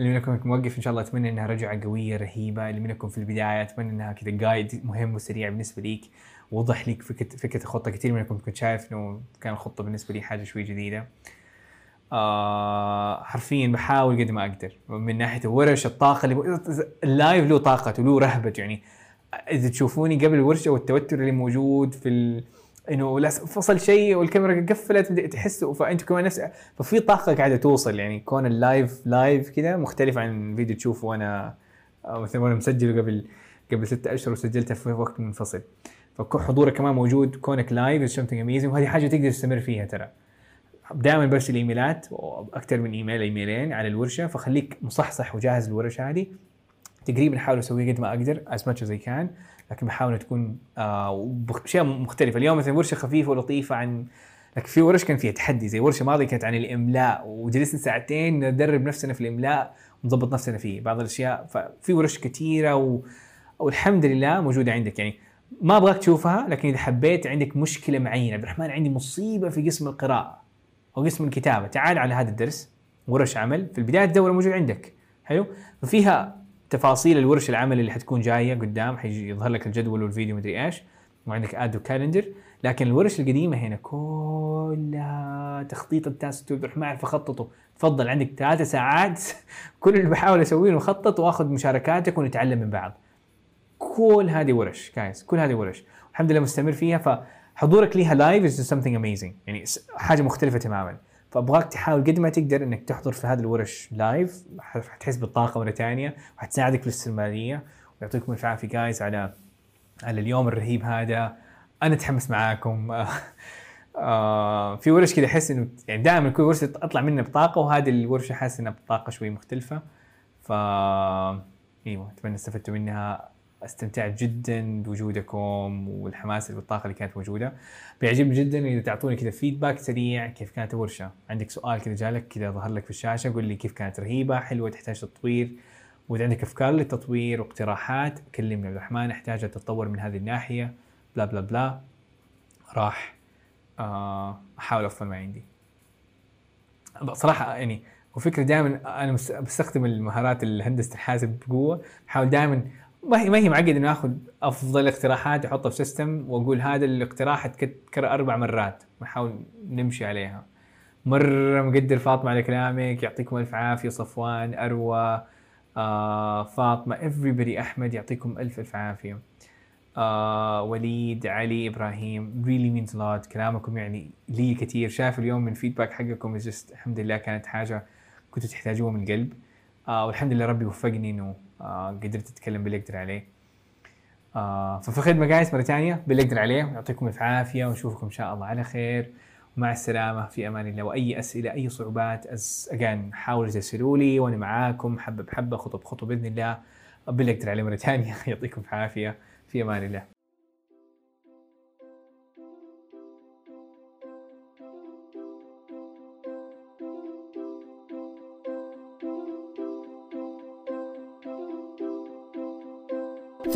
Speaker 1: اللي منكم موقف إن شاء الله أتمنى إنها رجعة قوية رهيبة. اللي منكم في البداية أتمنى إنها كذا جايد مهم وسريع بالنسبة ليك وضح لك فكرة فكرة الخطة. كثير منكم كنت شايف إنه كان الخطه بالنسبة لي حاجة شوي جديدة. آه حرفيا بحاول قد ما أقدر. من ناحية الورش الطاقة اللي اللايف له طاقته له رهبته يعني. إذا تشوفوني قبل الورشة والتوتر اللي موجود في ال... إنه فصل شيء والكاميرا قفلت تحسوا فانتوا كمان نفس ففي طاقة قاعدة توصل يعني كون ال live live كذا مختلف عن فيديو تشوفه وأنا مثلا وأنا مسجله قبل قبل ستة أشهر وسجلته في وقت منفصل. فحضورك كمان موجود كونك live is something amazing وهذه حاجة تقدر تستمر فيها ترى. دائما برسل إيميلات أكثر من إيميل إيميلين على الورشة فخليك مصحصح وجاهز للورشة هذه. تقريبا احاول اسويه قد ما أقدر as much زي كان لكن بحاول تكون آه باشياء مختلفة. اليوم مثلا ورشة خفيفة ولطيفة عن لكن في ورش كان فيها تحدي زي ورشة ماضية كانت عن الإملاء وجلسنا ساعتين ندرب نفسنا في الإملاء ونظبط نفسنا فيه بعض الأشياء. ففي ورش كثيره و... والحمد لله موجودة عندك. يعني ما أبغاك تشوفها لكن إذا حبيت عندك مشكلة معينة. عبد الرحمن عندي مصيبة في قسم القراءة أو قسم الكتابة. تعال على هذا الدرس ورش عمل. في البداية الدورة موجود عندك. حلو؟ ففيها تفاصيل الورش العمل اللي حتكون جاية قدام حيجي يظهر لك الجدول والفيديو مدري إيش. وعندك add to calendar لكن الورش القديمة هنا كلها تخطيط ال task عبد الرحمن أعرف أخططه. تفضل عندك ثلاثة ساعات. كل اللي بحاول أسويه اخطط وأخذ مشاركاتك ونتعلم من بعض. كل هذه ورش جايز كل هذه ورش. الحمد لله مستمر فيها. فحضورك ليها live is something amazing يعني حاجة مختلفة تماما. فأبغاك تحاول قد ما تقدر إنك تحضر في هذه الورش live حتحس بالطاقة مره ثانية وحتساعدك في الاستمرارية ويعطيكم الف عافية جايز على على اليوم الرهيب هذا. أنا أتحمس معاكم. آه في ورش كذا أحس إنه يعني دائما كل ورشه اطلع منها بطاقة وهذه الورشة حاسس إنها بطاقة شوي مختلفة. ف إيوه أتمنى استفدتوا منها. استمتعت جدا بوجودكم والحماس والطاقة اللي كانت موجودة. بيعجبني جدا اذا تعطوني كذا فيدباك سريع كيف كانت الورشه عندك سؤال كذا جالك كذا ظهر لك في الشاشة قول لي كيف كانت رهيبة حلوة تحتاج تطوير. وإذا عندك أفكار للتطوير واقتراحات كلمني عبد الرحمن أحتاج تتطور من هذه الناحية. بلا بلا بلا راح آه، أحاول افضل ما عندي. صراحة يعني وفكرة دائما أنا بستخدم المهارات الهندسة الحاسب بقوة. بحاول دائما ما هي ما هي معقد إنه اخذ أفضل اقتراحات احطها في سيستم وأقول هذا الاقتراح اتكرر أربع مرات. نحاول نمشي عليها. مرة مقدر فاطمة على كلامك يعطيكم ألف عافية صفوان أروى آه فاطمة everybody أحمد يعطيكم الف ألف عافية. آه وليد علي إبراهيم really means a lot. كلامكم يعني لي كثير شايف اليوم من فيدباك حقكم الحمد لله كانت حاجة كنتوا تحتاجوها من القلب آه والحمد لله ربي وفقني إنه قدرت اتكلم باللي أقدر عليه. آه ففي خدمة جايز مرة ثانية باللي أقدر عليه. يعطيكم الف عافية ونشوفكم إن شاء الله على خير. ومع السلامة في أمان الله. وأي أسئلة أي صعوبات اجان حاولوا ترسلوا لي وأنا معاكم. حبة بحبة خطوة بخطوة بإذن الله. باللي أقدر عليه مرة ثانية. يعطيكم العافيه في أمان الله.